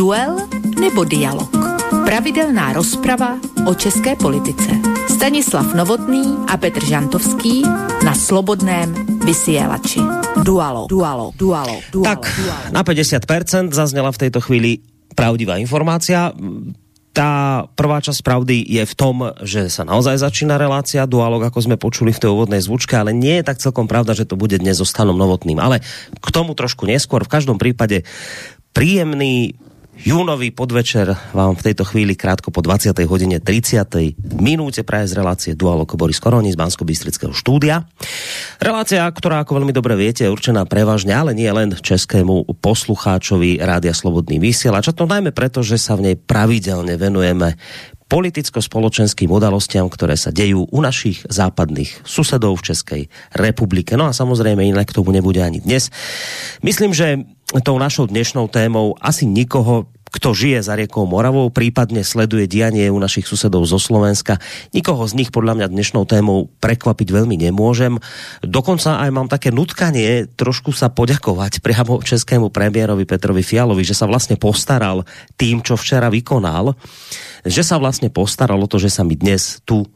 Duel nebo dialog? Pravidelná rozprava o české politice. Stanislav Novotný a Petr Žantovský na Slobodném vysielači. Dualo, dualo, dualo, dualo. Tak, dualo. na 50% zaznela v tejto chvíli pravdivá informácia tá prvá časť pravdy je v tom, že sa naozaj začína relácia dualog, ako sme počuli v tej úvodnej zvučke, ale nie je tak celkom pravda, že to bude dnes so Stanom Novotným. Ale k tomu trošku neskôr. V každom prípade príjemný júnový podvečer vám v tejto chvíli krátko po 20. hodine 30. minúte praje z relácie Dualog Boris Koroni z bansko bystrického štúdia. Relácia, ktorá ako veľmi dobre viete je určená prevažne, ale nie len českému poslucháčovi Rádia Slobodný vysielač. A to najmä preto, že sa v nej pravidelne venujeme politicko-spoločenským udalostiam, ktoré sa dejú u našich západných susedov v Českej republike. No a samozrejme inak k tomu nebude ani dnes. Myslím, že tou našou dnešnou témou asi nikoho kto žije za riekou Moravou, prípadne sleduje dianie u našich susedov zo Slovenska. Nikoho z nich podľa mňa dnešnou témou prekvapiť veľmi nemôžem. Dokonca aj mám také nutkanie trošku sa poďakovať priamo českému premiérovi Petrovi Fialovi, že sa vlastne postaral tým, čo včera vykonal že sa vlastne postaralo to, že sa mi dnes tu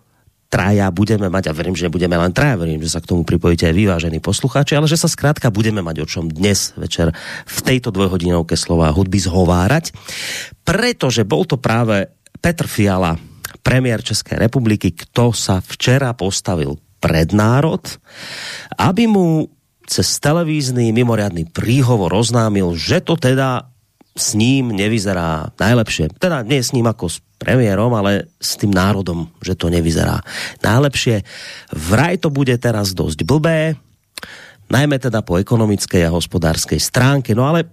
traja budeme mať, a verím, že budeme len traja, verím, že sa k tomu pripojíte aj vyvážení poslucháči, ale že sa skrátka budeme mať o čom dnes večer v tejto dvojhodinovke slova hudby zhovárať, pretože bol to práve Petr Fiala, premiér České republiky, kto sa včera postavil pred národ, aby mu cez televízny mimoriadný príhovor oznámil, že to teda s ním nevyzerá najlepšie. Teda nie s ním ako s premiérom, ale s tým národom, že to nevyzerá najlepšie. Vraj to bude teraz dosť blbé, najmä teda po ekonomickej a hospodárskej stránke. No ale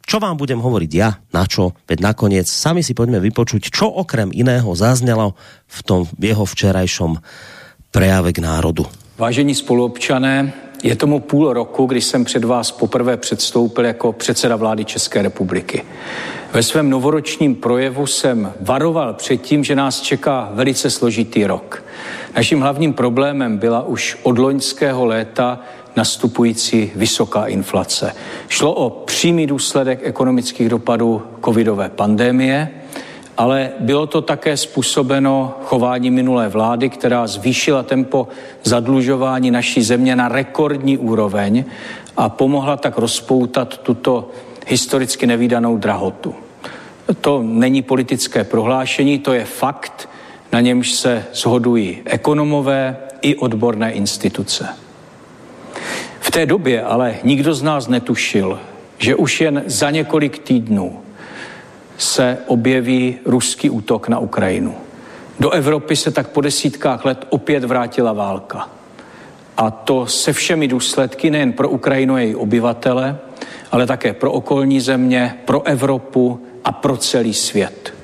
čo vám budem hovoriť ja, na čo? Veď nakoniec sami si poďme vypočuť, čo okrem iného zaznelo v tom jeho včerajšom prejave k národu. Vážení spoluobčané, je tomu půl roku, kdy jsem před vás poprvé předstoupil jako předseda vlády České republiky. Ve svém novoročním projevu jsem varoval před tím, že nás čeká velice složitý rok. Naším hlavním problémem byla už od loňského léta nastupující vysoká inflace. Šlo o přímý důsledek ekonomických dopadů covidové pandémie, ale bylo to také způsobeno chování minulé vlády, která zvýšila tempo zadlužování naší země na rekordní úroveň a pomohla tak rozpoutat tuto historicky nevýdanou drahotu. To není politické prohlášení, to je fakt, na němž se shodují ekonomové i odborné instituce. V té době ale nikdo z nás netušil, že už jen za několik týdnů se objeví ruský útok na Ukrajinu. Do Evropy se tak po desítkách let opět vrátila válka. A to se všemi důsledky nejen pro Ukrajinu a její obyvatele, ale také pro okolní země, pro Evropu a pro celý svět.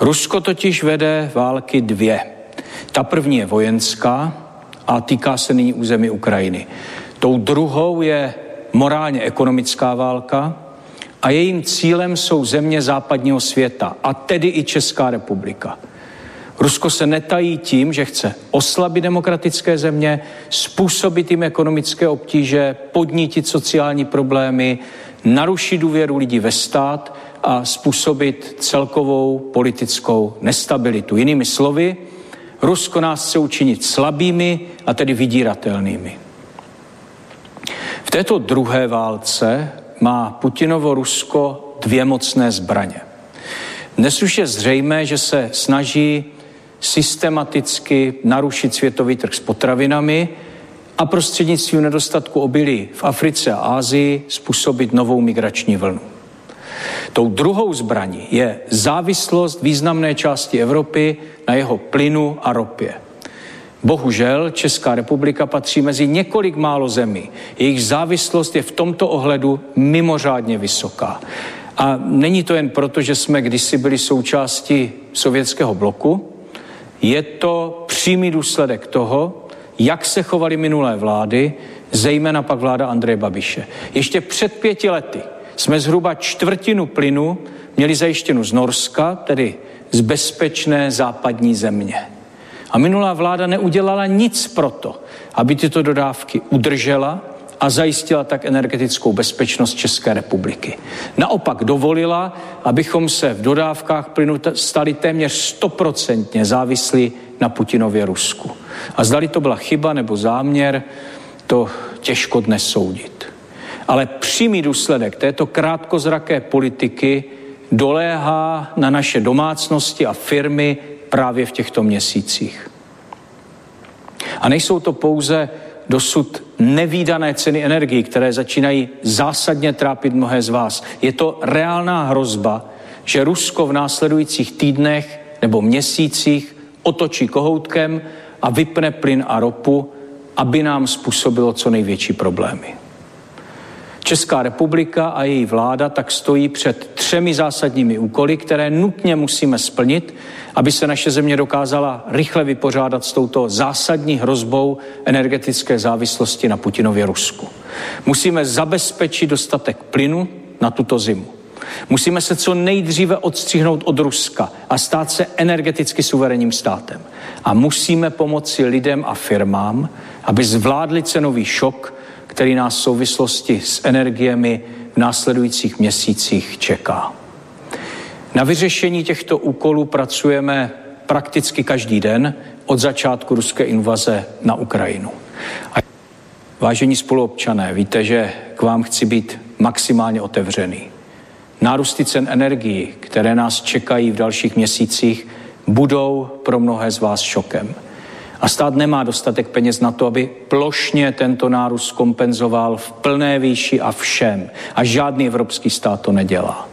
Rusko totiž vede války dvě. Ta první je vojenská a týká se nyní území Ukrajiny. Tou druhou je morálně ekonomická válka, a jejím cílem jsou země západního světa, a tedy i Česká republika. Rusko se netají tím, že chce oslabit demokratické země, způsobit jim ekonomické obtíže, podnítit sociální problémy, narušit důvěru lidí ve stát a způsobit celkovou politickou nestabilitu. Jinými slovy, Rusko nás chce učinit slabými a tedy vydíratelnými. V této druhé válce má Putinovo Rusko dvě mocné zbraně. Dnes už je zřejmé, že se snaží systematicky narušit světový trh s potravinami a prostřednictvím nedostatku obilí v Africe a Ázii způsobit novou migrační vlnu. Tou druhou zbraní je závislost významné části Evropy na jeho plynu a ropě. Bohužel Česká republika patří mezi několik málo zemí. Jejich závislost je v tomto ohledu mimořádně vysoká. A není to jen proto, že jsme kdysi byli součástí sovětského bloku, je to přímý důsledek toho, jak se chovaly minulé vlády, zejména pak vláda Andreje Babiše. Ještě před pěti lety jsme zhruba čtvrtinu plynu měli zajištěnu z Norska, tedy z bezpečné západní země. A minulá vláda neudělala nic proto, aby tyto dodávky udržela a zajistila tak energetickou bezpečnost České republiky. Naopak dovolila, abychom se v dodávkách plynu stali téměř stoprocentně závislí na Putinově Rusku. A zdali to byla chyba nebo záměr, to těžko dnes soudit. Ale přímý důsledek této krátkozraké politiky doléhá na naše domácnosti a firmy právě v těchto měsících. A nejsou to pouze dosud nevýdané ceny energií, které začínají zásadně trápit mnohé z vás. Je to reálná hrozba, že Rusko v následujících týdnech nebo měsících otočí kohoutkem a vypne plyn a ropu, aby nám způsobilo co největší problémy. Česká republika a její vláda tak stojí před třemi zásadními úkoly, které nutně musíme splnit, aby se naše země dokázala rychle vypořádat s touto zásadní hrozbou energetické závislosti na Putinově Rusku. Musíme zabezpečit dostatek plynu na tuto zimu. Musíme se co nejdříve odstřihnout od Ruska a stát se energeticky suverénním státem. A musíme pomoci lidem a firmám, aby zvládli cenový šok, který nás v souvislosti s energiemi v následujících měsících čeká. Na vyřešení těchto úkolů pracujeme prakticky každý den od začátku ruské invaze na Ukrajinu. A vážení spoluobčané, víte, že k vám chci být maximálně otevřený. Nárůsty cen energií, které nás čekají v dalších měsících, budou pro mnohé z vás šokem. A stát nemá dostatek peněz na to, aby plošně tento nárůst kompenzoval v plné výši a všem. A žádný evropský stát to nedělá.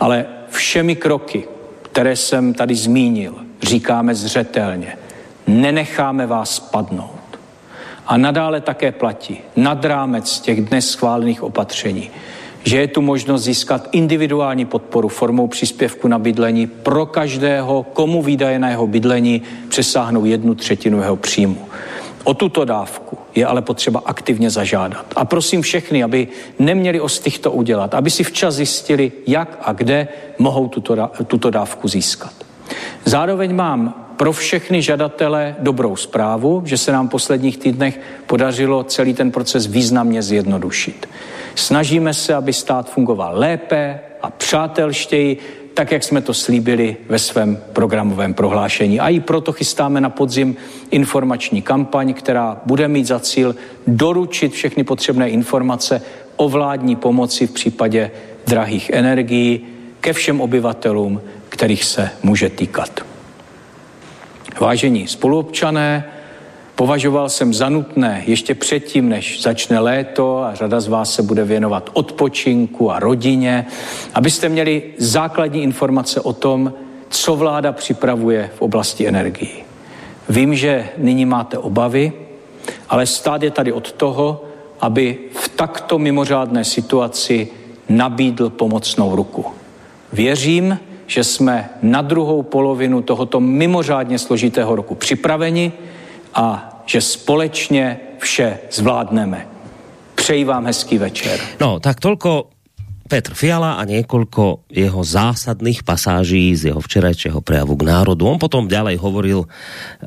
Ale všemi kroky, které jsem tady zmínil, říkáme zřetelně, nenecháme vás padnout. A nadále také platí nad rámec těch dnes schválených opatření, že je tu možnost získat individuální podporu formou příspěvku na bydlení pro každého, komu výdaje na jeho bydlení přesáhnou jednu třetinu jeho příjmu. O tuto dávku je ale potřeba aktivně zažádat. A prosím všechny, aby neměli ostych to udělat, aby si včas zjistili, jak a kde mohou tuto, tuto dávku získat. Zároveň mám pro všechny žadatele dobrou zprávu, že se nám v posledních týdnech podařilo celý ten proces významně zjednodušit. Snažíme se, aby stát fungoval lépe a přátelštěji, tak, jak jsme to slíbili ve svém programovém prohlášení. A i proto chystáme na podzim informační kampaň, která bude mít za cíl doručit všechny potřebné informace o vládní pomoci v případě drahých energií ke všem obyvatelům, kterých se může týkat. Vážení spoluobčané, Považoval jsem za nutné ještě předtím, než začne léto a řada z vás se bude věnovat odpočinku a rodině, abyste měli základní informace o tom, co vláda připravuje v oblasti energií. Vím, že nyní máte obavy, ale stát je tady od toho, aby v takto mimořádné situaci nabídl pomocnou ruku. Věřím, že jsme na druhou polovinu tohoto mimořádně složitého roku připraveni a že společně vše zvládneme. Přeji vám hezký večer. No, tak tolko Petr Fiala a niekoľko jeho zásadných pasáží z jeho včerajšieho prejavu k národu. On potom ďalej hovoril,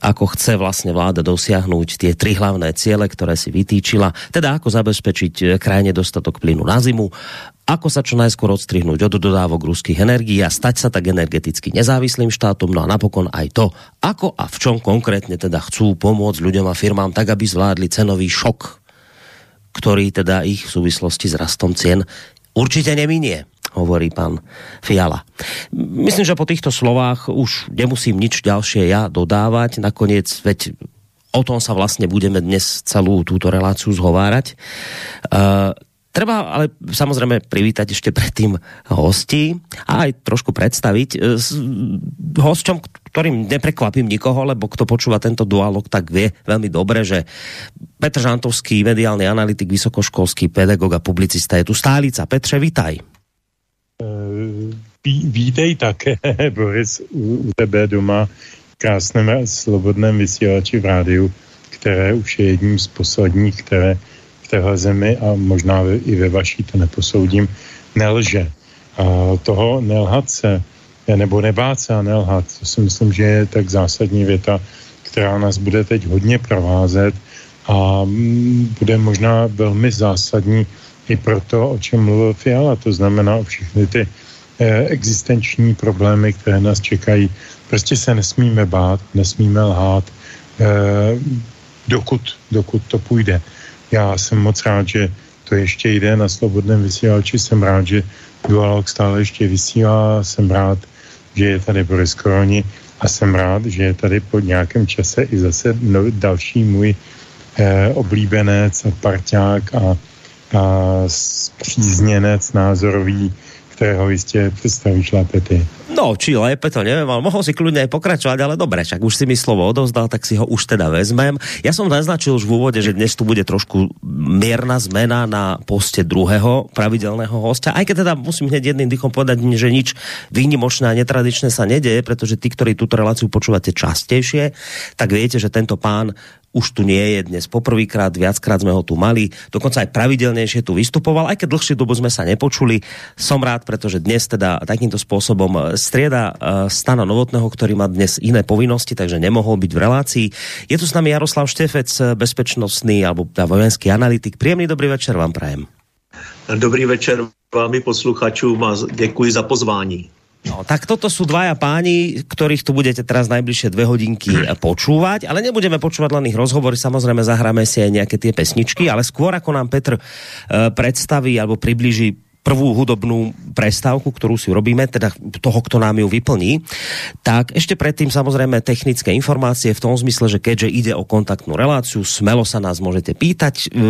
ako chce vlastne vláda dosiahnuť tie tri hlavné ciele, ktoré si vytýčila, teda ako zabezpečiť krajine dostatok plynu na zimu, ako sa čo najskôr odstrihnúť od dodávok ruských energií a stať sa tak energeticky nezávislým štátom, no a napokon aj to, ako a v čom konkrétne teda chcú pomôcť ľuďom a firmám tak, aby zvládli cenový šok, ktorý teda ich v súvislosti s rastom cien určite neminie, hovorí pan Fiala. Myslím, že po týchto slovách už nemusím nič ďalšie ja dodávať. Nakoniec, veď o tom sa vlastne budeme dnes celú túto reláciu zhovárať. Treba ale samozrejme privítať ešte predtým hosti a aj trošku predstaviť e, s hosťom, neprekvapím nikoho, lebo kto počúva tento dualog, tak vie veľmi dobre, že Petr Žantovský, mediálny analytik, vysokoškolský pedagog a publicista je tu stálica. Petře, vitaj. Vítej také, Boris, u, u tebe doma krásném a slobodném vysílači v rádiu, které už je jedním z posledních, které téhle zemi a možná i ve vaší, to neposoudím, nelže. A toho nelhat se, nebo nebát se a nelhat, to si myslím, že je tak zásadní věta, která nás bude teď hodně provázet a bude možná velmi zásadní i pro to, o čem mluvil Fiala, to znamená o všechny ty eh, existenční problémy, které nás čekají. Prostě se nesmíme bát, nesmíme lhát, eh, dokud, dokud to půjde. Já jsem moc rád, že to ještě jde na slobodném vysílači, jsem rád, že Dualog stále ještě vysílá, jsem rád, že je tady Boris Koroni a jsem rád, že je tady po nějakém čase i zase no, další můj eh, oblíbenec parťák a, a přízněnec názorový kterého jistě představíš lépe ty. No, či lépe to neviem, ale mohol si kľudne aj pokračovať, ale dobre, však už si mi slovo odovzdal, tak si ho už teda vezmem. Ja som naznačil už v úvode, že dnes tu bude trošku mierna zmena na poste druhého pravidelného hostia, aj keď teda musím hneď jedným dýchom povedať, že nič výnimočné a netradičné sa nedeje, pretože tí, ktorí túto reláciu počúvate častejšie, tak viete, že tento pán už tu nie je dnes poprvýkrát, viackrát sme ho tu mali, dokonca aj pravidelnejšie tu vystupoval, aj keď dlhšiu dobu sme sa nepočuli. Som rád, pretože dnes teda takýmto spôsobom strieda eh, Stana Novotného, ktorý má dnes iné povinnosti, takže nemohol byť v relácii. Je tu s nami Jaroslav Štefec, bezpečnostný alebo vojenský analytik. Príjemný dobrý večer vám prajem. Dobrý večer vámi posluchačům a děkuji za pozvání. No, tak toto sú dvaja páni, ktorých tu budete teraz najbližšie dve hodinky počúvať, ale nebudeme počúvať len ich rozhovory, samozrejme zahráme si aj nejaké tie pesničky, ale skôr ako nám Petr uh, predstaví alebo približí prvú hudobnú prestávku, ktorú si robíme, teda toho, kto nám ju vyplní, tak ešte predtým samozrejme technické informácie v tom zmysle, že keďže ide o kontaktnú reláciu, smelo sa nás môžete pýtať, e,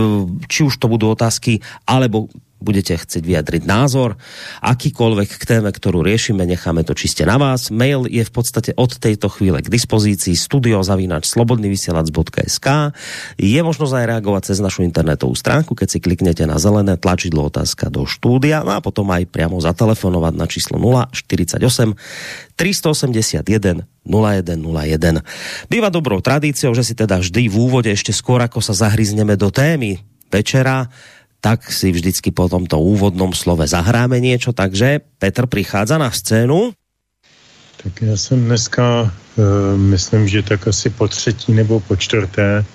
či už to budú otázky, alebo budete chcieť vyjadriť názor, akýkoľvek k téme, ktorú riešime, necháme to čiste na vás. Mail je v podstate od tejto chvíle k dispozícii studiozavínač slobodnyvysielac.sk Je možnosť aj reagovať cez našu internetovú stránku, keď si kliknete na zelené tlačidlo otázka do štúdia no a potom aj priamo zatelefonovať na číslo 048 381 0101. Býva dobrou tradíciou, že si teda vždy v úvode ešte skôr ako sa zahryzneme do témy večera, tak si vždycky po tomto úvodnom slove zahráme niečo, takže Petr přichází na scénu. Tak já jsem dneska, uh, myslím, že tak asi po třetí nebo po čtvrté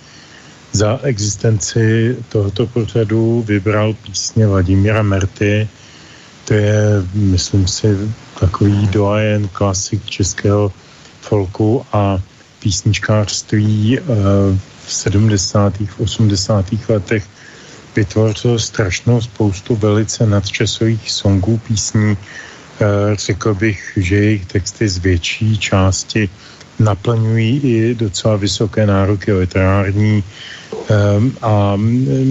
za existenci tohoto pořadu vybral písně Vladimíra Merty. To je, myslím si, takový doajen klasik českého folku a písničkářství uh, v 70. 80. letech vytvořil strašnou spoustu velice nadčasových songů, písní. Eh, řekl bych, že jejich texty z větší části naplňují i docela vysoké nároky literární ehm, a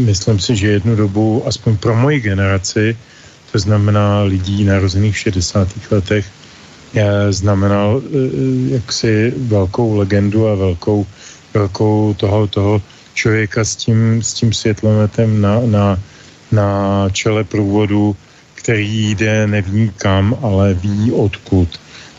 myslím si, že jednu dobu, aspoň pro moji generaci, to znamená lidí narozených v 60. letech, znamenal eh, jaksi velkou legendu a velkou, velkou toho, toho člověka s tím, s tím světlometem na, na, na čele průvodu, který jde neví kam, ale ví odkud,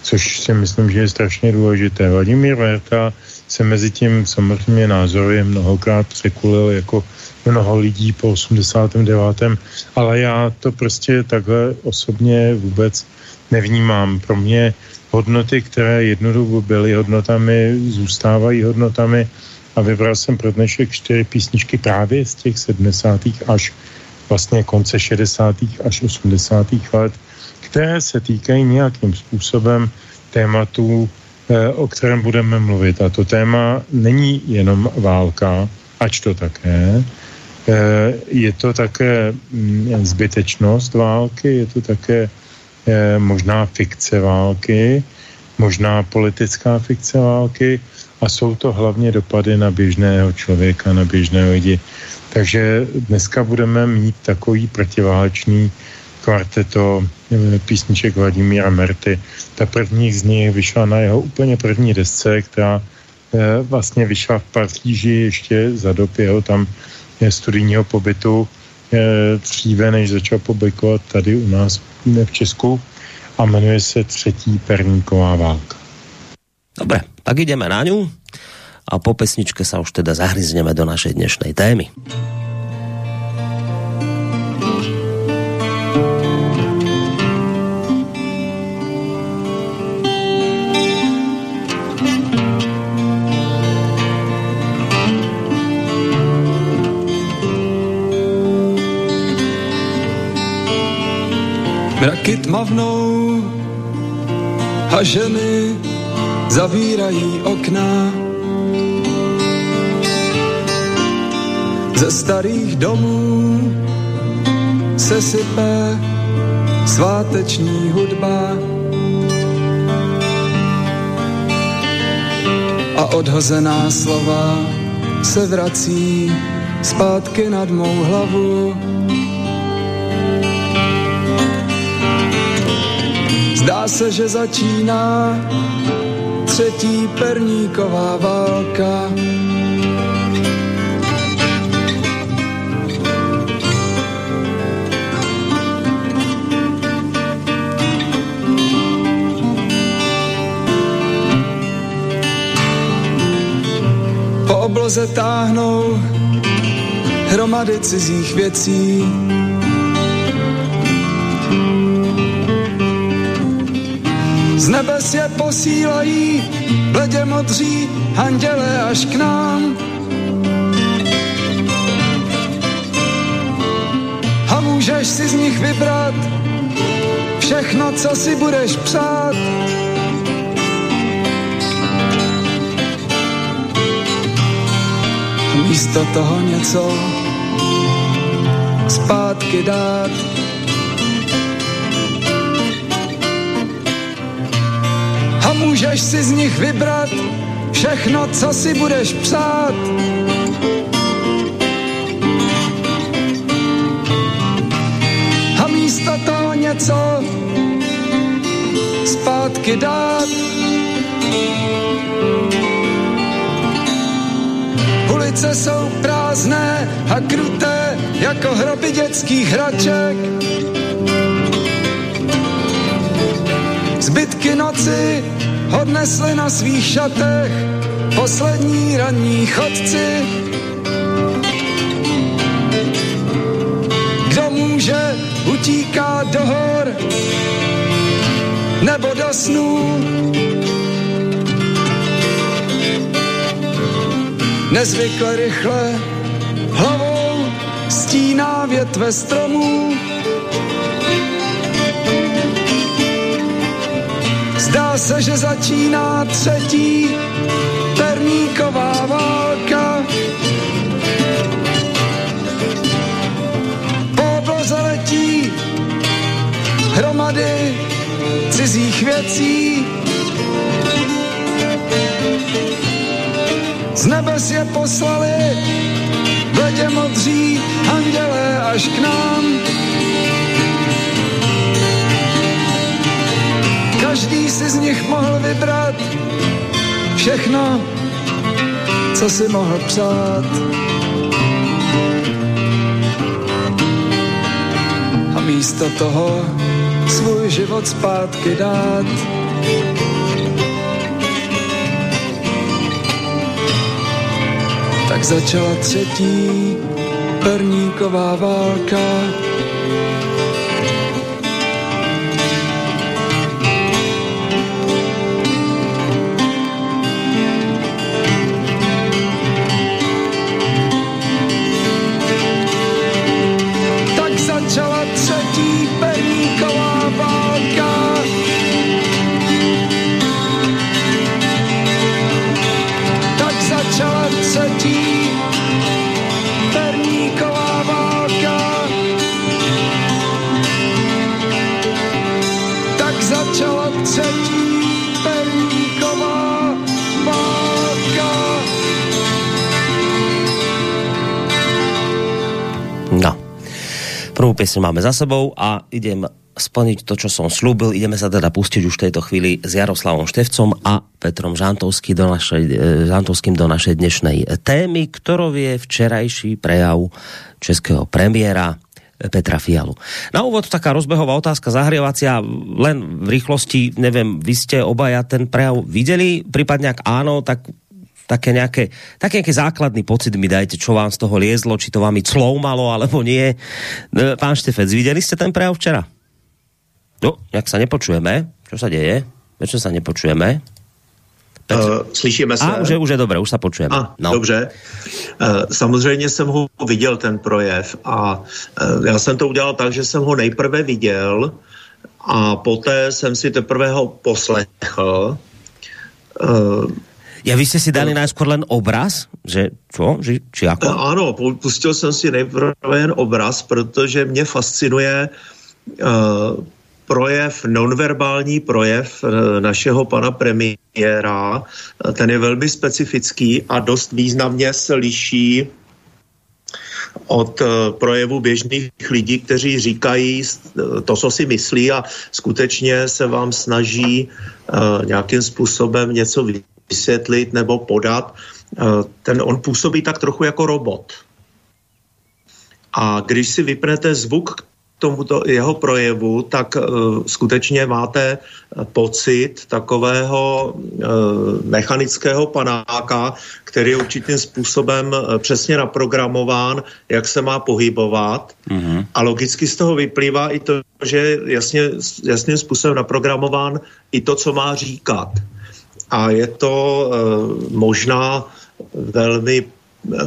což si myslím, že je strašně důležité. Vladimír Verta se mezi tím samozřejmě názorově mnohokrát překulil jako mnoho lidí po 89. Ale já to prostě takhle osobně vůbec nevnímám. Pro mě hodnoty, které jednu dobu byly hodnotami, zůstávají hodnotami a vybral jsem pro dnešek čtyři písničky právě z těch 70. až vlastně konce 60. až 80. let, které se týkají nějakým způsobem tématu, eh, o kterém budeme mluvit. A to téma není jenom válka, ač to také, eh, je to také mm, zbytečnost války, je to také eh, možná fikce války, možná politická fikce války a jsou to hlavně dopady na běžného člověka, na běžné lidi. Takže dneska budeme mít takový protiválečný kvarteto eh, písniček Vladimíra Merty. Ta první z nich vyšla na jeho úplně první desce, která eh, vlastně vyšla v Paříži ještě za dob jeho tam eh, studijního pobytu dříve, než začal publikovat tady u nás v Česku a jmenuje se Třetí perníková válka. Dobre, tak ideme na ňu a po pesničke sa už teda zahryzneme do našej dnešnej témy. Mraky tmavnou a ženy zavírají okna. Ze starých domů se sype sváteční hudba a odhozená slova se vrací zpátky nad mou hlavu. Zdá se, že začíná třetí perníková válka. Po obloze táhnou hromady cizích věcí. Z nebes je posílají bledě modří anděle až k nám. A můžeš si z nich vybrat všechno, co si budeš přát. Místo toho něco zpátky dát. Můžeš si z nich vybrat všechno, co si budeš přát. A místo toho něco zpátky dát. Ulice jsou prázdné a kruté jako hroby dětských hraček. Zbytky noci odnesli na svých šatech poslední ranní chodci. Kdo může, utíká do hor nebo do snů. Nezvykle rychle hlavou stíná větve stromů. Se, že začíná třetí perníková válka. Po obloze letí hromady cizích věcí. Z nebes je poslali bledě modří anděle až k nám. Každý si z nich mohl vybrat všechno, co si mohl přát. A místo toho svůj život zpátky dát. Tak začala třetí perníková válka. Piesň máme za sebou a idem splniť to, čo som slúbil. Ideme sa teda pustiť už v tejto chvíli s Jaroslavom Števcom a Petrom Žantovský do našej, e, Žantovským do našej dnešnej témy, ktorou je včerajší prejav českého premiéra Petra Fialu. Na úvod taká rozbehová otázka zahrievacia, len v rýchlosti, neviem, vy ste obaja ten prejav videli, prípadne ak áno, tak také nejaké, také nejaký základný pocit mi dajte, čo vám z toho liezlo, či to vám i cloumalo, alebo nie. E, Pán Štefec, videli ste ten prejav včera? No, jak sa nepočujeme, čo sa deje? Prečo sa nepočujeme? Uh, slyšíme se? A, už je, už je dobré, už se počujeme. A, no. Dobře. Uh, samozřejmě jsem ho viděl, ten projev, a uh, já jsem to udělal tak, že jsem ho nejprve viděl a poté jsem si teprve ho poslechl. Uh, ja, vy ste si dali najskôr len obraz? Že čo? Že, či ako? Ano, pustil jsem si nejprve jen obraz, protože mě fascinuje uh, projev, nonverbální projev našeho pana premiéra. Ten je velmi specifický a dost významně se liší od projevu běžných lidí, kteří říkají to, co si myslí a skutečně se vám snaží nějakým způsobem něco vysvětlit nebo podat, eh, ten on působí tak trochu jako robot. A když si vypnete zvuk k tomuto jeho projevu, tak uh, skutečně máte pocit takového uh, mechanického panáka, který je určitým způsobem přesně naprogramován, jak se má pohybovat. Mm-hmm. A logicky z toho vyplývá i to, že je jasně, jasným způsobem naprogramován i to, co má říkat a je to eh, možná velmi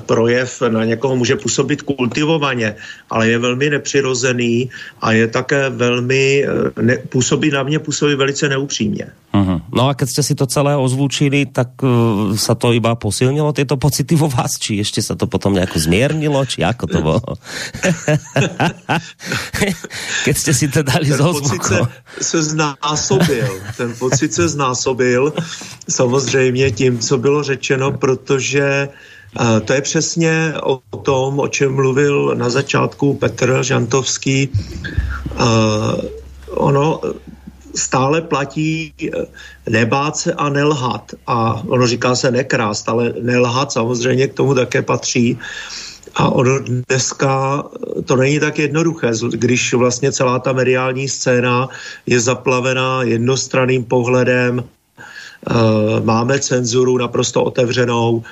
projev na někoho může působit kultivovaně, ale je velmi nepřirozený a je také velmi, eh, ne, působí na mě, působí velice neupřímně. Uh-huh. No a keď ste si to celé ozvučili, tak uh, sa to iba posilnilo, tieto pocity vo vás, či ešte sa to potom nejako zmiernilo, či ako to bolo? keď ste si to dali ten zo pocit se, se znásobil, ten pocit se znásobil, samozřejmě tím, co bylo řečeno, protože uh, to je přesně o tom, o čem mluvil na začátku Petr Žantovský. Ono stále platí nebát se a nelhat. A ono říká se nekrást, ale nelhat samozřejmě k tomu také patří. A ono dneska to není tak jednoduché, když vlastně celá ta mediální scéna je zaplavená jednostranným pohledem, máme cenzuru naprosto otevřenou,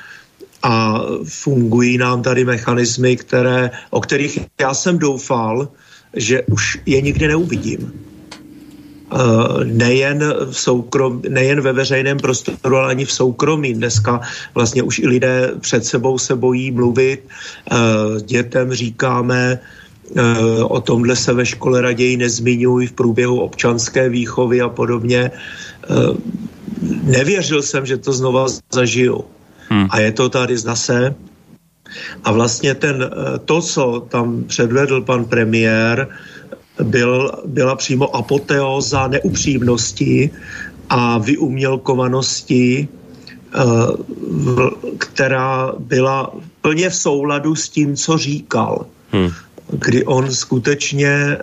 a fungují nám tady mechanismy, které, o kterých já jsem doufal, že už je nikdy neuvidím. Uh, nejen, v soukrom, nejen ve veřejném prostoru, ale ani v soukromí. Dneska vlastně už i lidé před sebou se bojí mluvit. Uh, dětem říkáme, uh, o tomhle se ve škole raději nezmiňují v průběhu občanské výchovy a podobně. Nevěřil jsem, že to znova zažiju. Hmm. A je to tady zase. A vlastně ten, eh, to, co tam předvedl pan premiér, byl, byla přímo apoteóza neupřímnosti a vyumělkovanosti, eh, která byla plně v souladu s tím, co říkal. Hmm. Kdy on skutečně eh,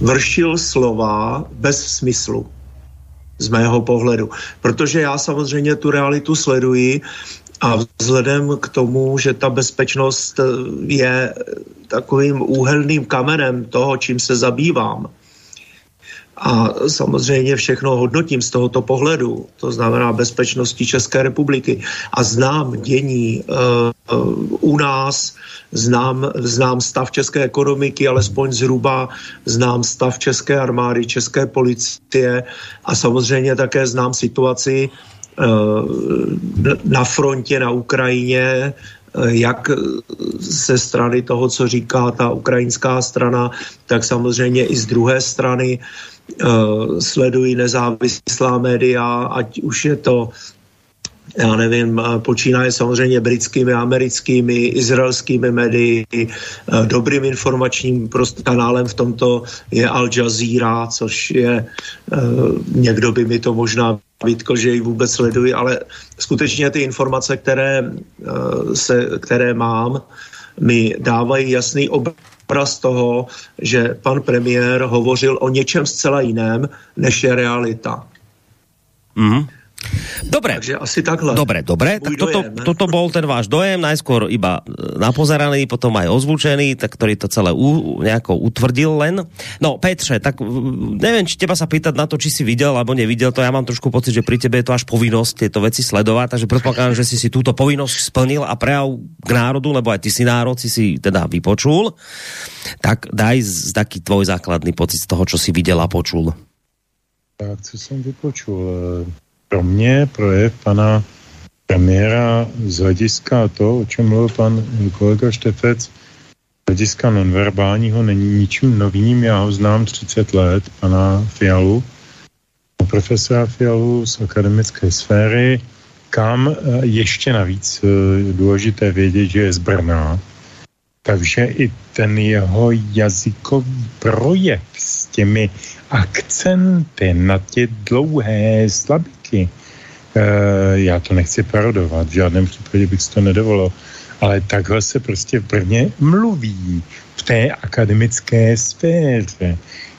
vršil slova bez smyslu z mého pohledu. Protože já samozřejmě tu realitu sleduji a vzhledem k tomu, že ta bezpečnost je takovým úhelným kamenem toho, čím se zabývám, a samozřejmě všechno hodnotím z tohoto pohledu, to znamená bezpečnosti České republiky. A znám dění uh, uh, u nás, znám, znám stav české ekonomiky, alespoň zhruba znám stav české armády, české policie a samozřejmě také znám situaci uh, na frontě na Ukrajině, jak ze strany toho, co říká ta ukrajinská strana, tak samozřejmě i z druhé strany. Uh, sledují nezávislá média, ať už je to já nevím, eh, počínaje samozřejmě britskými, americkými, izraelskými médii. Eh, dobrým informačním kanálem v tomto je Al Jazeera, což je, někdo by mi to možná vytkl, že ji vůbec sleduji, ale skutečně ty informace, které, se, které mám, mi dávají jasný obraz obraz toho, že pan premiér hovořil o něčem zcela jiném, než je realita. Mm-hmm. Dobre. Takže asi takhle. Dobre, dobre. tak toto, toto bol ten váš dojem, najskôr iba e, napozeraný, potom aj ozvučený, tak ktorý to celé u, nejako utvrdil len. No, Petře, tak neviem, či teba sa pýtať na to, či si videl alebo nevidel to. Ja mám trošku pocit, že pri tebe je to až povinnosť tieto veci sledovať, takže predpokladám, že si si túto povinnosť splnil a prejav k národu, lebo aj ty si národ, si si teda vypočul. Tak daj z taký tvoj základný pocit z toho, čo si videl a počul. Tak, co jsem vypočul? Pro mě projev pana premiéra z hlediska to, o čem mluvil pan kolega Štefec, hlediska nonverbálního není ničím novým. Já ho znám 30 let, pana Fialu, profesora Fialu z akademické sféry, kam eh, ještě navíc eh, důležité vědět, že je z Brna, takže i ten jeho jazykový projev s těmi akcenty na tě dlouhé slabiky, e, já to nechci parodovat, v žádném případě bych si to nedovolil, ale takhle se prostě v Brně mluví v té akademické sféře.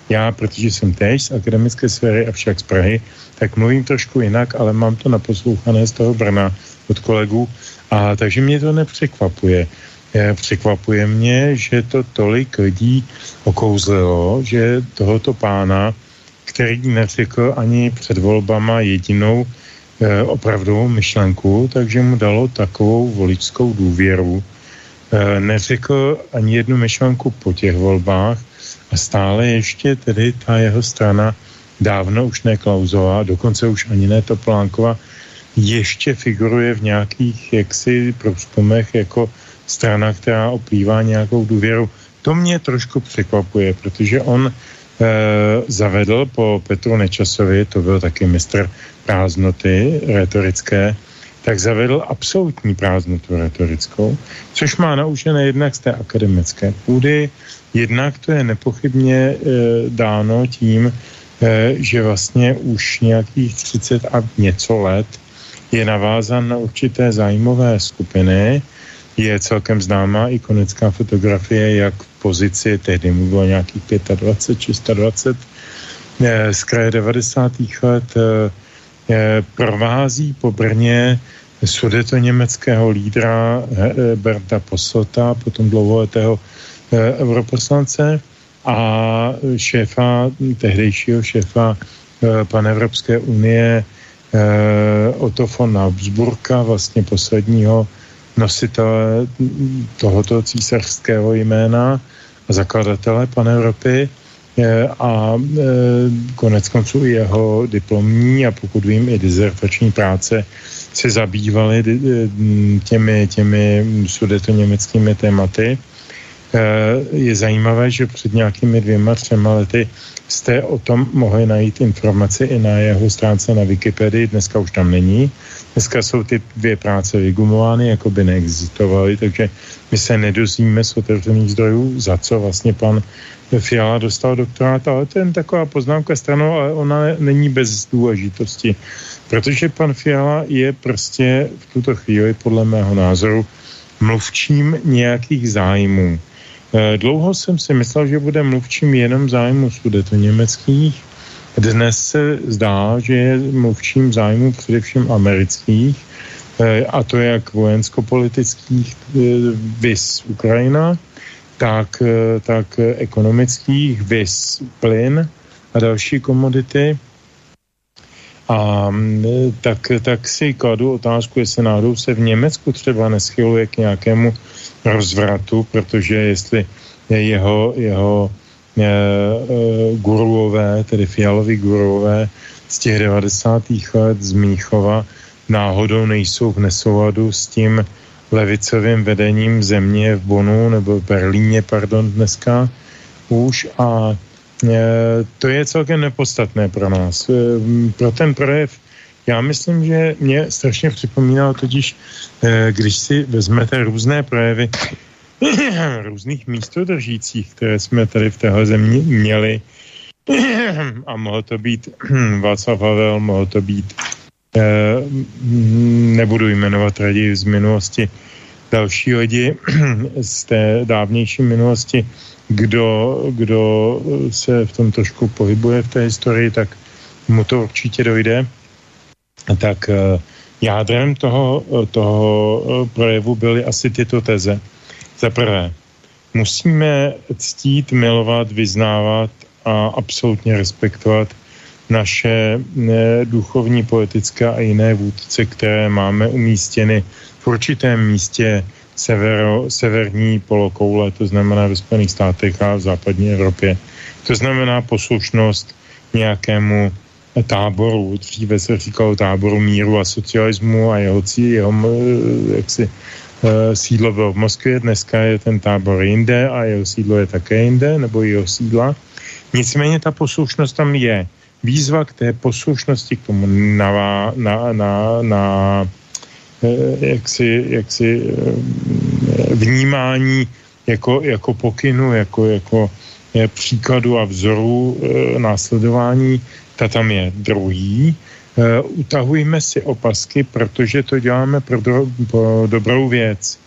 Já, protože jsem též z akademické sféry, avšak z Prahy, tak mluvím trošku jinak, ale mám to naposlouchané z toho Brna od kolegů, a takže mě to nepřekvapuje. Překvapuje mě, že to tolik lidí okouzlilo, že tohoto pána, který neřekl ani před volbama jedinou e, opravdovou myšlenku, takže mu dalo takovou voličskou důvěru. E, neřekl ani jednu myšlenku po těch volbách a stále ještě tedy ta jeho strana dávno už ne Klauzová, dokonce už ani ne Toplánková, ještě figuruje v nějakých jaksi průzkumech jako strana, která oplývá nějakou důvěru. To mě trošku překvapuje, protože on e, zavedl po Petru Nečasovi, to byl taky mistr prázdnoty retorické, tak zavedl absolutní prázdnotu retorickou, což má naučené jednak z té akademické půdy, jednak to je nepochybně e, dáno tím, e, že vlastně už nějakých 30 a něco let je navázan na určité zájmové skupiny, je celkem známá ikonická fotografie, jak v pozici, tehdy mu bylo nějakých 25, 26, z kraje 90. let eh, eh, provází po Brně sudeto německého lídra eh, Berta Posota, potom dlouholetého europoslance a šéfa, tehdejšího šéfa Panevropské unie Otto von Habsburka, vlastně posledního nositele tohoto císařského jména a zakladatele Panevropy a e, konec konců i jeho diplomní a pokud vím i dizertační práce se zabývaly e, těmi, těmi německými tématy. E, je zajímavé, že před nějakými dvěma, třema lety jste o tom mohli najít informaci i na jeho stránce na Wikipedii, dneska už tam není. Dneska jsou ty dvě práce vygumovány, jako by neexistovaly, takže my se nedozvíme z otevřených zdrojů, za co vlastně pan Fiala dostal doktorát, ale to je taková poznámka stranou, ale ona není bez důležitosti, protože pan Fiala je prostě v tuto chvíli, podle mého názoru, mluvčím nějakých zájmů. Eh, dlouho jsem si myslel, že bude mluvčím jenom zájmu sudeto německých, dnes se zdá, že je mluvčím zájmu především amerických, eh, a to jak vojensko-politických eh, vys Ukrajina, tak, eh, tak ekonomických vys plyn a další komodity. A mm, tak, tak si kladu otázku, jestli náhodou se v Německu třeba neschyluje k nějakému rozvratu, protože jestli jeho, jeho Eh, eh, guruové, tedy fialoví guruové z těch 90. let z Míchova náhodou nejsou v nesouladu s tím levicovým vedením země v Bonu nebo v Berlíně, pardon, dneska už a e, to je celkem nepodstatné pro nás. E, pro ten projev já myslím, že mě strašně připomínal totiž, když si vezmete různé projevy různých místodržících, které jsme tady v téhle zemi měli. A mohlo to být Václav Havel, mohlo to být, eh, nebudu jmenovat raději z minulosti, další lidi z té dávnější minulosti, kdo, kdo se v tom trošku pohybuje v té historii, tak mu to určitě dojde. Tak eh, jádrem toho, toho projevu byly asi tyto teze. Za prvé, musíme ctít, milovat, vyznávat a absolutně respektovat naše duchovní, politické a jiné vůdce, které máme umístěny v určitém místě severo, severní polokoule, to znamená ve Spojených státech a v západní Evropě. To znamená poslušnost nějakému táboru. Dříve se říkalo táboru míru a socialismu a jeho, jeho jaksi, sídlo bylo v Moskvě, dneska je ten tábor jinde a jeho sídlo je také jinde, nebo jeho sídla. Nicméně ta poslušnost tam je. Výzva k té poslušnosti, k tomu na, na, na, na jaksi, jaksi vnímání jako, jako pokynu, jako, jako příkladu a vzoru následování, ta tam je druhý. Uh, utahujme si opasky, protože to děláme pro, dro, pro dobrou věc.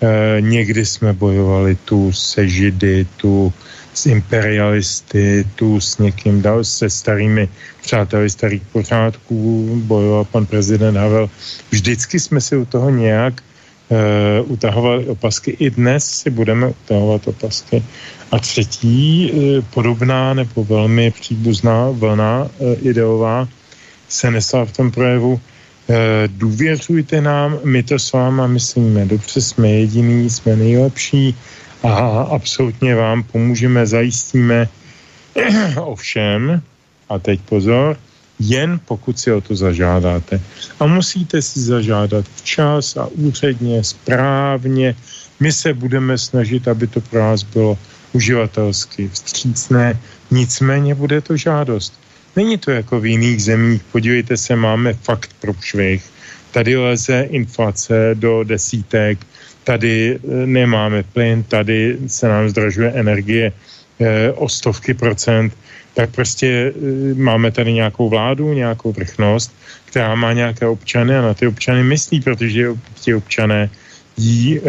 Uh, někdy jsme bojovali tu se židy, tu s imperialisty, tu s někým dal, se starými přáteli starých pořádků, bojoval pan prezident Havel. Vždycky jsme si u toho nějak uh, utahovali opasky. I dnes si budeme utahovat opasky. A třetí, uh, podobná nebo velmi příbuzná vlna uh, ideová, se nesla v tom projevu. E, důvěřujte nám, my to s váma myslíme, dobře jsme jediný, jsme nejlepší a absolutně vám pomůžeme, zajistíme ovšem, a teď pozor, jen pokud si o to zažádáte. A musíte si zažádat včas a úředně, správně. My se budeme snažit, aby to pro vás bylo uživatelsky vstřícné, nicméně bude to žádost. Není to jako v jiných zemích. Podívejte se, máme fakt průšvih. Tady leze inflace do desítek, tady eh, nemáme plyn, tady se nám zdražuje energie eh, o stovky procent, tak prostě eh, máme tady nějakou vládu, nějakou vrchnost, která má nějaké občany a na ty občany myslí, protože ti občané jí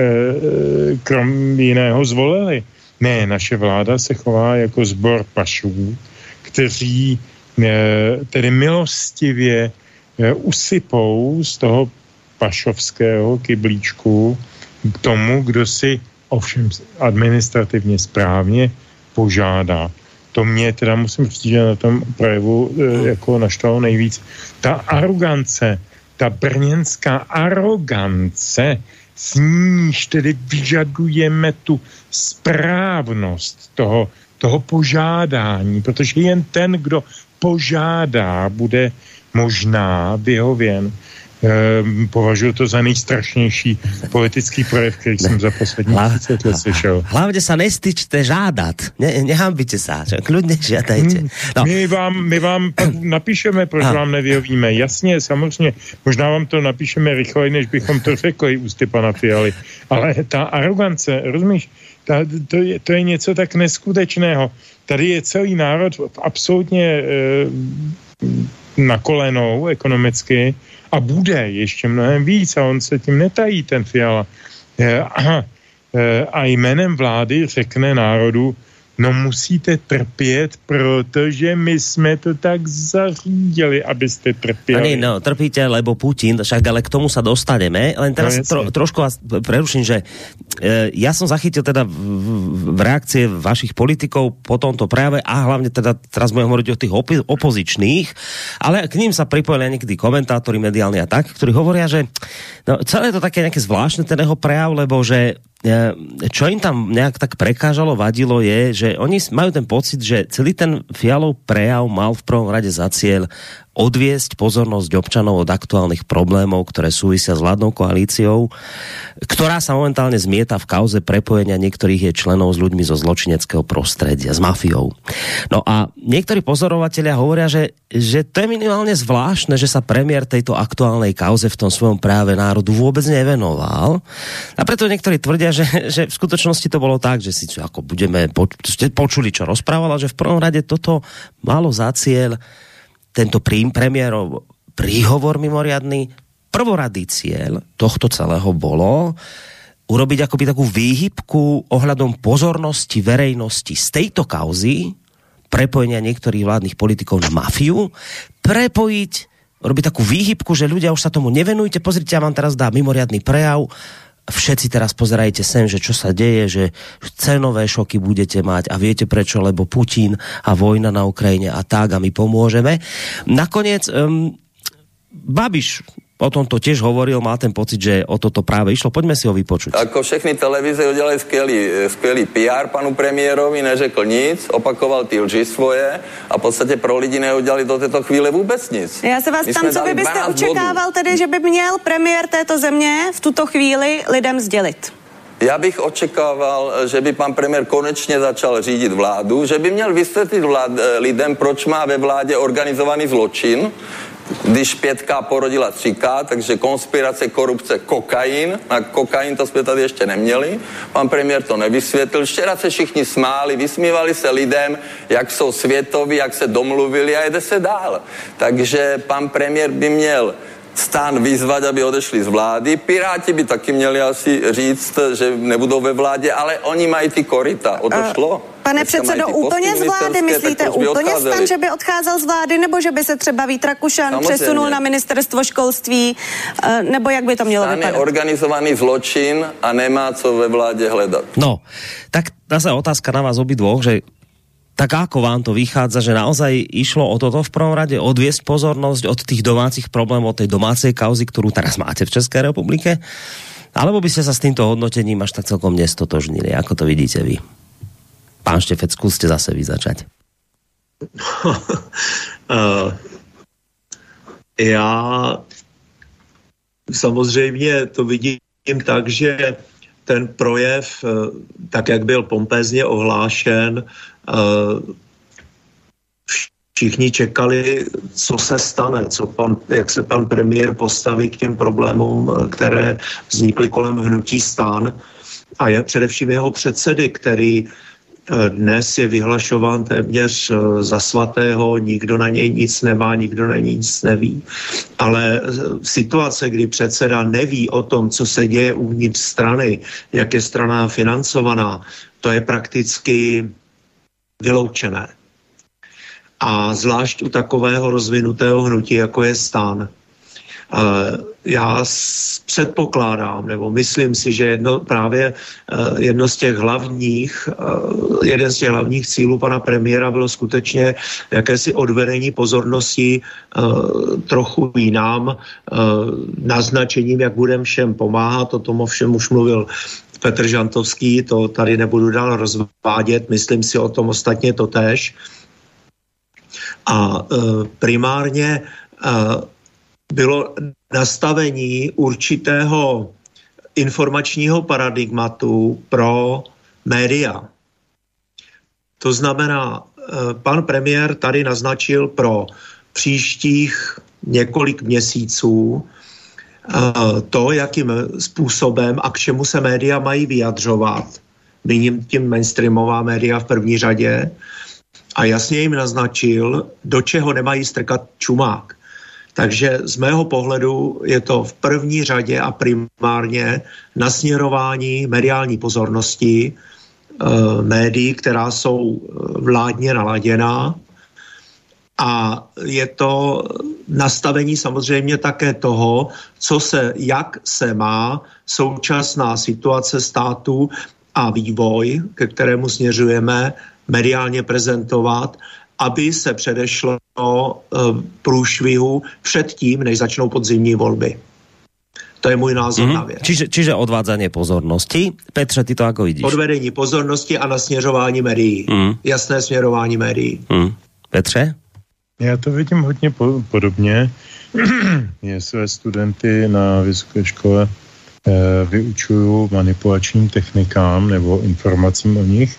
krom jiného zvolili. Ne, naše vláda se chová jako zbor pašů, kteří tedy milostivě eh, usypou z toho pašovského kyblíčku k tomu, kdo si ovšem administrativně správně požádá. To mě teda musím říct, že na tom projevu e, jako naštvalo nejvíc. Ta arogance, ta brněnská arogance, s níž tedy vyžadujeme tu správnost toho, toho požádání, protože jen ten, kdo požádá, bude možná vyhověn. Ehm, považuji to za nejstrašnější politický projev, který jsem za poslední Hla, 30 let slyšel. Hlavně se nestyčte žádat. Ne, nehambite se, kludně žádajte. Hmm, no. My vám, my vám napíšeme, proč a. vám nevyhovíme. Jasně, samozřejmě. Možná vám to napíšeme rychleji, než bychom to řekli ústy pana Fialy. Ale ta arogance, rozumíš, ta, to, je, to je něco tak neskutečného. Tady je celý národ absolutně e, na kolenou ekonomicky a bude ještě mnohem víc a on se tím netají, ten Fiala. E, a, e, a jménem vlády řekne národu, No musíte trpět, protože my jsme to tak zařídili, abyste trpěli. Ani, no, trpíte, lebo Putin, však ale k tomu sa dostaneme. Len teraz no, tro, trošku vás preruším, že e, ja som zachytil teda v, v reakcie vašich politikov po tomto prejave a hlavne teda teraz budem hovoriť o tých opi- opozičných, ale k ním sa pripojili niekedy komentátori mediálni a tak, ktorí hovoria, že no, celé to také nejaké zvláštne ten jeho prejav, lebo že čo im tam nejak tak prekážalo, vadilo je, že oni majú ten pocit, že celý ten Fialov prejav mal v prvom rade za cieľ odviesť pozornosť občanov od aktuálnych problémov, ktoré súvisia s vládnou koalíciou, ktorá sa momentálne zmieta v kauze prepojenia niektorých je členov s ľuďmi zo zločineckého prostredia, s mafiou. No a niektorí pozorovatelia hovoria, že, že to je minimálne zvláštne, že sa premiér tejto aktuálnej kauze v tom svojom práve národu vôbec nevenoval. A preto niektorí tvrdia, že, že v skutočnosti to bolo tak, že si ako budeme počuli, čo rozprávala, že v prvom rade toto malo za cieľ tento premiérov príhovor mimoriadný, prvoradý cieľ tohto celého bolo urobiť akoby takú výhybku ohľadom pozornosti verejnosti z tejto kauzy, prepojenia niektorých vládnych politikov na mafiu, prepojiť, robiť takú výhybku, že ľudia už sa tomu nevenujte, pozrite, ja vám teraz dá mimoriadný prejav, všetci teraz pozerajte sem, že čo sa deje, že cenové šoky budete mať a viete prečo, lebo Putin a vojna na Ukrajine a tak a my pomôžeme. Nakoniec um, Babiš o tom to tiež hovoril, má ten pocit, že o toto práve išlo. Poďme si ho vypočuť. Ako všechny televize udělali skvělý, skvělý PR panu premiérovi, neřekl nic, opakoval ty lži svoje a v podstatě pro lidi neudělali do této chvíle vůbec nic. Já se vás tam, co by byste očekával bodů. tedy, že by měl premiér této země v tuto chvíli lidem sdělit? Já bych očekával, že by pan premiér konečně začal řídit vládu, že by měl vysvětlit vlád, lidem, proč má ve vládě organizovaný zločin, když pětka porodila třika, takže konspirace, korupce, kokain. A kokain to jsme tady ještě neměli. Pan premiér to nevysvětlil. Včera se všichni smáli, vysmívali se lidem, jak jsou světoví, jak se domluvili a jede se dál. Takže pan premiér by měl stan vyzvat, aby odešli z vlády. Piráti by taky měli asi říct, že nebudou ve vládě, ale oni mají ty korita. O to šlo. Pane předsedo, úplně z vlády myslíte? Úplně stan, že by odcházel z vlády, nebo že by se třeba Vít Rakušan Samozřejmě. přesunul na ministerstvo školství, eh, nebo jak by to mělo stan vypadat? je organizovaný zločin a nemá co ve vládě hledat. No, tak zase otázka na vás obidvoch, že tak ako vám to vychádza, že naozaj išlo o toto v prvom rade, odviesť pozornosť od tých domácich problémov, tej domácej kauzy, ktorú teraz máte v Českej republike? Alebo by ste sa s týmto hodnotením až tak celkom nestotožnili? Ako to vidíte vy? Pán Štefec, skúste zase vy začať. uh, já samozřejmě to vidím tak, že ten projev, eh, tak jak byl pompézně ohlášen, všichni čekali, co se stane, co pan, jak se pan premiér postaví k těm problémům, které vznikly kolem hnutí stán a je především jeho předsedy, který eh, dnes je vyhlašován téměř eh, za svatého, nikdo na něj nic nemá, nikdo na něj nic neví. Ale eh, situace, kdy předseda neví o tom, co se děje uvnitř strany, jak je strana financovaná, to je prakticky vyloučené. A zvlášť u takového rozvinutého hnutí, jako je stan, já předpokládám, nebo myslím si, že jedno, právě eh, jedno z těch hlavních, eh, jeden z těch hlavních cílů pana premiéra bylo skutečně jakési odvedení pozornosti eh, trochu jinám, naznačením, jak budeme všem pomáhat, o tom ovšem už mluvil Petr Žantovský, to tady nebudu dál rozvádět, myslím si o tom ostatně to tež. A primárně bylo nastavení určitého informačního paradigmatu pro média. To znamená, eh, pan premiér tady naznačil pro příštích několik měsíců to, jakým způsobem a k čemu se média mají vyjadřovat. Míním tím mainstreamová média v první řadě. A jasně jim naznačil, do čeho nemají strkat čumák. Takže z mého pohledu je to v první řadě a primárně nasměrování mediální pozornosti e, médií, která jsou eh, vládně naladěná. A je to nastavení samozřejmě také toho, co se, jak se má současná situace státu a vývoj, ke kterému směřujeme, mediálně prezentovat aby se předešlo eh, průšvihu předtím, než začnou podzimní volby. To je můj názor mm-hmm. na věc. Čiže, čiže odvádzanie pozornosti. Petře, ty to jako vidíš? Odvedení pozornosti a nasměřování médií. Mm. Jasné směrování médií. Mm. Petře? Já to vidím hodně po- podobně. Je své studenty na vysoké škole e, vyučuju manipulačním technikám nebo informacím o nich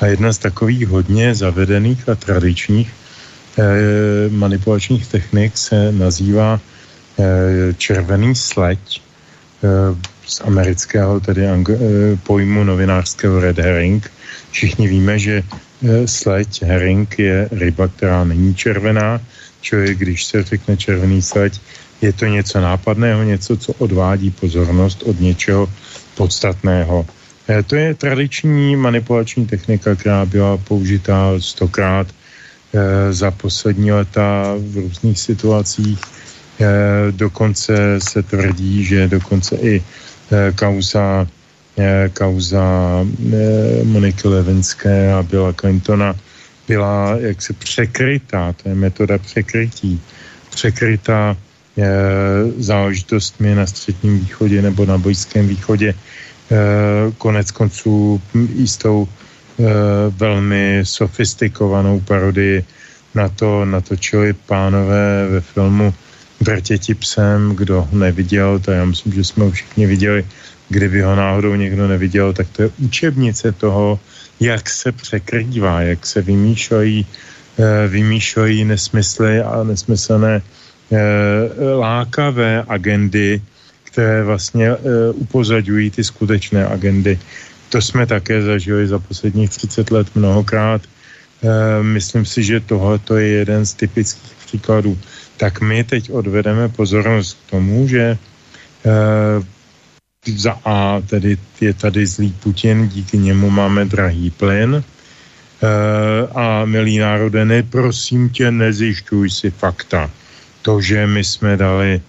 a jedna z takových hodně zavedených a tradičních eh, manipulačních technik se nazývá eh, červený sleď z amerického tedy ang- pojmu novinářského red herring. Všichni víme, že sleď herring je ryba, která není červená, čili když se řekne červený sleď, je to něco nápadného, něco, co odvádí pozornost od něčeho podstatného. Eh, to je tradiční manipulační technika, která byla použitá stokrát eh, za poslední leta v různých situacích. Eh, dokonce se tvrdí, že dokonce i kauza, kauza Moniky Levinské a Billa Clintona byla jaksi překrytá, to je metoda překrytí, překrytá záležitostmi na středním východě nebo na Blízkém východě. Konec konců jistou velmi sofistikovanou parodii na to natočili pánové ve filmu Vrtěti psem, kdo neviděl, to já myslím, že jsme ho všichni viděli, kdyby ho náhodou někdo neviděl, tak to je učebnice toho, jak se překrývá, jak se vymýšlejí, eh, vymýšlejí nesmysly a nesmyslné eh, lákavé agendy, které vlastně eh, upozaďují ty skutečné agendy. To jsme také zažili za posledních 30 let mnohokrát. Myslím si, že tohle je jeden z typických příkladů. Tak my teď odvedeme pozornost k tomu, že za A tedy je tady zlý Putin, díky němu máme drahý plyn. E, a milý národe, neprosím tě, nezjišťuj si fakta. To, že my jsme dali,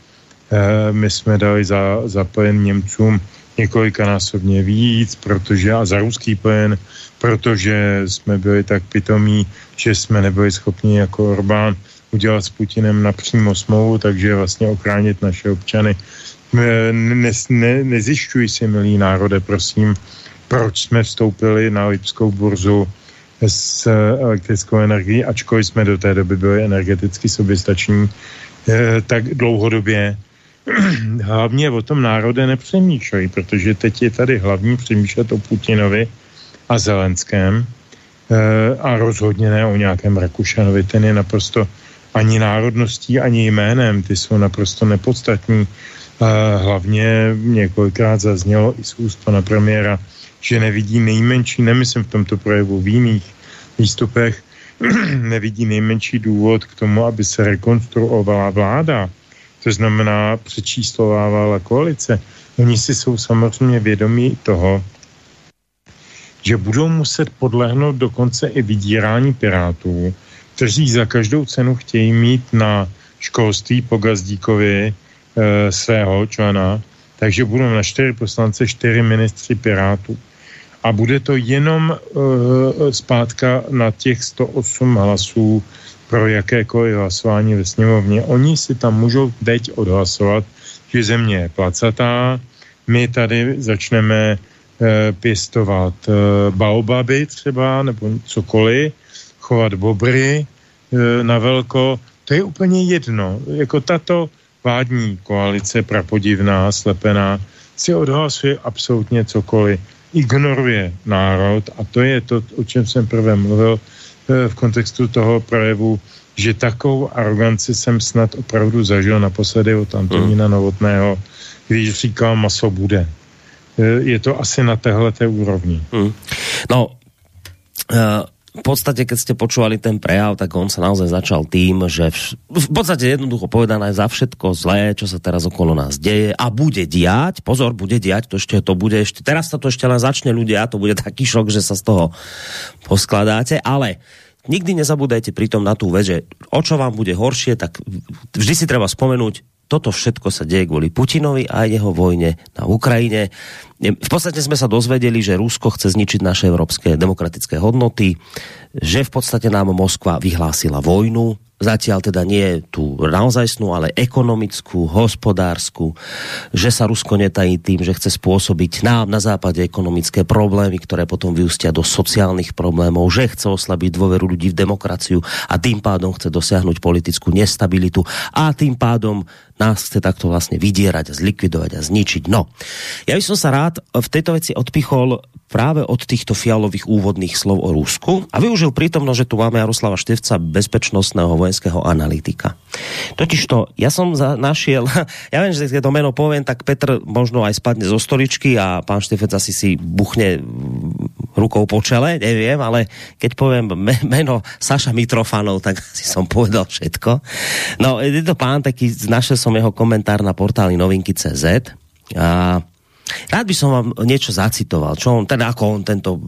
e, my jsme dali za, za plyn Němcům několikanásobně víc, protože a za ruský plyn, protože jsme byli tak pitomí, že jsme nebyli schopni jako Orbán udělat s Putinem napřímo smlouvu, takže vlastně ochránit naše občany ne, ne, nezjišťuj si, milý národe, prosím, proč jsme vstoupili na Lipskou burzu s elektrickou energií, ačkoliv jsme do té doby byli energeticky soběstační, eh, tak dlouhodobě. Hlavně o tom národe nepřemýšlejí, protože teď je tady hlavní přemýšlet o Putinovi a Zelenském eh, a rozhodně ne o nějakém Rakušanovi. Ten je naprosto ani národností, ani jménem, ty jsou naprosto nepodstatní hlavně několikrát zaznělo i z úst pana premiéra, že nevidí nejmenší, nemyslím v tomto projevu, v jiných výstupech, nevidí nejmenší důvod k tomu, aby se rekonstruovala vláda. To znamená, přečíslovávala koalice. Oni si jsou samozřejmě vědomí toho, že budou muset podlehnout dokonce i vydírání pirátů, kteří za každou cenu chtějí mít na školství po Gazdíkovi e, svého člena, takže budou na čtyři poslance čtyři ministři Pirátů. A bude to jenom e, zpátka na těch 108 hlasů pro jakékoliv hlasování ve sněmovně. Oni si tam můžou teď odhlasovat, že země je placatá, my tady začneme e, pěstovat e, baobaby třeba, nebo cokoliv, chovat bobry e, na velko, to je úplně jedno. Jako tato vládní koalice prapodivná, slepená, si odhlasuje absolutně cokoliv, ignoruje národ a to je to, o čem jsem prvé mluvil eh, v kontextu toho projevu, že takovou aroganci jsem snad opravdu zažil naposledy od Antonína hmm. Novotného, když říkal maso bude. Eh, je to asi na téhle úrovni. Hmm. No, uh v podstate, keď ste počúvali ten prejav, tak on sa naozaj začal tým, že v, v podstate jednoducho povedané za všetko zlé, čo sa teraz okolo nás deje a bude diať, pozor, bude diať, to ešte to bude ešte, teraz sa to ešte len začne ľudia, to bude taký šok, že sa z toho poskladáte, ale nikdy nezabúdajte pritom na tú vec, že o čo vám bude horšie, tak vždy si treba spomenúť, toto všetko sa deje kvôli Putinovi a jeho vojne na Ukrajine. V podstate sme sa dozvedeli, že Rusko chce zničiť naše európske demokratické hodnoty, že v podstate nám Moskva vyhlásila vojnu, zatiaľ teda nie tu naozajstnú, ale ekonomickú, hospodársku, že sa Rusko netají tým, že chce spôsobiť nám na západe ekonomické problémy, ktoré potom vyústia do sociálnych problémov, že chce oslabiť dôveru ľudí v demokraciu a tým pádom chce dosiahnuť politickú nestabilitu a tým pádom nás chce takto vlastne vydierať a zlikvidovať a zničiť. No, ja by som sa rád v tejto veci odpichol práve od týchto fialových úvodných slov o Rusku a využil prítomno, že tu máme Jaroslava Števca, bezpečnostného vojenského analytika. Totižto, ja som za, našiel, ja viem, že keď to meno poviem, tak Petr možno aj spadne zo stoličky a pán Štefec asi si buchne rukou po čele, neviem, ale keď poviem meno Saša Mitrofanov, tak si som povedal všetko. No, je to pán taký, našiel jeho komentár na portáli novinky.cz a Rád by som vám niečo zacitoval, čo on, teda ako on tento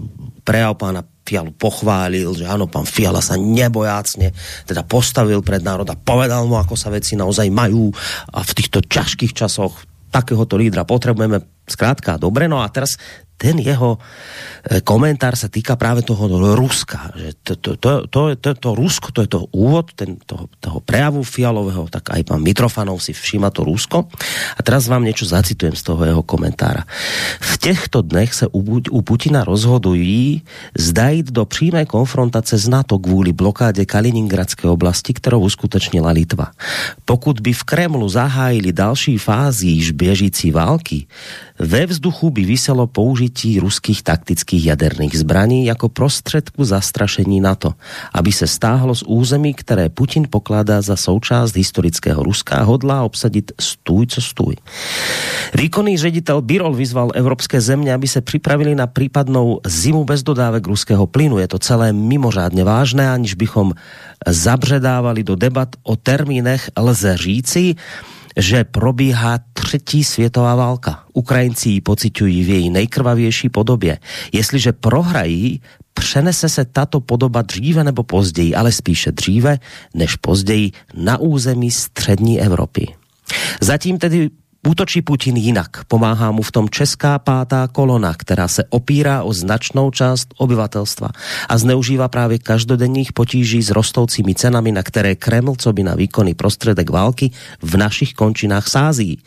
prejav pána Fialu pochválil, že áno, pán Fiala sa nebojácne teda postavil pred národ a povedal mu, ako sa veci naozaj majú a v týchto ťažkých časoch takéhoto lídra potrebujeme. Zkrátka, dobre, no a teraz ten jeho e, komentár sa týka práve toho Ruska. Že to, to, to, to, to, to Rusko, to je to úvod ten, toho, toho prejavu fialového, tak aj pán Mitrofanov si všíma to Rusko. A teraz vám niečo zacitujem z toho jeho komentára. V těchto dnech se u, u Putina rozhodují zdajít do přímé konfrontace s NATO kvůli blokáde Kaliningradské oblasti, kterou uskutečnila Litva. Pokud by v Kremlu zahájili další fázi již běžící války, ve vzduchu by vyselo použití ruských taktických jaderných zbraní jako prostředku zastrašení NATO, aby se stáhlo z území, které Putin pokládá za součást historického Ruska a hodlá obsadit stůj co stůj. Výkonný ředitel Birol vyzval evropské země, aby se připravili na případnou zimu bez dodávek ruského plynu. Je to celé mimořádně vážné, aniž bychom zabředávali do debat o termínech, lze říci, že probíhá třetí světová válka. Ukrajinci ji pocitují v její nejkrvavější podobě. Jestliže prohrají, přenese se tato podoba dříve nebo později, ale spíše dříve než později na území střední Evropy. Zatím tedy Útočí Putin jinak. Pomáhá mu v tom česká pátá kolona, která se opírá o značnou část obyvatelstva a zneužívá právě každodenních potíží s rostoucími cenami, na které Kreml, co by na výkonný prostředek války, v našich končinách sází.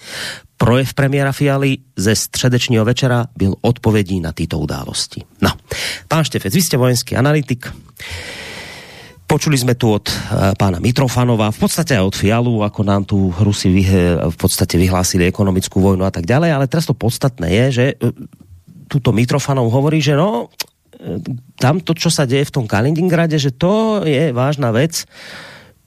Projev premiéra Fialy ze středečního večera byl odpovědí na tyto události. No, pán Štefec, vy jste vojenský analytik. Počuli sme tu od uh, pána Mitrofanova, v podstate aj od Fialu, ako nám tu Rusi vy, v podstate vyhlásili ekonomickú vojnu a tak ďalej, ale teraz to podstatné je, že uh, tuto Mitrofanov hovorí, že no, tam to, čo sa deje v tom Kaliningrade, že to je vážna vec,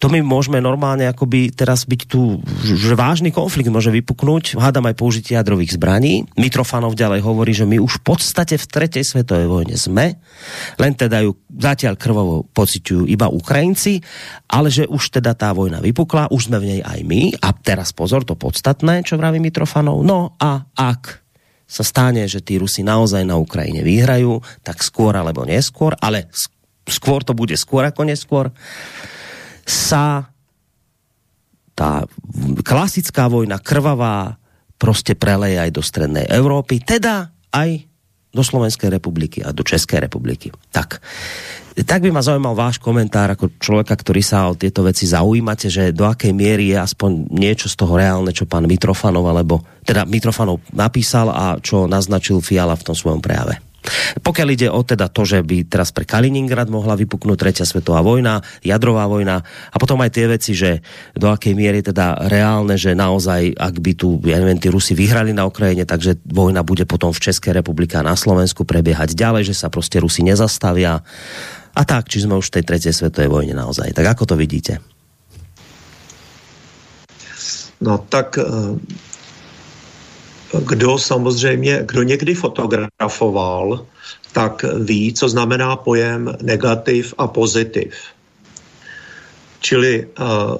to my môžeme normálne akoby teraz byť tu, že vážny konflikt môže vypuknúť, hádam aj použitie jadrových zbraní. Mitrofanov ďalej hovorí, že my už v podstate v tretej svetovej vojne sme, len teda ju zatiaľ krvovo pociťujú iba Ukrajinci, ale že už teda tá vojna vypukla, už sme v nej aj my. A teraz pozor, to podstatné, čo vraví Mitrofanov, no a ak sa stane, že tí Rusi naozaj na Ukrajine vyhrajú, tak skôr alebo neskôr, ale skôr to bude skôr ako neskôr, sa tá klasická vojna krvavá prostě preleje aj do strednej Európy, teda aj do Slovenskej republiky a do České republiky. Tak, tak by ma zaujímal váš komentár ako človeka, ktorý sa o tieto veci zaujímate, že do akej miery je aspoň niečo z toho reálne, čo pán Mitrofanov, alebo teda Mitrofanov napísal a čo naznačil Fiala v tom svojom prejave. Pokiaľ ide o teda to, že by teraz pre Kaliningrad mohla vypuknúť tretia svetová vojna, jadrová vojna a potom aj tie veci, že do akej miery teda reálne, že naozaj, ak by tu, ja neviem, tí Rusi vyhrali na Ukrajine, takže vojna bude potom v České republike a na Slovensku prebiehať ďalej, že sa prostě Rusi nezastavia a tak, či sme už v tej tretej svetovej vojne naozaj. Tak ako to vidíte? No tak eh, kdo samozřejmě, kdo někdy fotografoval, tak ví, co znamená pojem negativ a pozitiv. Čili uh,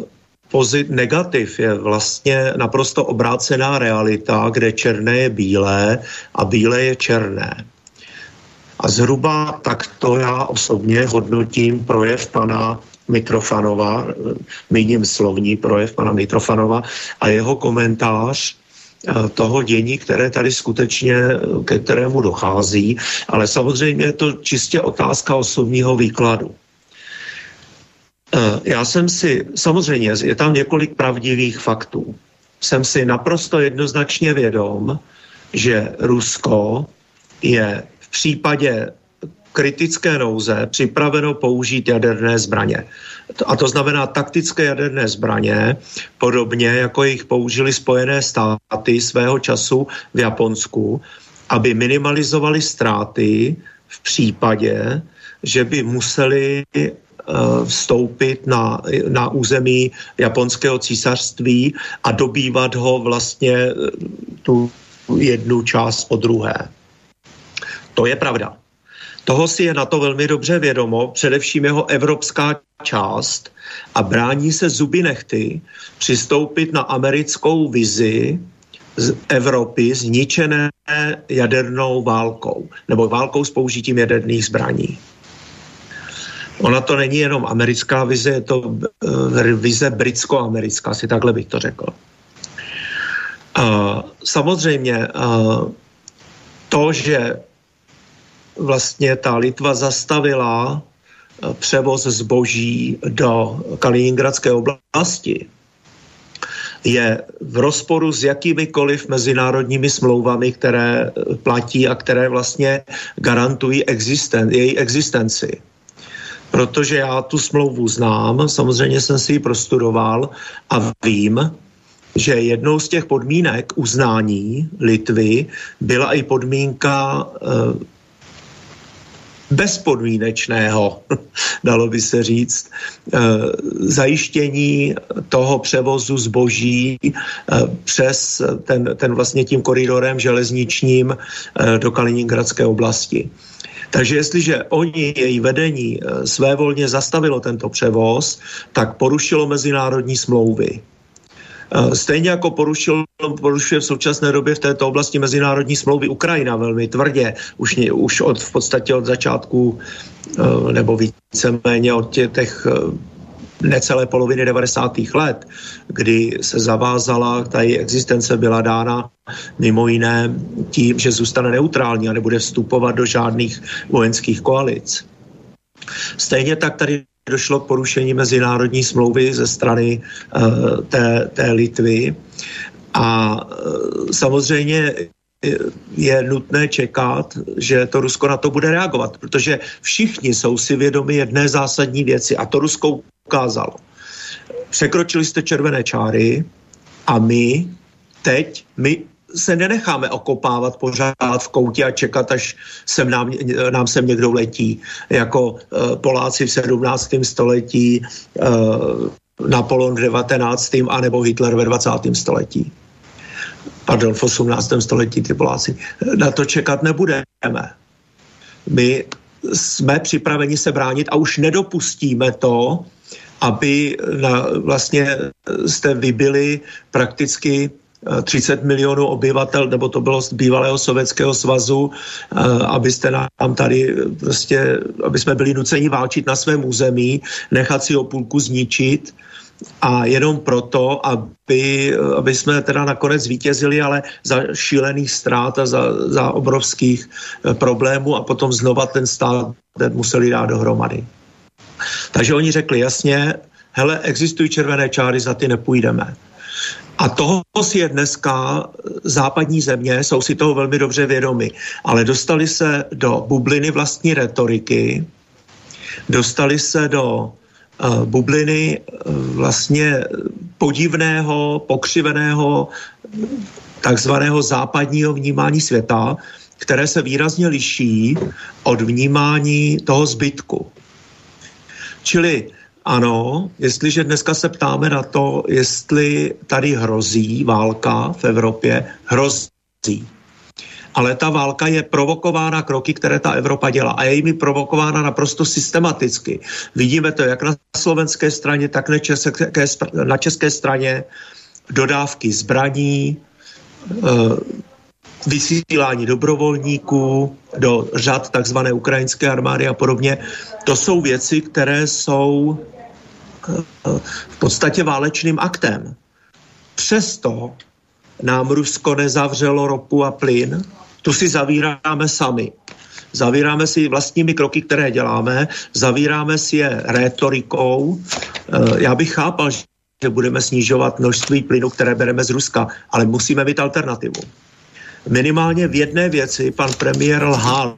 pozit, negativ je vlastně naprosto obrácená realita, kde černé je bílé a bílé je černé. A zhruba takto já osobně hodnotím projev pana Mitrofanova, míním slovní projev pana Mitrofanova a jeho komentář Eh, toho dění, které tady skutečně, ke kterému dochází, ale samozřejmě je to čistě otázka osobního výkladu. Eh, já jsem si, samozřejmě je tam několik pravdivých faktů. Jsem si naprosto jednoznačně vědom, že Rusko je v případě kritické nouze připraveno použít jaderné zbraně. A to znamená taktické jaderné zbraně, podobně jako jich použili Spojené státy svého času v Japonsku, aby minimalizovali ztráty v případě, že by museli eh, vstoupit na, na území japonského císařství a dobývat ho vlastně eh, tu jednu část po druhé. To je pravda. Toho si je na to velmi dobře vědomo, především jeho evropská část a brání se zuby nechty přistoupit na americkou vizi z Evropy zničené jadernou válkou nebo válkou s použitím jaderných zbraní. Ona to není jenom americká vize, je to uh, vize britsko-americká, si takhle bych to řekl. Uh, samozřejmě uh, to, že vlastně ta Litva zastavila eh, převoz zboží do Kaliningradské oblasti, je v rozporu s jakýmikoliv mezinárodními smlouvami, které platí a které vlastně garantují existen, její existenci. Protože já tu smlouvu znám, samozřejmě jsem si ji prostudoval a vím, že jednou z těch podmínek uznání Litvy byla i podmínka eh, bezpodmínečného, dalo by se říct, eh, zajištění toho převozu zboží eh, přes ten, ten vlastně tím koridorem železničním eh, do Kaliningradské oblasti. Takže jestliže oni, její vedení, svévolně zastavilo tento převoz, tak porušilo mezinárodní smlouvy. Eh, stejně jako porušil, porušuje v současné době v této oblasti mezinárodní smlouvy Ukrajina velmi tvrdě, už, už od, v podstatě od začátku eh, nebo víceméně od těch eh, necelé poloviny 90. let, kdy se zavázala, ta její existence byla dána mimo jiné tím, že zůstane neutrální a nebude vstupovat do žádných vojenských koalic. Stejně tak tady došlo k porušení mezinárodní smlouvy ze strany uh, té, té Litvy. A uh, samozřejmě je nutné čekat, že to Rusko na to bude reagovat, protože všichni jsou si vědomi jedné zásadní věci a to Rusko ukázalo. Překročili jste červené čáry a my teď, my se nenecháme okopávat pořád v koutě a čekat, až sem nám, nám sem někdo letí. Jako uh, Poláci v 17. století, uh, Napoleon v 19. a nebo Hitler ve 20. století. Pardon, v 18. století ty Poláci. Na to čekat nebudeme. My jsme připraveni se bránit a už nedopustíme to, aby na, vlastně jste vybili prakticky 30 milionů obyvatel, nebo to bylo z bývalého Sovětského svazu, eh, abyste nám tady prostě, aby jsme byli nuceni válčit na svém území, nechat si o půlku zničit a jenom proto, aby, aby jsme teda nakonec vítězili, ale za šílených ztrát a za, za obrovských eh, problémů a potom znova ten stát museli dát dohromady. Takže oni řekli jasně, hele, existují červené čáry, za ty nepůjdeme. A toho si je dneska západní země, jsou si toho velmi dobře vědomi, ale dostali se do bubliny vlastní retoriky, dostali se do uh, bubliny uh, vlastně podivného, pokřiveného, takzvaného západního vnímání světa, které se výrazně liší od vnímání toho zbytku. Čili ano, jestliže dneska se ptáme na to, jestli tady hrozí válka v Evropě, hrozí. Ale ta válka je provokována kroky, které ta Evropa dělá. A je jimi provokována naprosto systematicky. Vidíme to jak na slovenské straně, tak na české, na české straně. Dodávky zbraní, eh, vysílání dobrovolníků do řad takzvané ukrajinské armády a podobně. To jsou věci, které jsou v podstatě válečným aktem. Přesto nám Rusko nezavřelo ropu a plyn, tu si zavíráme sami. Zavíráme si vlastními kroky, které děláme, zavíráme si je rétorikou. Eh, já bych chápal, že budeme snižovat množství plynu, které bereme z Ruska, ale musíme mít alternativu. Minimálně v jedné věci pan premiér lhal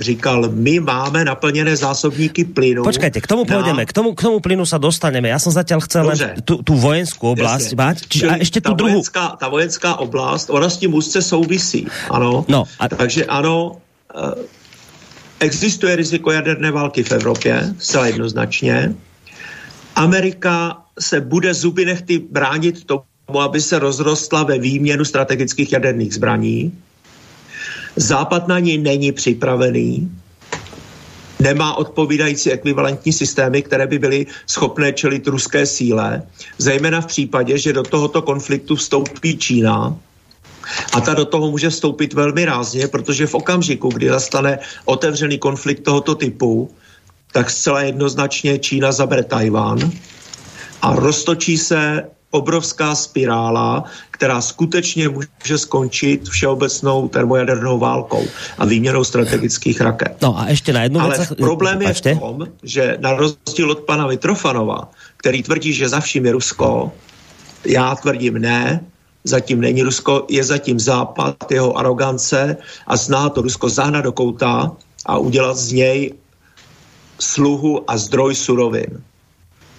říkal, my máme naplněné zásobníky plynu. Počkajte, k tomu na... pôjdeme, k tomu, k tomu plynu sa dostaneme. Já jsem zatím chcel len tu, tu vojenskou oblast mať. a ještě tu druhou. Vojenská, ta vojenská oblast, ona s tím úzce souvisí, ano. No, a... Takže ano, eh, existuje riziko jaderné války v Evropě, zcela jednoznačně. Amerika se bude zuby nechty bránit tomu, aby se rozrostla ve výměnu strategických jaderných zbraní. Západ na ní není připravený, nemá odpovídající ekvivalentní systémy, které by byly schopné čelit ruské síle, zejména v případě, že do tohoto konfliktu vstoupí Čína, a ta do toho může vstoupit velmi rázně, protože v okamžiku, kdy nastane otevřený konflikt tohoto typu, tak zcela jednoznačně Čína zabere Tajván a roztočí se obrovská spirála, která skutečně může skončit všeobecnou termojadernou válkou a výměnou strategických raket. No a ještě na jednu Ale věc... problém je v tom, že na rozdíl od pana Mitrofanova, který tvrdí, že za vším je Rusko, já tvrdím ne, zatím není Rusko, je zatím Západ, jeho arogance a zná to Rusko zahnat do kouta a udělat z něj sluhu a zdroj surovin.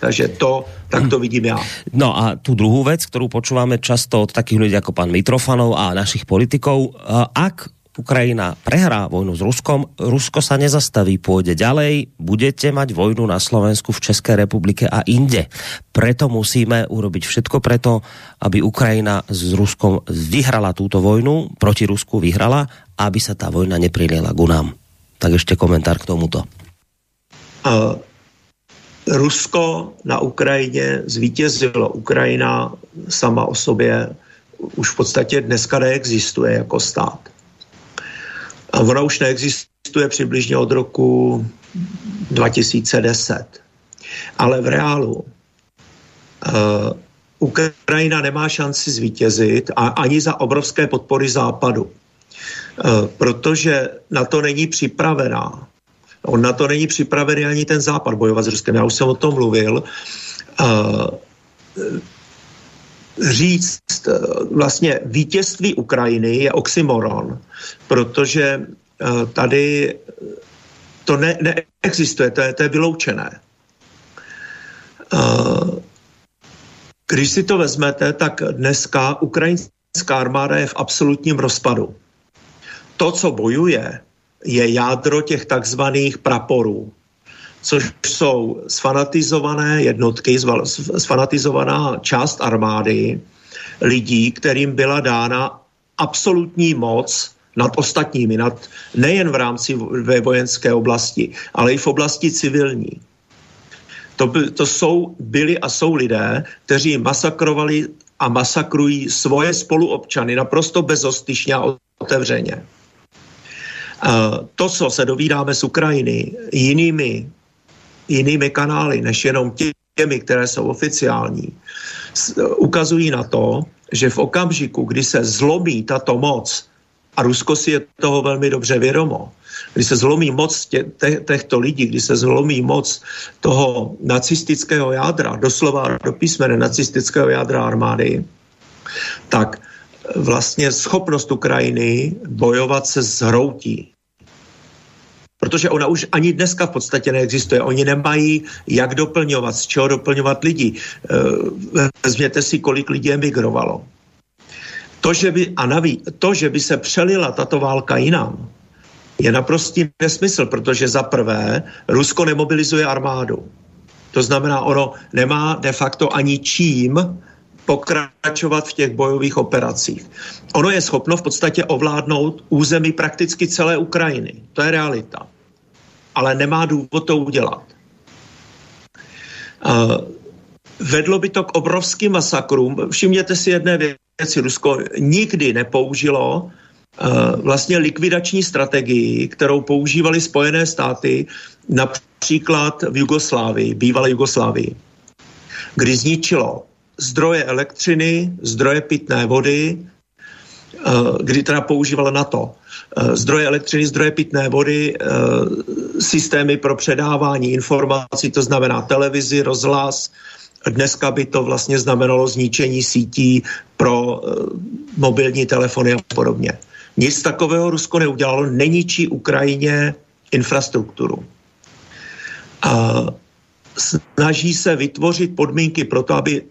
Takže to, tak to vidím já. No a tu druhou věc, kterou počúváme často od takých lidí jako pan Mitrofanov a našich politikov, ak Ukrajina prehrá vojnu s Ruskom, Rusko sa nezastaví, pôjde ďalej, budete mať vojnu na Slovensku, v České republike a inde. Preto musíme urobiť všetko preto, aby Ukrajina s Ruskom vyhrala túto vojnu, proti Rusku vyhrala, aby sa tá vojna nepriliela ku nám. Tak ešte komentár k tomuto. Uh, Rusko na Ukrajině zvítězilo. Ukrajina sama o sobě už v podstatě dneska neexistuje jako stát. A ona už neexistuje přibližně od roku 2010. Ale v reálu uh, Ukrajina nemá šanci zvítězit a ani za obrovské podpory západu. Uh, protože na to není připravená. On na to není připravený ani ten západ bojovat s Ruskem. Já už jsem o tom mluvil. Uh, říct vlastně vítězství Ukrajiny je oxymoron, protože tady to ne, neexistuje, to je, to je vyloučené. Když si to vezmete, tak dneska ukrajinská armáda je v absolutním rozpadu. To, co bojuje, je jádro těch takzvaných praporů, což jsou sfanatizované jednotky, sfanatizovaná část armády lidí, kterým byla dána absolutní moc nad ostatními, nad, nejen v rámci ve vojenské oblasti, ale i v oblasti civilní. To, by, to jsou, byli a jsou lidé, kteří masakrovali a masakrují svoje spoluobčany naprosto bezostyšně a otevřeně to, co se dovídáme z Ukrajiny jinými, jinými kanály, než jenom těmi, které jsou oficiální, ukazují na to, že v okamžiku, kdy se zlomí tato moc, a Rusko si je toho velmi dobře vědomo, kdy se zlomí moc tě, te, těchto lidí, kdy se zlomí moc toho nacistického jádra, doslova do písmene nacistického jádra armády, tak vlastně schopnost Ukrajiny bojovat se zhroutí. Protože ona už ani dneska v podstatě neexistuje. Oni nemají jak doplňovat, z čeho doplňovat lidi. Eh, vezměte si, kolik lidí emigrovalo. To, že by, a navíc, to, že by se přelila tato válka jinam, je naprostý nesmysl, protože za prvé Rusko nemobilizuje armádu. To znamená, ono nemá de facto ani čím pokračovat v těch bojových operacích. Ono je schopno v podstatě ovládnout území prakticky celé Ukrajiny. To je realita. Ale nemá důvod to udělat. Vedlo by to k obrovským masakrům. Všimněte si jedné věci. Rusko nikdy nepoužilo uh, vlastně likvidační strategii, kterou používali Spojené státy například v Jugoslávii, bývalé Jugoslávii, kdy zničilo zdroje elektřiny, zdroje pitné vody, eh, kdy teda používala NATO. Eh, zdroje elektřiny, zdroje pitné vody, eh, systémy pro předávání informací, to znamená televizi, rozhlas. Dneska by to vlastně znamenalo zničení sítí pro mobilní telefony a podobně. Nic takového Rusko neudělalo, neničí Ukrajině infrastrukturu. A snaží se vytvořit podmínky pro to, aby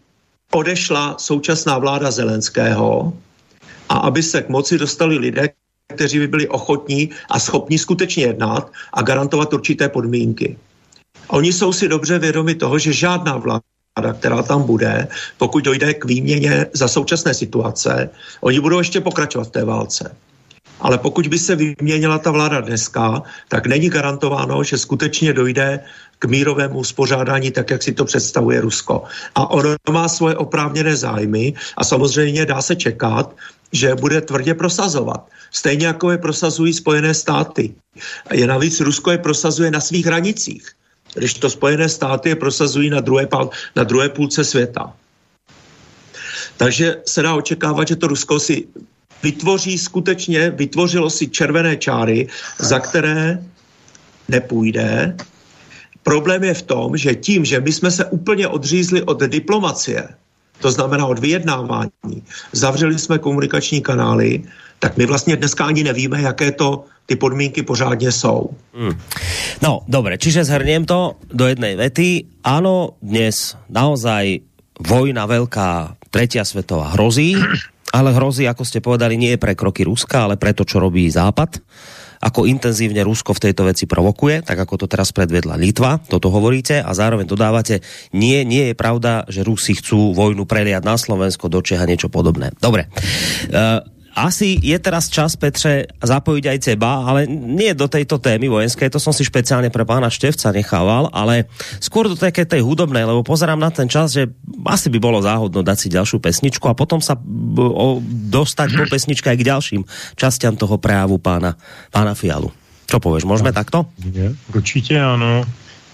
odešla současná vláda Zelenského a aby se k moci dostali lidé, kteří by byli ochotní a schopní skutečně jednat a garantovat určité podmínky. Oni jsou si dobře vědomi toho, že žádná vláda, která tam bude, pokud dojde k výměně za současné situace, oni budou ještě pokračovat v té válce. Ale pokud by se vyměnila ta vláda dneska, tak není garantováno, že skutečně dojde k mírovému uspořádání, tak jak si to představuje Rusko. A ono má svoje oprávněné zájmy a samozřejmě dá se čekat, že bude tvrdě prosazovat. Stejně jako je prosazují Spojené státy. Je navíc Rusko je prosazuje na svých hranicích, když to Spojené státy je prosazují na druhé, na druhé půlce světa. Takže se dá očekávat, že to Rusko si vytvoří skutečně, vytvořilo si červené čáry, za které nepůjde. Problém je v tom, že tím, že my jsme se úplně odřízli od diplomacie, to znamená od vyjednávání, zavřeli jsme komunikační kanály, tak my vlastně dneska ani nevíme, jaké to ty podmínky pořádně jsou. Hmm. No, dobre, čiže zhrniem to do jednej vety. Áno, dnes naozaj vojna veľká, tretia svetová hrozí, ale hrozí, ako ste povedali, nie pre kroky Ruska, ale pre to, čo robí Západ ako intenzívne Rusko v tejto veci provokuje, tak ako to teraz predvedla Litva, toto hovoríte a zároveň dodávate, nie, nie je pravda, že Rusi chcú vojnu preliať na Slovensko, do Čeha niečo podobné. Dobre. Uh, asi je teraz čas, Petře, zapojiť aj teba, ale nie do tejto témy vojenské, to som si špeciálne pre pána Števca nechával, ale skôr do také tej hudobnej, lebo pozerám na ten čas, že asi by bolo záhodno dať si ďalšiu pesničku a potom sa o, dostať po pesničke aj k ďalším častiam toho prejavu pána, pána Fialu. Čo povieš, môžeme takto? Určitě ano,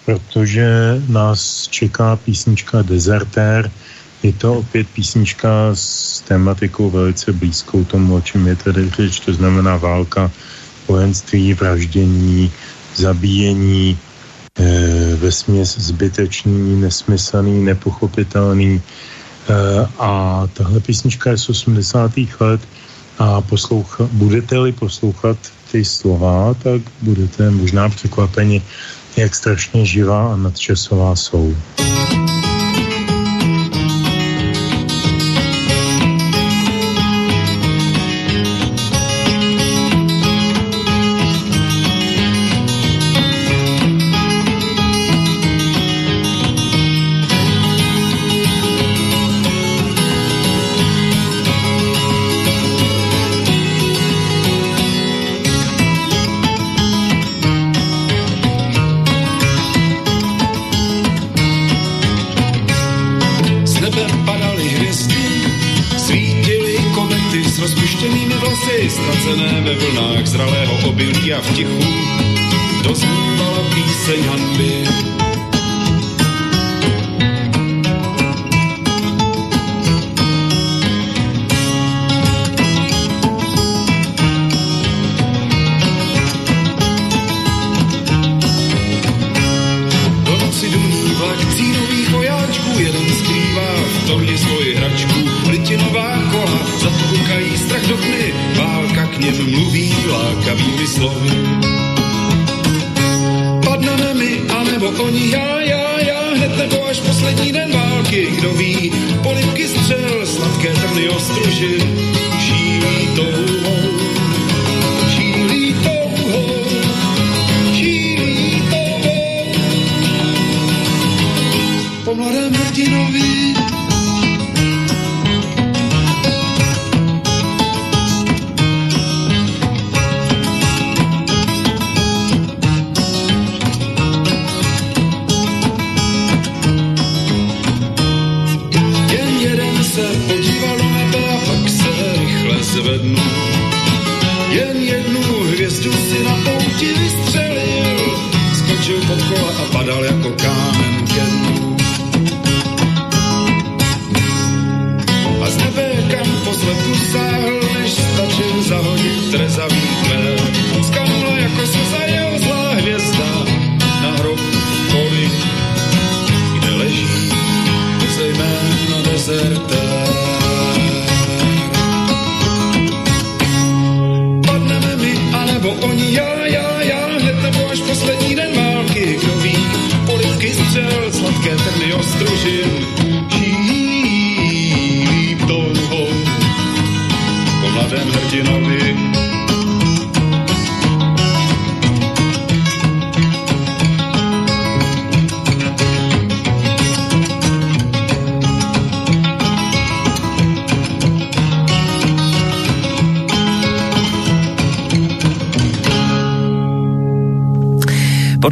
protože nás čeká písnička Desertér, je to opět písnička s tématikou velice blízkou tomu, o čem je tady řeč, to znamená válka, vojenství, vraždění, zabíjení, e, ve směs zbytečný, nesmyslný, nepochopitelný. E, a tahle písnička je z 80. let a posloucha, budete-li poslouchat ty slova, tak budete možná překvapeni, jak strašně živá a nadčasová jsou.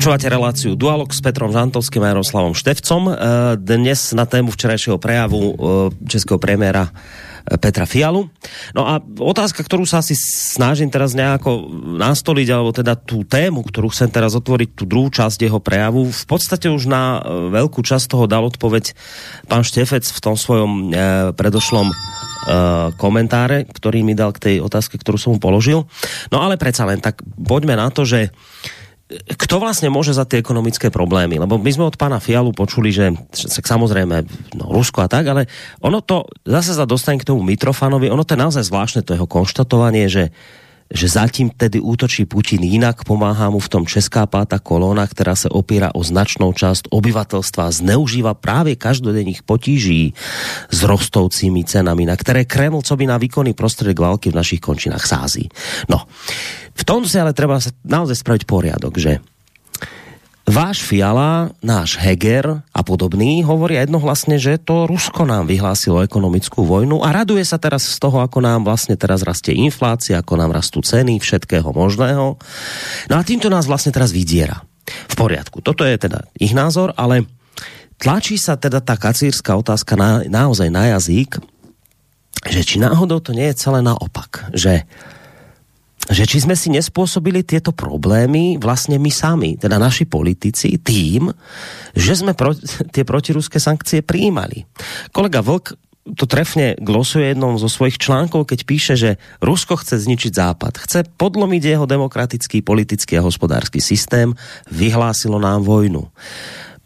Počúvate reláciu Dualog s Petrom Žantovským a Jaroslavom Števcom. E, dnes na tému včerajšieho prejavu e, českého premiéra Petra Fialu. No a otázka, ktorú sa asi snažím teraz nejako nastoliť, alebo teda tú tému, ktorú chcem teraz otvoriť, tú druhú časť jeho prejavu, v podstate už na e, veľkú časť toho dal odpoveď pán Štefec v tom svojom e, predošlom e, komentáre, ktorý mi dal k tej otázke, ktorú som mu položil. No ale predsa len, tak poďme na to, že kto vlastne môže za tie ekonomické problémy? Lebo my sme od pána Fialu počuli, že, samozrejme no, Rusko a tak, ale ono to, zase sa dostane k tomu Mitrofanovi, ono to je naozaj zvláštne, to jeho konštatovanie, že že zatím tedy útočí Putin jinak, pomáhá mu v tom česká páta kolóna, která se opírá o značnou část obyvatelstva, zneužíva právě každodenních potíží s rostoucími cenami, na které Kreml co by na výkonný prostředek války v našich končinách sází. No, v tom si ale treba naozaj spraviť poriadok, že Váš Fiala, náš Heger a podobný hovoria jednohlasne, že to Rusko nám vyhlásilo ekonomickú vojnu a raduje sa teraz z toho, ako nám vlastne teraz rastie inflácia, ako nám rastú ceny všetkého možného. No a týmto nás vlastne teraz vydiera. V poriadku. Toto je teda ich názor, ale tlačí sa teda tá kacírska otázka na, naozaj na jazyk, že či náhodou to nie je celé naopak, že že či sme si nespôsobili tieto problémy vlastne my sami, teda naši politici, tým, že sme pro, tie protiruské sankcie prijímali. Kolega Vlk to trefne glosuje jednom zo svojich článkov, keď píše, že Rusko chce zničiť Západ, chce podlomiť jeho demokratický, politický a hospodársky systém, vyhlásilo nám vojnu.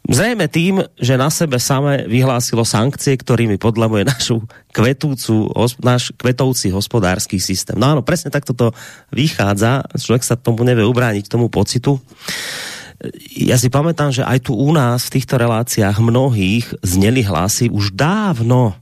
Zrejme tým, že na sebe samé vyhlásilo sankcie, ktorými podlamuje našu kvetúcu, náš kvetoucí hospodársky systém. No áno, presne takto to vychádza. Človek sa tomu nevie ubrániť, tomu pocitu. Ja si pamätám, že aj tu u nás v týchto reláciách mnohých zneli hlasy už dávno,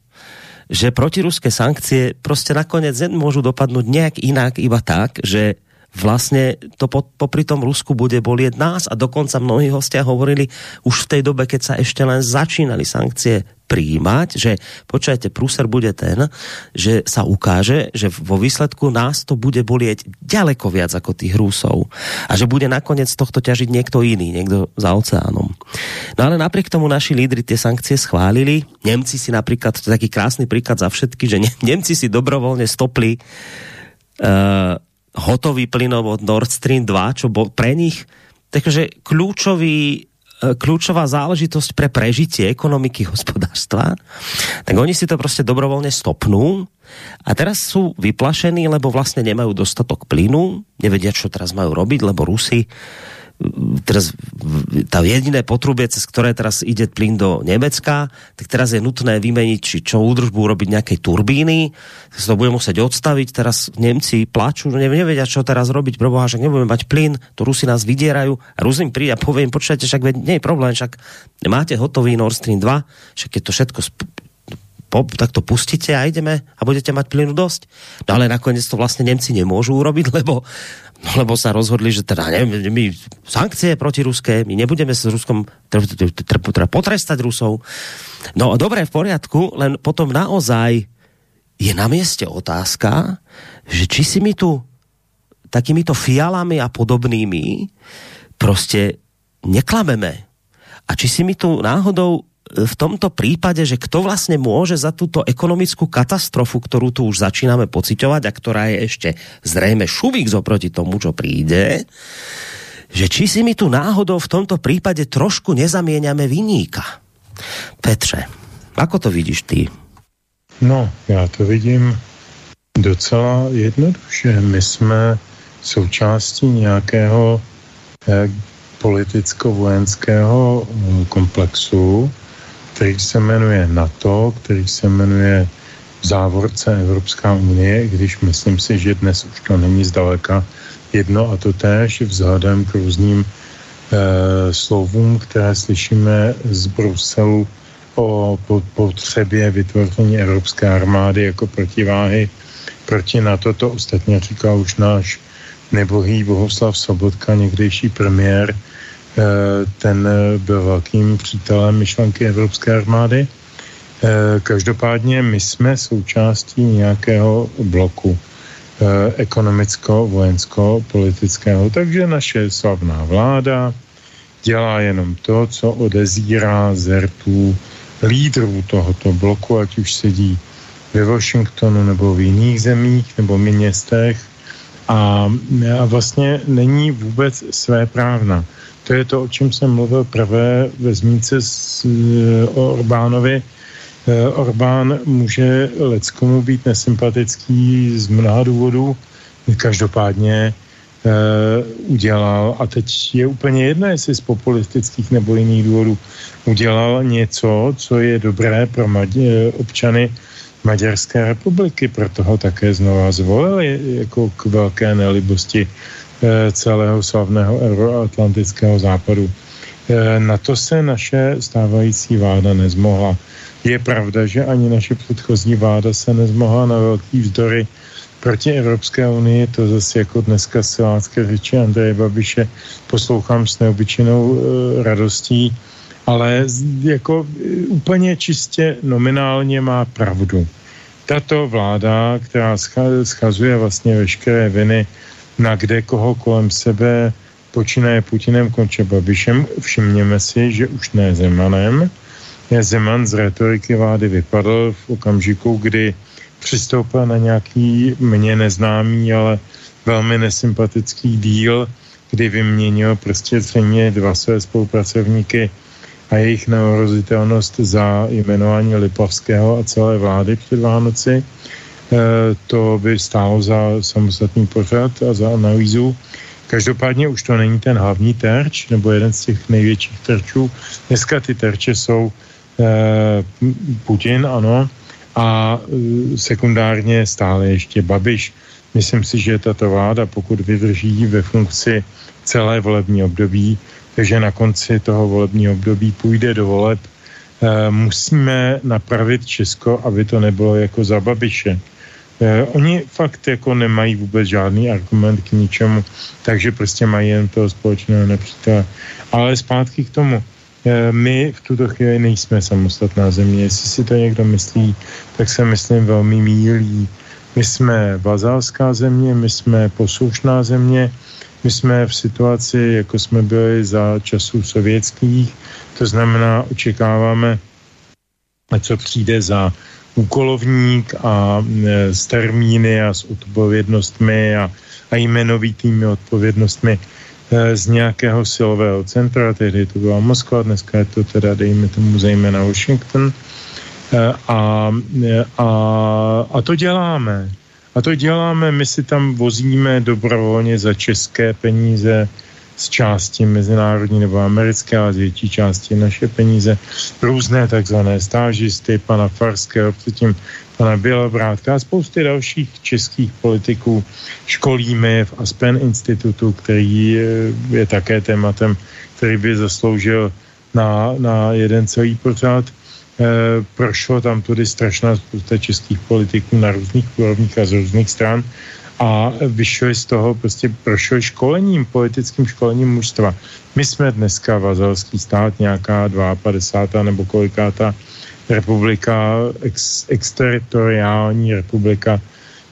že protiruské sankcie prostě nakoniec môžu dopadnúť nejak inak, iba tak, že vlastne to po, popri tom Rusku bude bolieť nás a dokonca mnohí hostia hovorili už v tej dobe, keď sa ešte len začínali sankcie príjmať, že počujete, prúser bude ten, že sa ukáže, že vo výsledku nás to bude bolieť ďaleko viac ako tých Rusov a že bude nakoniec tohto ťažiť niekto iný, niekto za oceánom. No ale napriek tomu naši lídry tie sankcie schválili. Nemci si napríklad, to je taký krásny príklad za všetky, že Nemci si dobrovoľne stopli uh, hotový plynovod Nord Stream 2, čo bol pre nich takže kľúčový e, kľúčová záležitosť pre prežitie ekonomiky hospodárstva, tak oni si to prostě dobrovoľne stopnú a teraz sú vyplašení, lebo vlastne nemajú dostatok plynu, nevedia, čo teraz majú robiť, lebo Rusi teraz tá jediné potrubie, cez ktoré teraz ide plyn do Nemecka, tak teraz je nutné vymeniť, či čo údržbu urobiť nejakej turbíny, sa to bude musieť odstaviť, teraz Nemci plačú, no nevedia, čo teraz robiť, proboha, že nebudeme mať plyn, to Rusi nás vydierajú. A Rusi im príde a povie im, počujete, však nie je problém, však máte hotový Nord Stream 2, však je to všetko po, tak to pustíte a ideme a budete mať plynu dosť. No ale nakoniec to vlastne Nemci nemôžu urobiť, lebo No, lebo sa rozhodli, že teda neviem, my sankcie proti ruské, my nebudeme s Ruskom teda potrestať Rusov. No dobre, v poriadku, len potom naozaj je na mieste otázka, že či si my tu takýmito fialami a podobnými prostě neklameme. A či si my tu náhodou v tomto prípade, že kto vlastne môže za túto ekonomickú katastrofu, ktorú tu už začíname pociťovať a ktorá je ešte zrejme šuvík zoproti tomu, čo príde, že či si my tu náhodou v tomto prípade trošku nezamieňame viníka. Petře, ako to vidíš ty? No, já to vidím docela jednoduše. My jsme součástí nějakého eh, politicko-vojenského eh, komplexu, který se jmenuje NATO, který se jmenuje v závorce Evropská unie, když myslím si, že dnes už to není zdaleka jedno a to též vzhledem k různým e, slovům, které slyšíme z Bruselu o potřebě vytvoření Evropské armády jako protiváhy proti NATO. To ostatně říkal už náš nebohý Bohuslav Sobotka, někdejší premiér, ten eh, byl velkým přítelem myšlenky Evropské armády. Eh, každopádně my jsme součástí nějakého bloku ekonomicko-vojensko-politického, takže naše slavná vláda dělá jenom to, co odezírá z rtů lídrů tohoto bloku, ať už sedí ve Washingtonu nebo v jiných zemích nebo městech a, a vlastně není vůbec své právna. To je to, o čem jsem mluvil prvé ve zmínce s, o Orbánovi. E, Orbán může leckomu být nesympatický z mnoha důvodů, každopádně Eh, udělal, a teď je úplně jedno, jestli z populistických nebo jiných důvodů, udělal něco, co je dobré pro Maď- občany Maďarské republiky, proto ho také znova zvolili jako k velké nelibosti eh, celého slavného euroatlantického západu. Eh, na to se naše stávající vláda nezmohla. Je pravda, že ani naše předchozí vláda se nezmohla na velký vzdory proti Evropské unii, to zase jako dneska silácké řeči Andreje Babiše poslouchám s neobyčejnou e, radostí, ale jako úplně čistě nominálně má pravdu. Tato vláda, která schazuje vlastně veškeré viny na kde koho kolem sebe, počínaje Putinem, konče Babišem, všimněme si, že už ne Zemanem. Zeman z retoriky vlády vypadl v okamžiku, kdy přistoupil na nějaký mně neznámý, ale velmi nesympatický díl, kdy vyměnil prostě zřejmě dva své spolupracovníky a jejich neohrozitelnost za jmenování Lipavského a celé vlády před Vánoci. E, to by stálo za samostatný pořad a za analýzu. Každopádně už to není ten hlavní terč, nebo jeden z těch největších terčů. Dneska ty terče jsou e, Putin, ano, a e, sekundárně stále ještě Babiš. Myslím si, že tato vláda, pokud vydrží ve funkci celé volební období, takže na konci toho volebního období půjde do voleb, musíme napravit Česko, aby to nebylo jako za Babiše. E, oni fakt jako nemají vůbec žádný argument k ničemu, takže prostě mají jen toho společného nepřítele. Ale zpátky k tomu. Eh, my v tuto chvíli nejsme samostatná země. Jestli si to někdo myslí, tak se myslím velmi mílí. My jsme vazalská země, my jsme poslušná země, my jsme v situaci, jako jsme byli za časů sovětských, to znamená, očekáváme, co přijde za úkolovník a s termíny a s odpovědnostmi a, a jmenovitými odpovědnostmi Eh, z nějakého silového centra, tehdy to byla Moskva, dneska je to teda, dejme tomu, zejména Washington. Eh, a, a, a to děláme. A to děláme, my si tam vozíme dobrovolně za české peníze z části mezinárodní nebo americké, ale z větší části naše peníze, různé takzvané stážisty, pana Farského, předtím pana Bělobrátka a spousty dalších českých politiků. Školíme v Aspen institutu, který je také tématem, který by zasloužil na, na jeden celý pořád. E, prošlo tam tudy strašná spousta českých politiků na různých úrovních a z různých stran a vyšli z toho, prostě prošli školením, politickým školením mužstva. My jsme dneska vazalský stát, nějaká 52. nebo kolikátá republika, ex, exteritoriální republika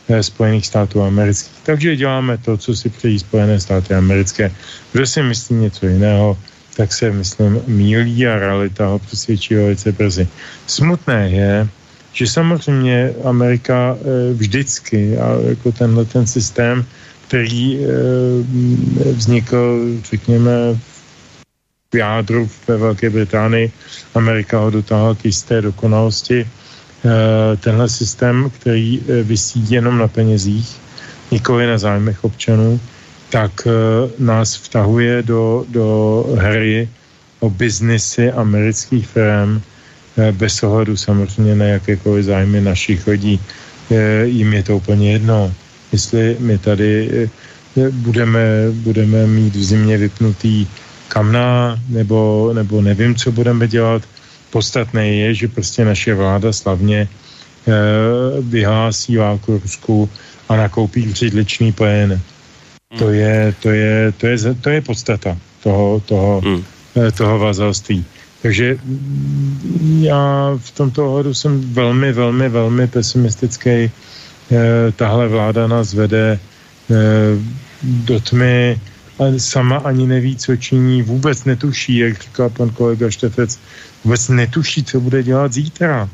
eh, Spojených států amerických. Takže děláme to, co si přejí Spojené státy americké. Kdo si myslí něco jiného, tak se, myslím, mílí a realita ho přesvědčí velice brzy. Smutné je, že samozřejmě Amerika eh, vždycky, a jako tenhle ten systém, který eh, vznikl, řekněme, v jádru ve Velké Británii, Amerika ho dotáhla k jisté dokonalosti. Eh, tenhle systém, který vysí jenom na penězích, nikoli na zájmech občanů, tak nás vtahuje do, do hry o biznisy amerických firm, bez ohledu samozřejmě na jakékoliv zájmy našich lidí. Eh, jim je to úplně jedno. Jestli my tady eh, budeme, budeme mít v zimě vypnutý kamna, nebo, nebo nevím, co budeme dělat. Podstatné je, že prostě naše vláda slavně vyhlásí válku Rusku a nakoupí břidličný plyn. Hmm. To je, to je, to je, to je podstata toho, toho, hmm. toho vazalství. Takže já v tomto ohledu jsem velmi, velmi, velmi pesimistický. Eh, tahle vláda nás vede eh, do tmy sama ani neví, co činí, vůbec netuší, jak říkal pan kolega Štefec, vůbec netuší, co bude dělat zítra.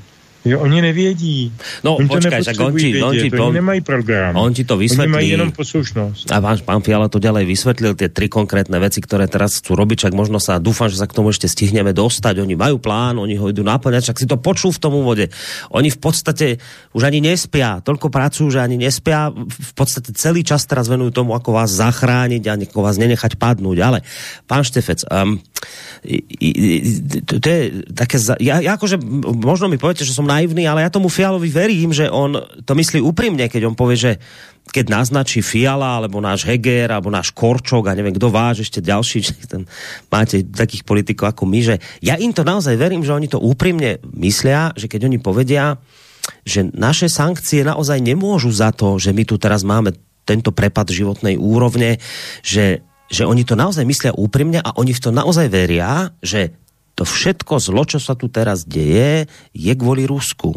Jo, oni nevědí. No, oni počkaj, tak on ti, on ti to, oni nemají program. On ti to vysvetlí. Oni mají jenom poslušnost. A váš pán Fiala to ďalej vysvetlil, tie tri konkrétne veci, ktoré teraz chcú robiť, čak možno sa, dúfam, že sa k tomu ešte stihneme dostať. Oni majú plán, oni ho idú naplňať, čak si to počul v tom úvode. Oni v podstate už ani nespia, toľko pracujú, že ani nespia. V podstate celý čas teraz venujú tomu, ako vás zachrániť a ako vás nenechať padnúť. Ale, pán Štefec, um, to, to je také, ja, ja akože, možno mi poviete, že som naivný, ale ja tomu Fialovi verím, že on to myslí úprimne, keď on povie, že keď naznačí Fiala, alebo náš Heger, alebo náš Korčok a neviem, kdo váš, ešte ďalší, že máte takých politikov ako my, že ja im to naozaj verím, že oni to úprimne myslia, že keď oni povedia, že naše sankcie naozaj nemôžu za to, že my tu teraz máme tento prepad životnej úrovne, že že oni to naozaj myslia úprimne a oni v to naozaj veria, že to všetko zlo, čo sa tu teraz deje, je kvôli Rusku.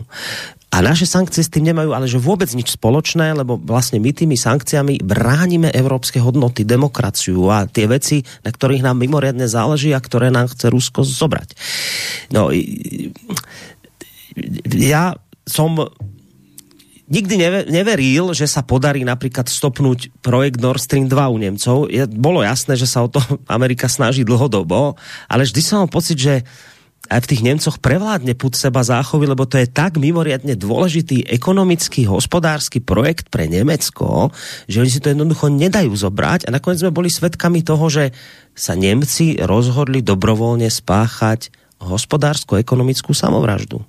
A naše sankcie s tým nemajú ale že vôbec nič spoločné, lebo vlastne my tými sankciami bránime európske hodnoty, demokraciu a tie veci, na ktorých nám mimoriadne záleží a ktoré nám chce Rusko zobrať. No, ja som nikdy neveril, že sa podarí napríklad stopnúť projekt Nord Stream 2 u Nemcov. Je, bolo jasné, že sa o to Amerika snaží dlhodobo, ale vždy som mal pocit, že aj v tých Nemcoch prevládne put seba záchovy, lebo to je tak mimoriadne dôležitý ekonomický, hospodársky projekt pre Nemecko, že oni si to jednoducho nedajú zobrať a nakoniec sme boli svedkami toho, že sa Nemci rozhodli dobrovoľne spáchať hospodársko-ekonomickú samovraždu.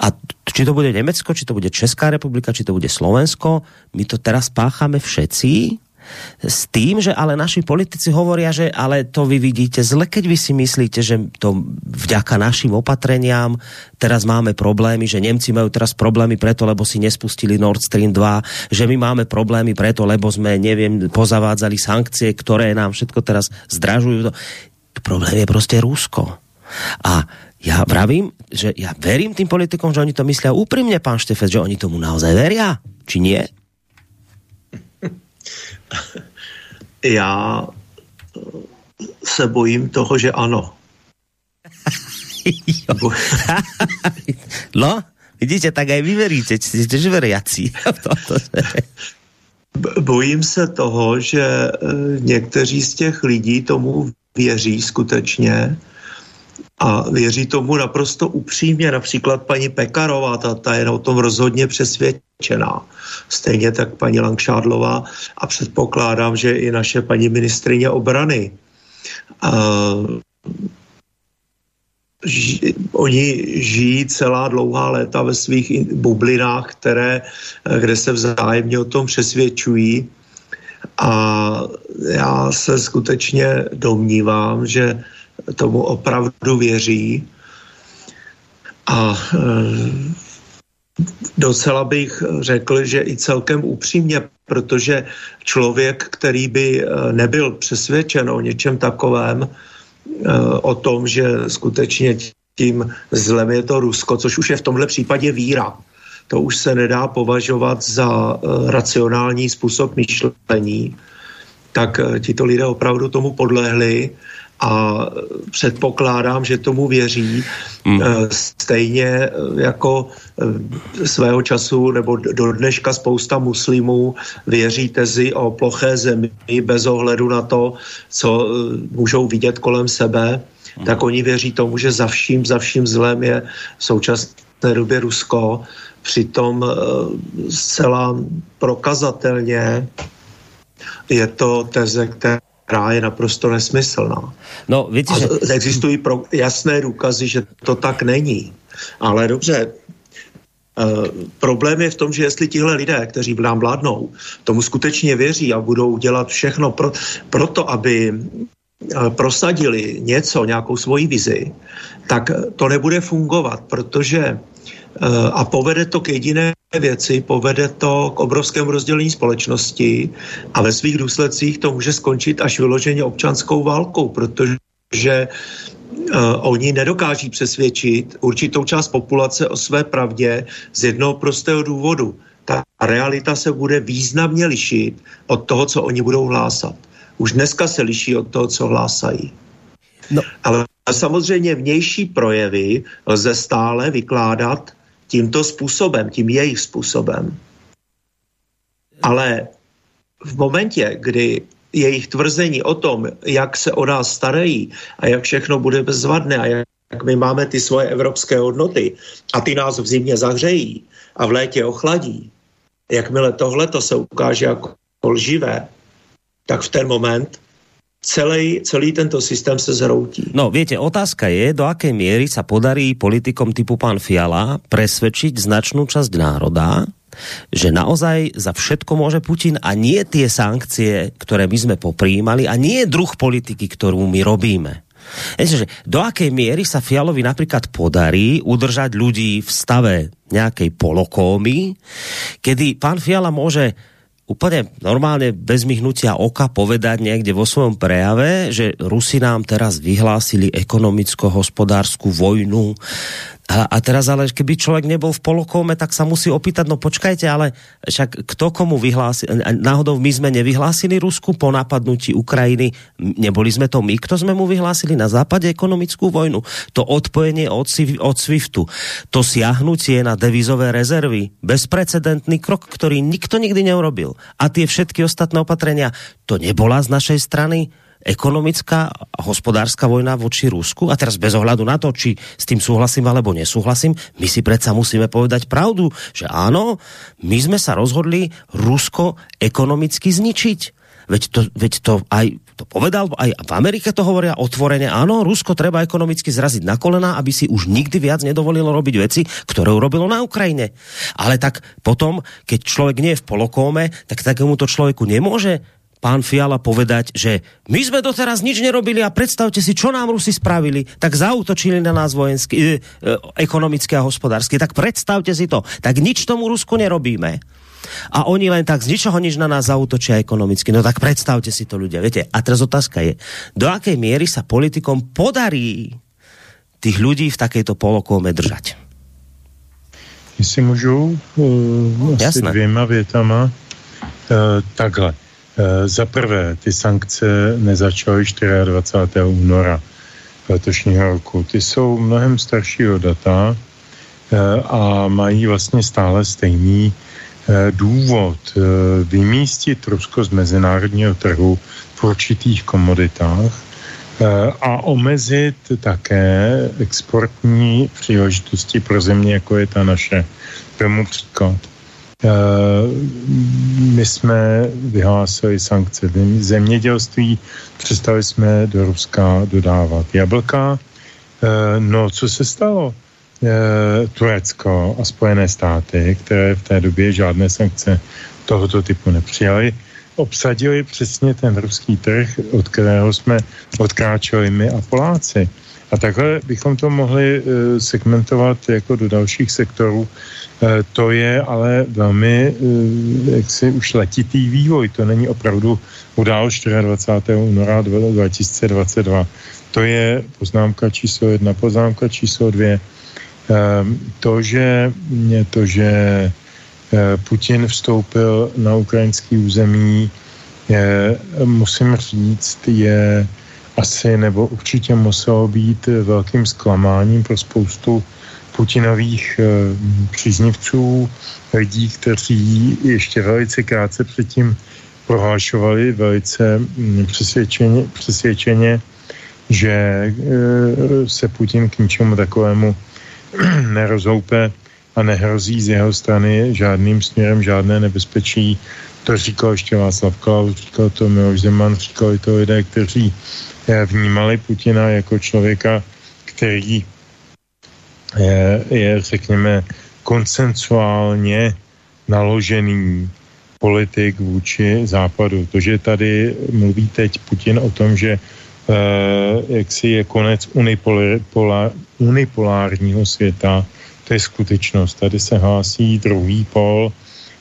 A či to bude Nemecko, či to bude Česká republika, či to bude Slovensko, my to teraz páchame všetci s tým, že ale naši politici hovoria, že ale to vy vidíte zle, keď vy si myslíte, že to vďaka našim opatreniam teraz máme problémy, že Nemci majú teraz problémy preto, lebo si nespustili Nord Stream 2, že my máme problémy preto, lebo sme, neviem, pozavádzali sankcie, ktoré nám všetko teraz zdražujú. Problém je prostě Rusko. A ja vravím, že ja verím tým politikom, že oni to myslia úprimne, pán Štefec, že oni tomu naozaj veria, či nie? Já se bojím toho, že ano. no, vidíte, tak aj vy veríte, jste veriaci. bojím se toho, že e, někteří z těch lidí tomu věří skutečně, a věří tomu naprosto upřímně. Například paní Pekarová, ta, ta je o tom rozhodně přesvědčená. Stejně tak paní Langšádlová a předpokládám, že i naše paní ministrině obrany. Uh, ži, oni žijí celá dlouhá léta ve svých bublinách, které, kde se vzájemně o tom přesvědčují. A já se skutečně domnívám, že tomu opravdu věří. A e, docela bych řekl, že i celkem upřímně, protože člověk, který by e, nebyl přesvědčen o něčem takovém, e, o tom, že skutečně tím zlem je to Rusko, což už je v tomhle případě víra. To už se nedá považovat za racionální způsob myšlení, tak tito lidé opravdu tomu podlehli a předpokládám, že tomu věří mm. stejně eh, jako eh, svého času nebo do dneška spousta muslimů věří tezi o ploché zemi bez ohledu na to, co můžou vidět kolem sebe, mm. tak oni věří tomu, že za vším, za vším zlem je v současné době Rusko. Přitom zcela prokazatelně je to teze, která která je naprosto nesmyslná. No, víte, že... Existují pro jasné důkazy, že to tak není. Ale dobře, Uh, problém je v tom, že jestli tihle lidé, kteří nám vládnou, tomu skutečně věří a budou dělat všechno pro, pro to, aby uh, prosadili něco, nějakou svoji vizi, tak to nebude fungovat, protože uh, a povede to k jediné věci, povede to k obrovskému rozdělení společnosti a ve svých důsledcích to může skončit až vyloženě občanskou válkou, protože uh, oni nedokáží přesvědčit určitou část populace o své pravdě z jednoho prostého důvodu. Ta realita se bude významně lišit od toho, co oni budou hlásat. Už dneska se liší od toho, co hlásají. No. Ale samozřejmě vnější projevy lze stále vykládat tímto způsobem, tím jejich způsobem. Ale v momentě, kdy jejich tvrzení o tom, jak se o nás starají a jak všechno bude bezvadné a jak my máme ty svoje evropské hodnoty a ty nás v zimě zahřejí a v létě ochladí, jakmile tohle to se ukáže jako lživé, tak v ten moment celý, celý tento systém se zhroutí. No, viete, otázka je, do akej miery sa podarí politikom typu pán Fiala presvedčiť značnú časť národa, že naozaj za všetko môže Putin a nie tie sankcie, ktoré my sme popríjmali a nie druh politiky, ktorú my robíme. Že do akej miery sa Fialovi napríklad podarí udržať ľudí v stave nejakej polokómy, kedy pán Fiala môže úplne normálne bez myhnutia oka povedať niekde vo svojom prejave, že Rusi nám teraz vyhlásili ekonomicko-hospodárskú vojnu, a, a teraz ale, keby človek nebol v polokome, tak sa musí opýtať, no počkajte, ale však kto komu vyhlásil, náhodou my sme nevyhlásili Rusku po napadnutí Ukrajiny, neboli sme to my, kto sme mu vyhlásili na západe ekonomickú vojnu, to odpojenie od, od SWIFTu, to siahnutie na devizové rezervy, bezprecedentný krok, ktorý nikto nikdy neurobil. A tie všetky ostatné opatrenia, to nebola z našej strany ekonomická a hospodárska vojna voči Rusku a teraz bez ohľadu na to, či s tým súhlasím alebo nesúhlasím, my si predsa musíme povedať pravdu, že áno, my sme sa rozhodli Rusko ekonomicky zničiť. Veď to, veď to aj to povedal, aj v Amerike to hovoria otvorene, áno, Rusko treba ekonomicky zraziť na kolena, aby si už nikdy viac nedovolilo robiť veci, ktoré urobilo na Ukrajine. Ale tak potom, keď človek nie je v polokóme, tak takémuto človeku nemôže pán Fiala povedať, že my sme doteraz nič nerobili a predstavte si, čo nám Rusi spravili, tak zautočili na nás vojensky, e, e, ekonomicky a hospodársky, tak predstavte si to, tak nič tomu Rusku nerobíme. A oni len tak z ničoho nič na nás zautočia ekonomicky. No tak predstavte si to ľudia. Viete, a teraz otázka je, do akej miery sa politikom podarí tých ľudí v takejto polokóme držať? Jestli můžu, uh, asi Jasné. dvěma větama. Uh, takhle. Eh, za prvé, ty sankce nezačaly 24. února letošního roku. Ty jsou mnohem staršího data eh, a mají vlastně stále stejný eh, důvod vymístit Rusko z mezinárodního trhu v určitých komoditách a omezit také exportní příležitosti pro země, jako je ta naše. Tomu příklad. Eh, my jsme vyhlásili sankce zemědělství, přestali jsme do Ruska dodávat jablka. Eh, no, co se stalo? Eh, Turecko a Spojené státy, které v té době žádné sankce tohoto typu nepřijali, obsadili přesně ten ruský trh, od kterého jsme odkráčeli my a Poláci. A takhle bychom to mohli segmentovat jako do dalších sektorů Eh, to je ale velmi eh, jaksi už letitý vývoj. To není opravdu událost 24. února 2022. To je poznámka číslo jedna. Poznámka číslo dvě. To, že, to, že eh, Putin vstoupil na ukrajinský území, je, musím říct, je asi nebo určitě muselo být velkým zklamáním pro spoustu Putinových eh, příznivců, lidí, kteří ještě velice krátce předtím prohlašovali velice mm, přesvědčeně, přesvědčeně že eh, se Putin k ničemu takovému nerozhoupe a nehrozí z jeho strany žádným směrem žádné nebezpečí. To říkal ještě Václav Klaus, říkal to Miloš Zeman, říkali to lidé, kteří eh, vnímali Putina jako člověka, který je, je řekněme, konsensuálně naložený politik vůči západu. To, že tady mluví teď Putin o tom, že eh, jak si je konec unipolar, unipolárního světa, to je skutečnost. Tady se hlásí druhý pol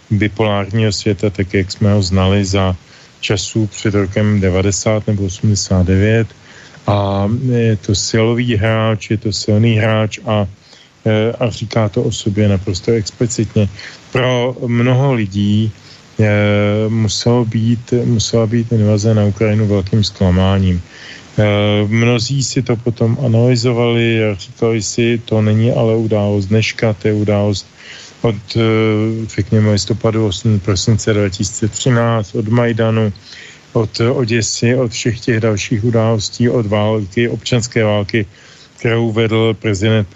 bipolárního světa, tak jak jsme ho znali za časů před rokem 90 nebo 89 a je to silový hráč, je to silný hráč a Eh, a říká to o sobě naprosto explicitně. Pro mnoho lidí eh, muselo být, musela být invaze na Ukrajinu velkým zklamáním. Mnozí si to potom analyzovali a říkali si, to není ale událost dneška, to je událost od, řekněme, listopadu 8. prosince 2013, od Majdanu, od Oděsy, od všech těch dalších událostí, od války, občanské války, kterou vedl prezident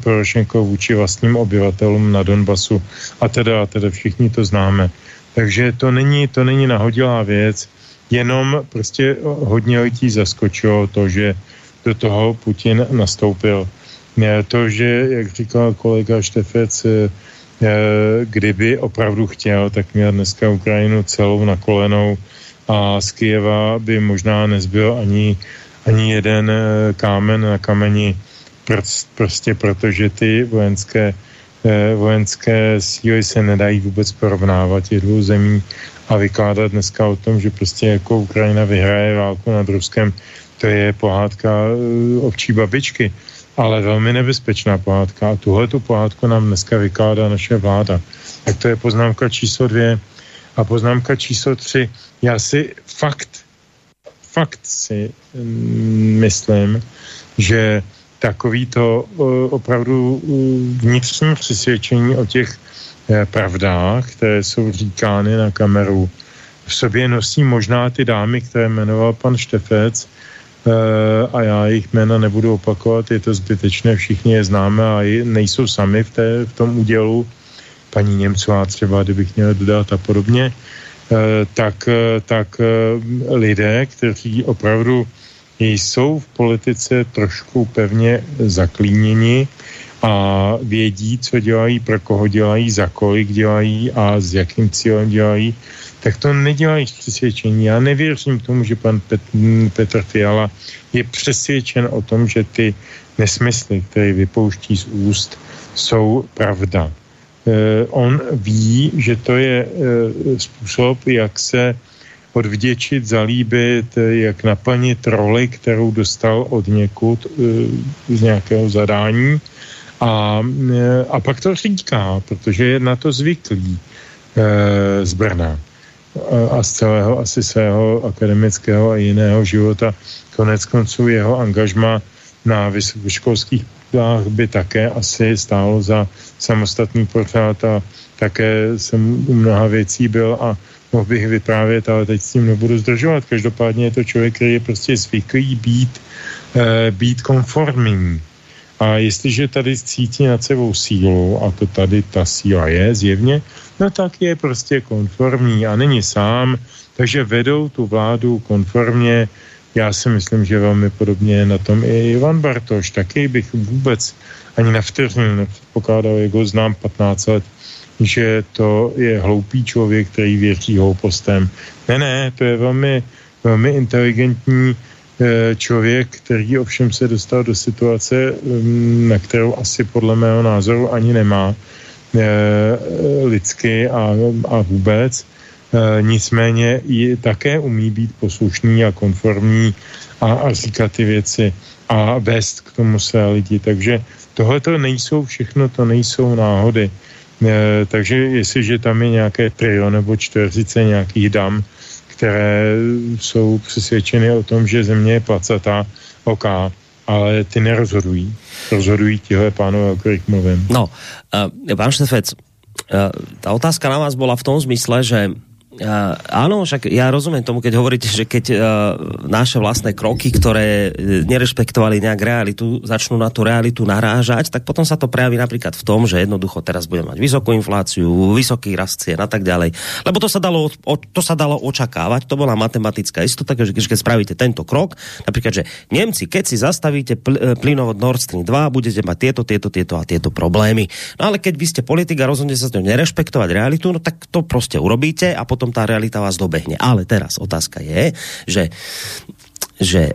Porošenko vůči vlastním obyvatelům na Donbasu a teda, a teda všichni to známe. Takže to není, to není nahodilá věc, jenom prostě hodně lidí zaskočilo to, že do toho Putin nastoupil. To, že, jak říkal kolega Štefec, eh, kdyby opravdu chtěl, tak měl dneska Ukrajinu celou na kolenou a z Kijeva by možná nezbyl ani, ani jeden eh, kámen na kameni, prostě protože ty vojenské, eh, vojenské síly se nedají vůbec porovnávat. Těch dvou zemí a vykládat dneska o tom, že prostě jako Ukrajina vyhraje válku nad Ruskem, to je pohádka eh, ovčí babičky, ale velmi nebezpečná pohádka. A tuhle tu pohádku nám dneska vykládá naše vláda. Tak to je poznámka číslo dvě. A poznámka číslo tři. Já si fakt, fakt si mm, myslím, že takový to opravdu vnitřní přesvědčení o těch eh, pravdách, které jsou říkány na kameru, v sobě nosí možná ty dámy, které jmenoval pan Štefec, eh, a já jejich jména nebudu opakovat, je to zbytečné, všichni je známe a nejsou sami v, té, v tom údělu. Paní Němcová třeba, kdybych měl dodat a podobně, eh, tak, eh, tak eh, lidé, kteří opravdu jsou v politice trošku pevně zaklíněni a vědí, co dělají, pro koho dělají, za kolik dělají a s jakým cílem dělají, tak to nedělají přesvědčení. Já nevěřím tomu, že pan Pet, Petr Fiala je přesvědčen o tom, že ty nesmysly, které vypouští z úst, jsou pravda. Eh, on ví, že to je eh, způsob, jak se odvděčit, zalíbit, eh, jak naplnit roli, kterou dostal od někud z nějakého zadání. A, a pak to říká, protože je na to zvyklý z Brna a z celého asi svého akademického a jiného života. Konec konců jeho angažma na vysokoškolských školách by také asi stálo za samostatný pořád a také jsem u mnoha věcí byl a mohl bych vyprávět, ale teď s tím nebudu zdržovat. Každopádně je to člověk, který je prostě zvyklý být, e, být konformní. A jestliže tady cítí nad sebou sílu, a to tady ta síla je zjevně, no tak je prostě konformní a není sám, takže vedou tu vládu konformně já si myslím, že velmi podobně na tom i Ivan Bartoš. Taky bych vůbec ani na vteřinu nepředpokládal, jak ho znám 15 let, že to je hloupý člověk, který věří hloupostem. Ne, ne, to je velmi, velmi inteligentní člověk, který ovšem se dostal do situace, mm, na kterou asi podle mého názoru ani nemá eh, lidsky a, a vůbec. E, nicméně i také umí být poslušný a konformní a, a říkat ty věci a vést k tomu své lidi. Takže tohle to nejsou všechno, to nejsou náhody. Takže jestliže tam je nějaké trio nebo čtveřice nějakých dam, které jsou přesvědčeny o tom, že země je placatá, OK, ale ty nerozhodují. Rozhodují tihle pánové, o kterých mluvím. No, uh, pán Štefec, uh, tá otázka na vás bola v tom zmysle, že Uh, áno, však ja rozumiem tomu, keď hovoríte, že keď uh, naše vlastné kroky, ktoré uh, nerešpektovali nejak realitu, začnú na tú realitu narážať, tak potom sa to prejaví napríklad v tom, že jednoducho teraz budeme mať vysokú infláciu, vysoký rast cien a tak ďalej. Lebo to sa dalo, o, to sa dalo očakávať, to bola matematická istota, že keď spravíte tento krok, napríklad, že Nemci, keď si zastavíte pl, e, plynovod Nord Stream 2, budete mať tieto, tieto, tieto a tieto problémy. No ale keď vy ste politik a rozhodnete sa to nerešpektovať realitu, no tak to prostě urobíte a potom potom tá realita vás dobehne. Ale teraz otázka je, že, že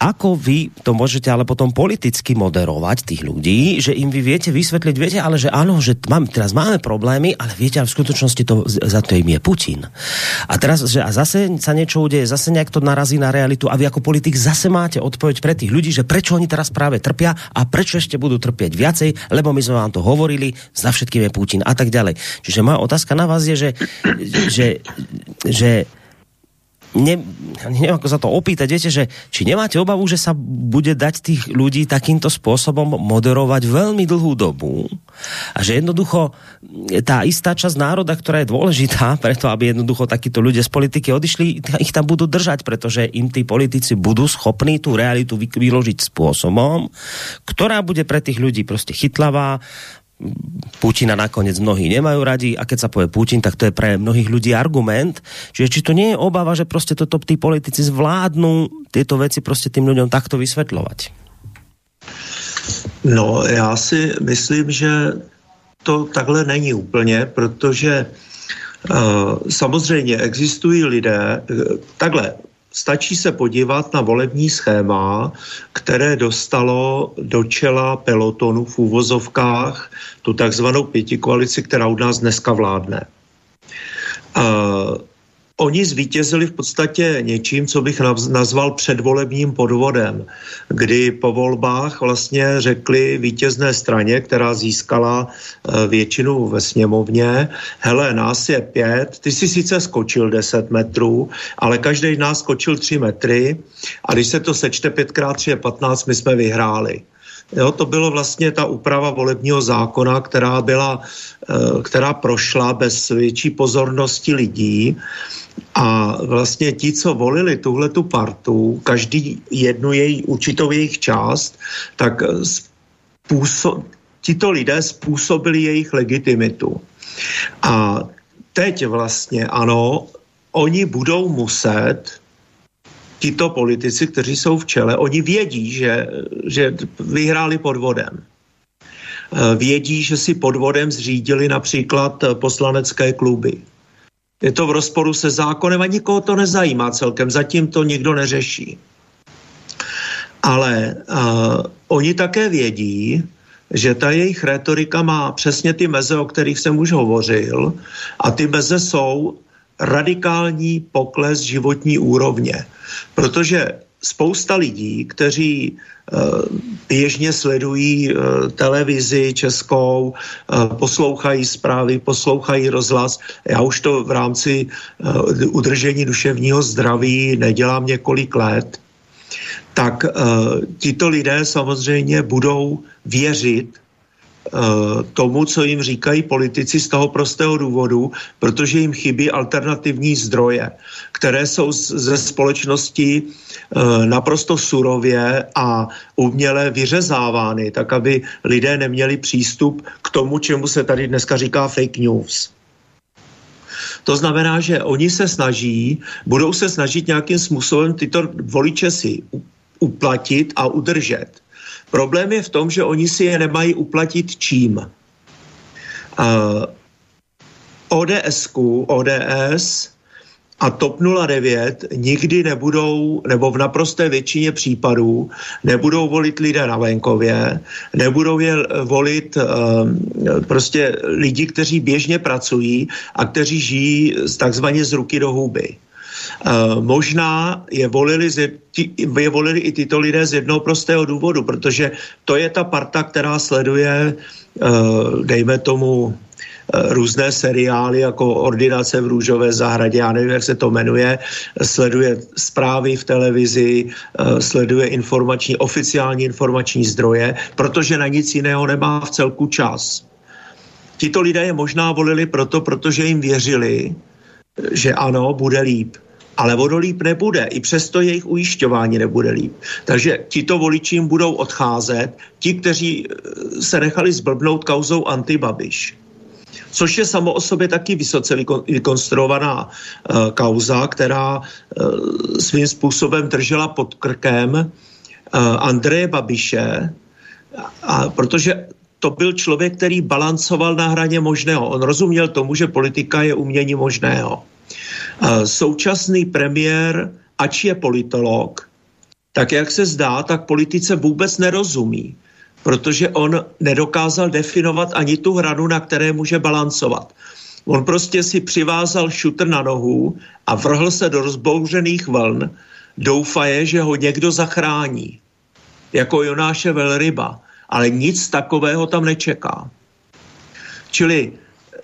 ako vy to môžete ale potom politicky moderovať tých ľudí, že im vy viete vysvetliť, viete, ale že áno, že mám, teraz máme problémy, ale viete, ale v skutočnosti to, za to im je Putin. A teraz, že a zase sa niečo udeje, zase nejak to narazí na realitu a vy ako politik zase máte odpoveď pre tých ľudí, že prečo oni teraz práve trpia a prečo ešte budú trpieť viacej, lebo my sme vám to hovorili, za všetkým je Putin a tak ďalej. Čiže moja otázka na vás je, že, že, že ne, neviem ako sa to opýtať, viete, že či nemáte obavu, že sa bude dať tých ľudí takýmto spôsobom moderovať veľmi dlhú dobu a že jednoducho tá istá časť národa, ktorá je dôležitá preto, aby jednoducho takíto ľudia z politiky odišli, ich tam budú držať, pretože im tí politici budú schopní tú realitu vyložiť spôsobom, ktorá bude pre tých ľudí prostě chytlavá, Putina nakoniec mnohí nemajú radi a keď sa povie Putin, tak to je pre mnohých ľudí argument. Čiže či to nie je obava, že prostě toto tí politici zvládnu tieto veci prostě tým ľuďom takto vysvetľovať? No, já si myslím, že to takhle není úplně, protože uh, samozřejmě existují lidé, uh, takhle, Stačí se podívat na volební schéma, které dostalo do čela pelotonu v úvozovkách tu takzvanou pětikoalici, která u nás dneska vládne. Uh, oni zvítězili v podstatě něčím, co bych nazval předvolebním podvodem, kdy po volbách vlastně řekli vítězné straně, která získala eh, většinu ve sněmovně, hele, nás je pět, ty si sice skočil 10 metrů, ale každý nás skočil 3 metry a když se to sečte 5x3 je 15, my jsme vyhráli. Jo, to bylo vlastně ta úprava volebního zákona, která byla, eh, která prošla bez větší pozornosti lidí a vlastně ti, co volili tuhle tu partu, každý jednu její určitou jejich část, tak způsob, tito lidé způsobili jejich legitimitu. A teď vlastně ano, oni budou muset tito politici, kteří jsou v čele, oni vědí, že, že vyhráli podvodem. Vědí, že si podvodem zřídili například poslanecké kluby je to v rozporu se zákonem a nikoho to nezajímá celkem. Zatím to nikdo neřeší. Ale uh, oni také vědí, že ta jejich retorika má přesně ty meze, o kterých jsem už hovořil, a ty meze jsou radikální pokles životní úrovně. Protože spousta lidí, kteří eh, běžně sledují eh, televizi českou, eh, poslouchají zprávy, poslouchají rozhlas. Já už to v rámci udržení duševního zdraví nedělám několik let. Tak tito lidé samozřejmě budou věřit tomu, co jim říkají politici z toho prostého důvodu, protože jim chybí alternativní zdroje, které jsou ze společnosti eh, naprosto surově a uměle vyřezávány, tak aby lidé neměli přístup k tomu, čemu se tady dneska říká fake news. To znamená, že oni se snaží, budou se snažit nějakým způsobem tyto voliče si uplatit a udržet. Problém je v tom, že oni si je nemají uplatit čím. Ods ODS a TOP 09 nikdy nebudou, nebo v naprosté většině případů, nebudou volit lidé na venkově, nebudou je volit uh, prostě lidi, kteří běžně pracují a kteří žijí takzvaně z ruky do huby. Uh, možná je volili, z, je volili i tyto lidé z jednoho prostého důvodu, protože to je ta parta, která sleduje, uh, dejme tomu, eh, různé seriály jako Ordinace v růžové zahradě, já nevím, jak se to jmenuje, sleduje zprávy v televizi, sleduje informační, oficiální informační zdroje, protože na nic jiného nemá v celku čas. Tito lidé je možná volili proto, protože jim věřili, že ano, bude líp ale vodolíp nebude. I přesto jejich ujišťování nebude líp. Takže tito voliči jim budou odcházet, ti, kteří eh, se nechali zblbnout kauzou antibabiš. Což je samo o sobě taky vysoce vykonstruovaná uh, kauza, která uh, svým způsobem držela pod krkem uh, Andreje Babiše, a, protože to byl člověk, který balancoval na hraně možného. On rozuměl tomu, že politika je umění možného. Současný premiér, ač je politolog, tak jak se zdá, tak politice vůbec nerozumí, protože on nedokázal definovat ani tu hranu, na které může balancovat. On prostě si přivázal šutr na nohu a vrhl se do rozbouřených vln, doufaje, že ho někdo zachrání. Jako Jonáše Velryba. Ale nic takového tam nečeká. Čili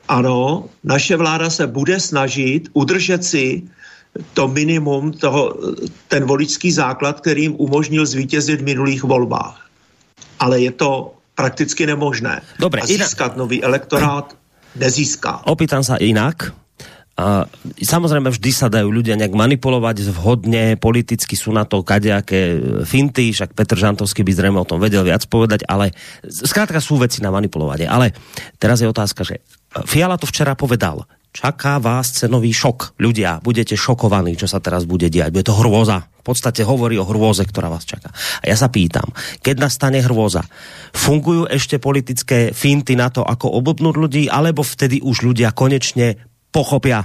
ano, naše vláda se bude snažit udržet si to minimum, toho, ten voličský základ, který jim umožnil zvítězit v minulých volbách. Ale je to prakticky nemožné. Dobre, a získat inak... nový elektorát nezíská. Opýtam sa inak. A samozrejme vždy sa dajú ľudia nejak manipulovať vhodne, politicky sú na to kadejaké finty, však Petr Žantovský by zrejme o tom vedel viac povedať, ale zkrátka sú veci na manipulovanie. Ale teraz je otázka, že Fiala to včera povedal, čaká vás cenový šok. Ľudia, budete šokovaní, čo sa teraz bude diať. Bude to hrôza. V podstate hovorí o hrôze, ktorá vás čaká. A ja sa pýtam, keď nastane hrôza, fungujú ešte politické finty na to, ako obobnúť ľudí, alebo vtedy už ľudia konečne pochopia.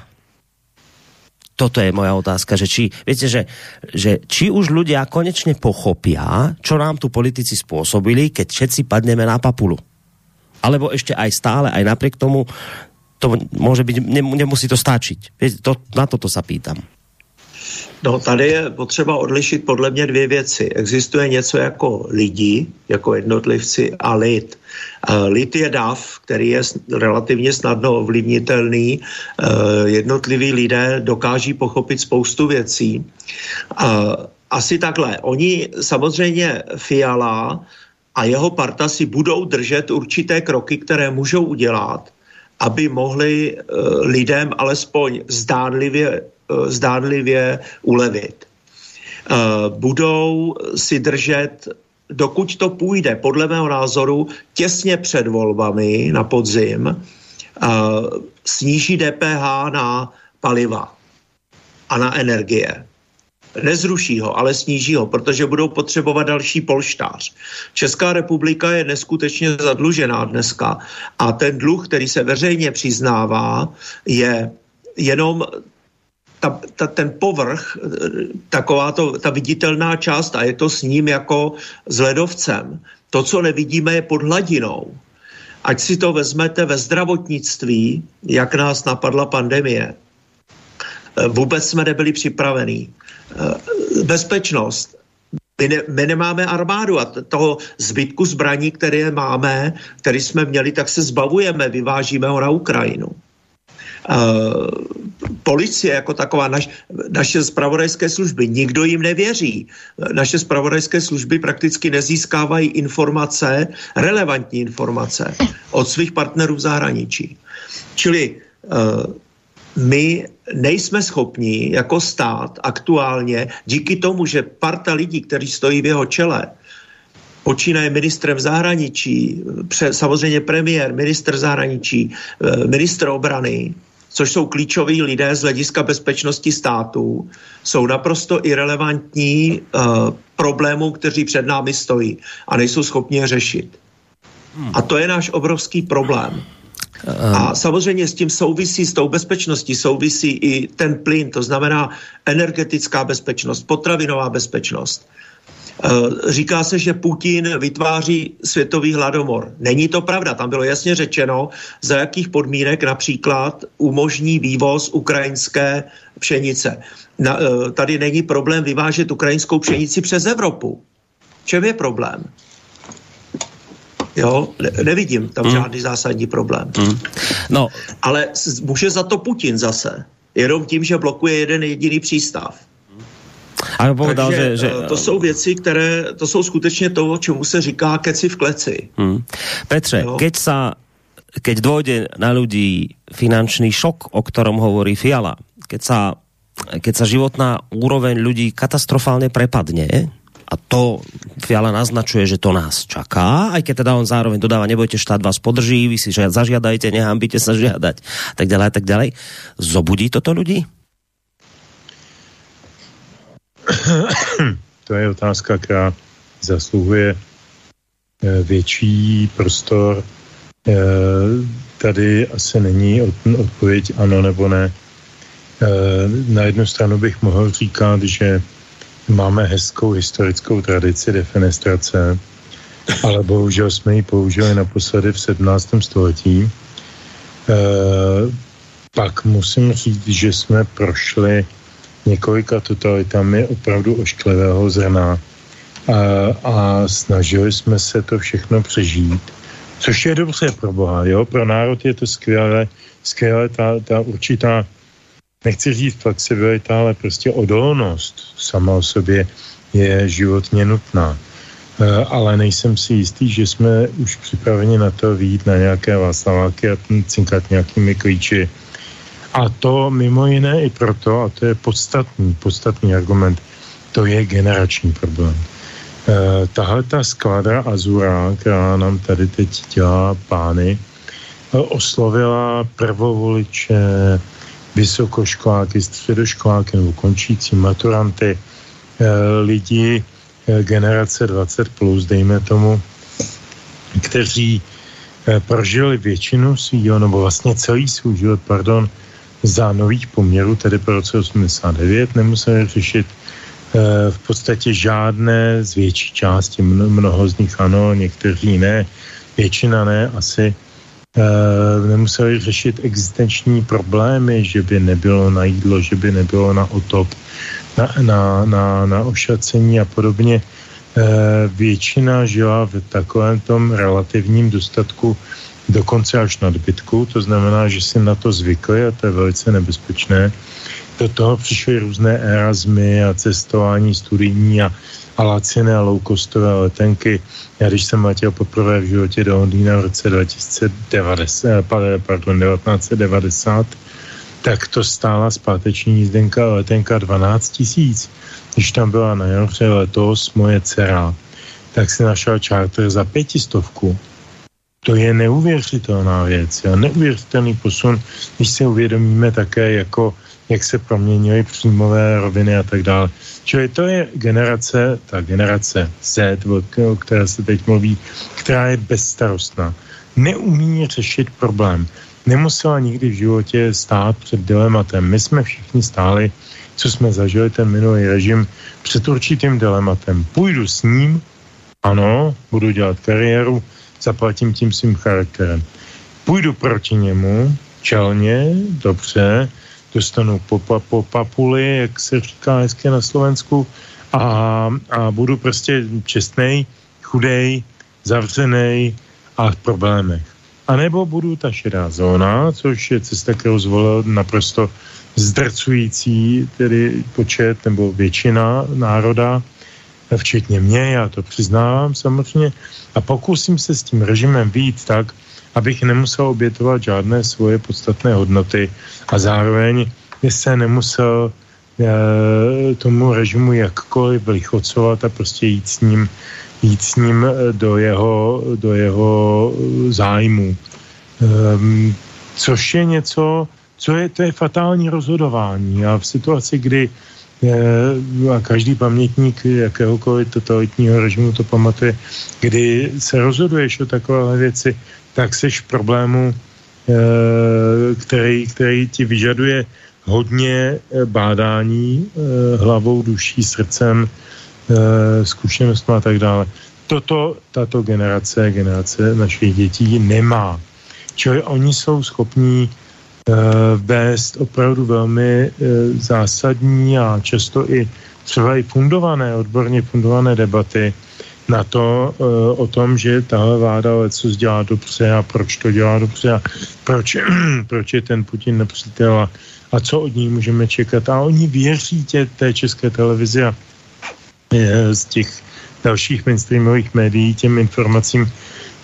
Toto je moja otázka, že či, viete, že, že či už ľudia konečne pochopia, čo nám tu politici spôsobili, keď všetci padneme na papulu. Alebo ešte aj stále, aj napriek tomu, to môže byť, nemusí to stačiť. Viete, to, na toto sa pýtam. No tady je potřeba odlišit podle mě dvě věci. Existuje něco jako lidi, jako jednotlivci a lid. Lid je dav, který je relativně snadno ovlivnitelný. Jednotliví lidé dokáží pochopit spoustu věcí. Asi takhle. Oni samozřejmě Fiala a jeho parta si budou držet určité kroky, které můžou udělat, aby mohli lidem alespoň zdánlivě Eh, zdánlivě ulevit. Eh, budou si držet, dokud to půjde, podle mého názoru, těsně před volbami na podzim, eh, sníží DPH na paliva a na energie. Nezruší ho, ale sníží ho, protože budou potřebovat další polštář. Česká republika je neskutečně zadlužená dneska a ten dluh, který se veřejně přiznává, je jenom ta, ta, ten povrch, taková to, ta viditelná část a je to s ním jako s ledovcem. To, co nevidíme, je pod hladinou. Ať si to vezmete ve zdravotnictví, jak nás napadla pandemie. Vůbec jsme nebyli připravení. Bezpečnost. My, ne, my nemáme armádu a toho zbytku zbraní, které máme, které jsme měli, tak se zbavujeme, vyvážíme ho na Ukrajinu. Uh, policie jako taková, naš, naše spravodajské služby, nikdo jim nevěří. Naše spravodajské služby prakticky nezískávají informace, relevantní informace od svých partnerů v zahraničí. Čili uh, my nejsme schopni jako stát aktuálně, díky tomu, že parta lidí, kteří stojí v jeho čele, počínaje ministrem zahraničí, pře, samozřejmě premiér, minister zahraničí, ministr obrany, což jsou klíčoví lidé z hlediska bezpečnosti států, jsou naprosto irrelevantní uh, problémům, kteří před námi stojí a nejsou schopni je řešit. Hmm. A to je náš obrovský problém. A samozřejmě s tím souvisí, s tou bezpečností souvisí i ten plyn, to znamená energetická bezpečnost, potravinová bezpečnost. Eh, říká se, že Putin vytváří světový hladomor. Není to pravda, tam bylo jasně řečeno, za jakých podmínek například umožní vývoz ukrajinské pšenice. Na, eh, tady není problém vyvážet ukrajinskou pšenici přes Evropu. V čem je problém? Jo, ne, nevidím tam mm. žádný zásadní problém. Mm. No. Ale může za to Putin zase. Jenom tím, že blokuje jeden jediný přístav. A povedal, Takže, že, že... Eh, to jsou věci, které, to jsou skutečně to, čemu se říká keci v kleci. Hmm. Petře, jo? keď sa keď dôjde na ľudí finančný šok, o ktorom hovorí Fiala, keď sa, keď sa životná úroveň ľudí katastrofálne prepadne, a to Fiala naznačuje, že to nás čaká, aj keď teda on zároveň dodáva, nebojte, štát vás podrží, vy si zažiadajte, nehambite sa žiadať, tak ďalej, tak ďalej. Zobudí toto ľudí? to je otázka, která zasluhuje eh, větší prostor. Eh, tady asi není odpověď ano nebo ne. Eh, na jednu stranu bych mohl říkat, že máme hezkou historickou tradici defenestrace, ale bohužel jsme ji použili naposledy v 17. století. Pak musím říct, že jsme prošli několika totalitami opravdu ošklivého zrna a, a snažili jsme se to všechno přežít, což je dobře pro Boha, jo, pro národ je to skvělé, skvělé ta, ta určitá nechci říct flexibilita, ale prostě odolnost sama o sobě je životně nutná. Eh, ale nejsem si jistý, že jsme už připraveni na to výjít na nějaké váslaváky a cinkat nějakými klíči. A to mimo jiné i proto, a to je podstatný, podstatný argument, to je generační problém. E, tahle ta skladra Azura, která nám tady teď dělá pány, eh, oslovila prvovoliče, vysokoškoláky, středoškoláky nebo končící maturanty, e, lidi, Eh, generace 20 plus, dejme tomu, kteří eh, prožili většinu svýho, nebo vlastně celý svůj život, pardon, za nových poměrů, tedy po roce 89, nemuseli řešit eh, v podstatě žádné z větší části, mnoho z nich ano, někteří ne, většina ne, asi nemuseli řešit existenční problémy, že by nebylo na jídlo, že by nebylo na otop, na, na, na, na ošacení a podobně. E, většina žila v takovém tom relativním dostatku dokonce až nadbytku, to znamená, že si na to zvykli a to je velice nebezpečné. Do toho přišly různé erasmy a cestování studijní a, a laciné a loukostové letenky. Já když jsem letěl poprvé v životě do Londýna v roce 2090, pardon, 1990, tak to stála zpáteční jízdenka letenka 12 tisíc. Když tam byla na jaře letos moje dcera, tak si našel čárter za pětistovku. To je neuvěřitelná věc, jo? neuvěřitelný posun, když si uvědomíme také, jako, jak se proměnily příjmové roviny a tak dále. Čili to je generace, ta generace Z, o které se teď mluví, která je bezstarostná. Neumí řešit problém nemusela nikdy v životě stát před dilematem. My jsme všichni stáli, co jsme zažili ten minulý režim, před určitým dilematem. Půjdu s ním, ano, budu dělat kariéru, zaplatím tím svým charakterem. Půjdu proti němu, čelně, dobře, dostanu po, po, po papuli, jak se říká hezky na Slovensku, a, a budu prostě čestnej, chudej, zavřenej a v problémech. A nebo budu ta šedá zóna, což je cesta, kterou zvolil naprosto zdrcující tedy počet nebo většina národa, včetně mě, já to přiznávám samozřejmě, a pokusím se s tím režimem výjít tak, abych nemusel obětovat žádné svoje podstatné hodnoty a zároveň se nemusel e, tomu režimu jakkoliv lichocovat a prostě jít s ním jít s ním eh, do jeho, do jeho zájmu. Um, což je něco, co je, to je fatální rozhodování. A v situaci, kdy a každý pamětník jakéhokoliv totalitního režimu to pamatuje, kdy se rozhoduješ o takové věci, tak seš v problému, eh, který, který ti vyžaduje hodně eh, bádání hlavou, duší, srdcem, zkušenostmi a tak dále. Toto tato generace, generace našich dětí nemá. Čili oni jsou schopní vést opravdu velmi zásadní a často i třeba i fundované, odborně fundované debaty na to, uh, o tom, že tahle vláda co dělá dobře a proč to dělá dobře a proč, proč je ten Putin nepřítel a, a co od ní můžeme čekat. A oni věří tě té české televizi a z těch dalších mainstreamových médií těm informacím.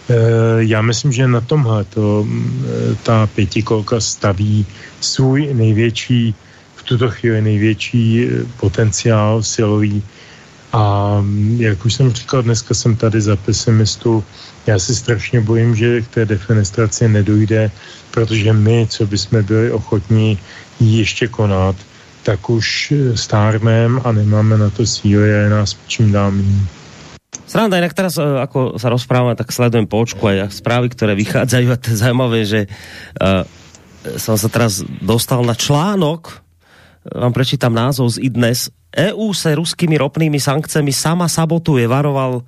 Eh, já myslím, že na tomhle to, eh, ta pětikolka staví svůj největší, v tuto chvíli největší eh, potenciál silový. A mm, jak už jsem říkal, dneska jsem tady za pesimistu. Já si strašně bojím, že k té defenestraci nedojde, protože my, co bychom byli ochotní ještě konat, tak už stárnem a nemáme na to síly a je nás čím dál méně. Sranda, inak teraz, uh, ako sa rozprávame, tak sledujem počku aj správy, ktoré vychádzajú a to je zaujímavé, že uh, som sa teraz dostal na článok, vám prečítam názov z IDNES. EU se ruskými ropnými sankcemi sama sabotuje, varoval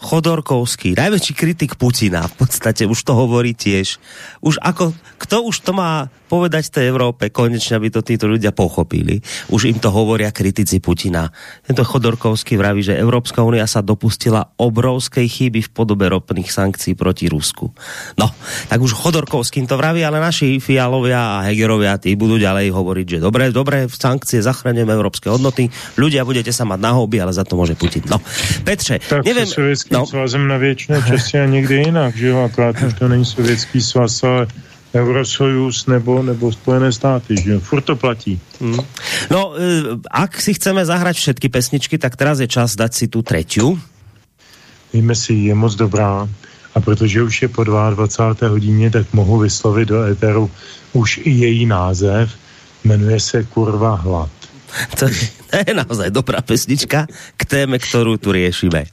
Chodorkovský, najväčší kritik Putina, v podstate už to hovorí tiež. Už ako, kto už to má povedať tej Európe, konečne, aby to títo ľudia pochopili. Už im to hovoria kritici Putina. Tento Chodorkovský vraví, že Európska únia sa dopustila obrovskej chyby v podobe ropných sankcií proti Rusku. No, tak už Chodorkovským to vraví, ale naši Fialovia a Hegerovia tí budú ďalej hovoriť, že dobre, dobre, v sankcie zachraňujeme európske hodnoty, ľudia budete sa mať na hobby, ale za to môže Putin. No, Petře, tak neviem... no. svazem na věčné časy a někdy jinak, že jo, akorát už to není sovětský svaz, ale Eurosojus nebo, nebo Spojené státy, že jo, furt to platí. Hmm. No, e, ak si chceme zahrať všetky pesničky, tak teraz je čas dať si tu tretiu. Víme si, je moc dobrá a protože už je po 22. hodině, tak mohu vyslovit do éteru už i její název, jmenuje se Kurva hlad. To je naozaj dobrá pesnička k téme, kterou tu riešime.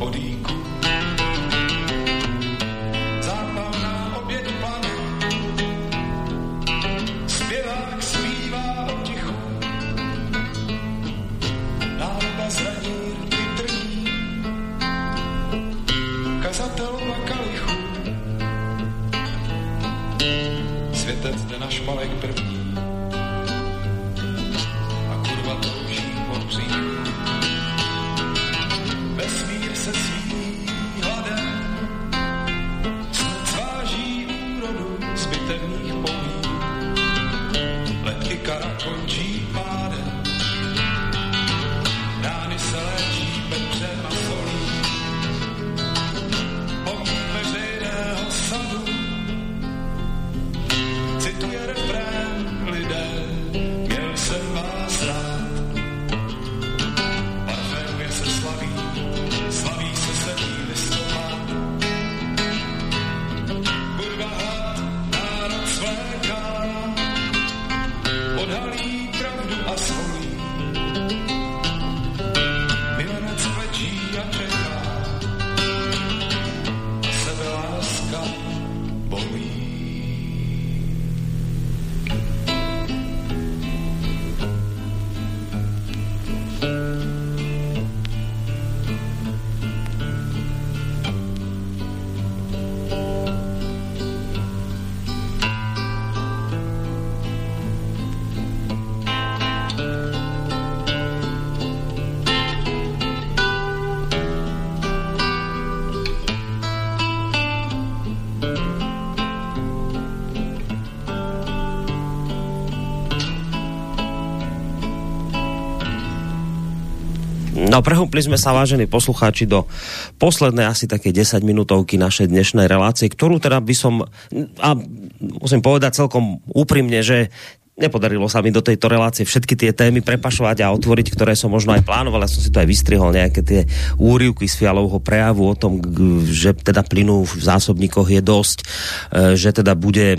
ODE No prehúpli sme sa, vážení poslucháči, do poslednej asi také 10 minútovky našej dnešnej relácie, ktorú teda by som, a musím povedať celkom úprimne, že nepodarilo sa mi do tejto relácie všetky tie témy prepašovať a otvoriť, ktoré som možno aj plánoval. Ja som si to aj vystrihol nejaké tie úrivky z Fialovho prejavu o tom, že teda plynu v zásobníkoch je dosť, e, že teda bude e,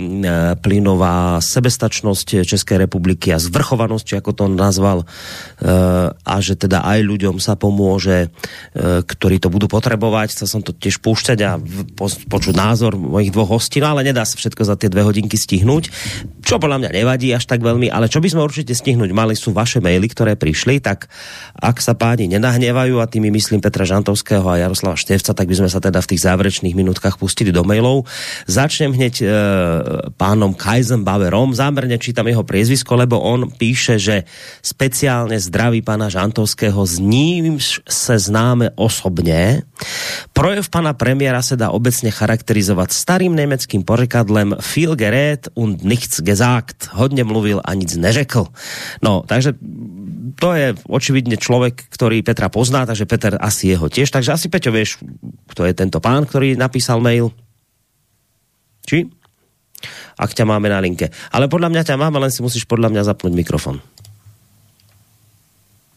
plynová sebestačnosť Českej republiky a zvrchovanosť, či ako to nazval, e, a že teda aj ľuďom sa pomôže, ktorí to budú potrebovať. Chcel som to tiež púšťať a počuť názor mojich dvoch hostí, no ale nedá sa všetko za tie dve hodinky stihnúť, čo podľa mňa nevadí až tak veľmi, ale čo by sme určite stihnúť mali sú vaše maily, ktoré prišli, tak ak sa páni nenahnevajú a tými myslím Petra Žantovského a Jaroslava Števca, tak by sme sa teda v tých záverečných minutkách pustili do mailov. Začnem hneď e, pánom Kaisenbauerom, zámerne čítam jeho priezvisko, lebo on píše, že speciálne zdraví pána Žantovského, s ním se známe osobně. Projev pana premiéra se dá obecně charakterizovat starým nemeckým pořekadlem viel gerät und nichts gesagt. Hodně mluvil a nic neřekl. No, takže to je očividne človek, ktorý Petra pozná, takže Peter asi jeho tiež. Takže asi Peťo vieš, kto je tento pán, ktorý napísal mail? Či? Ak ťa máme na linke. Ale podľa mňa ťa máme, len si musíš podľa mňa zapnúť mikrofon.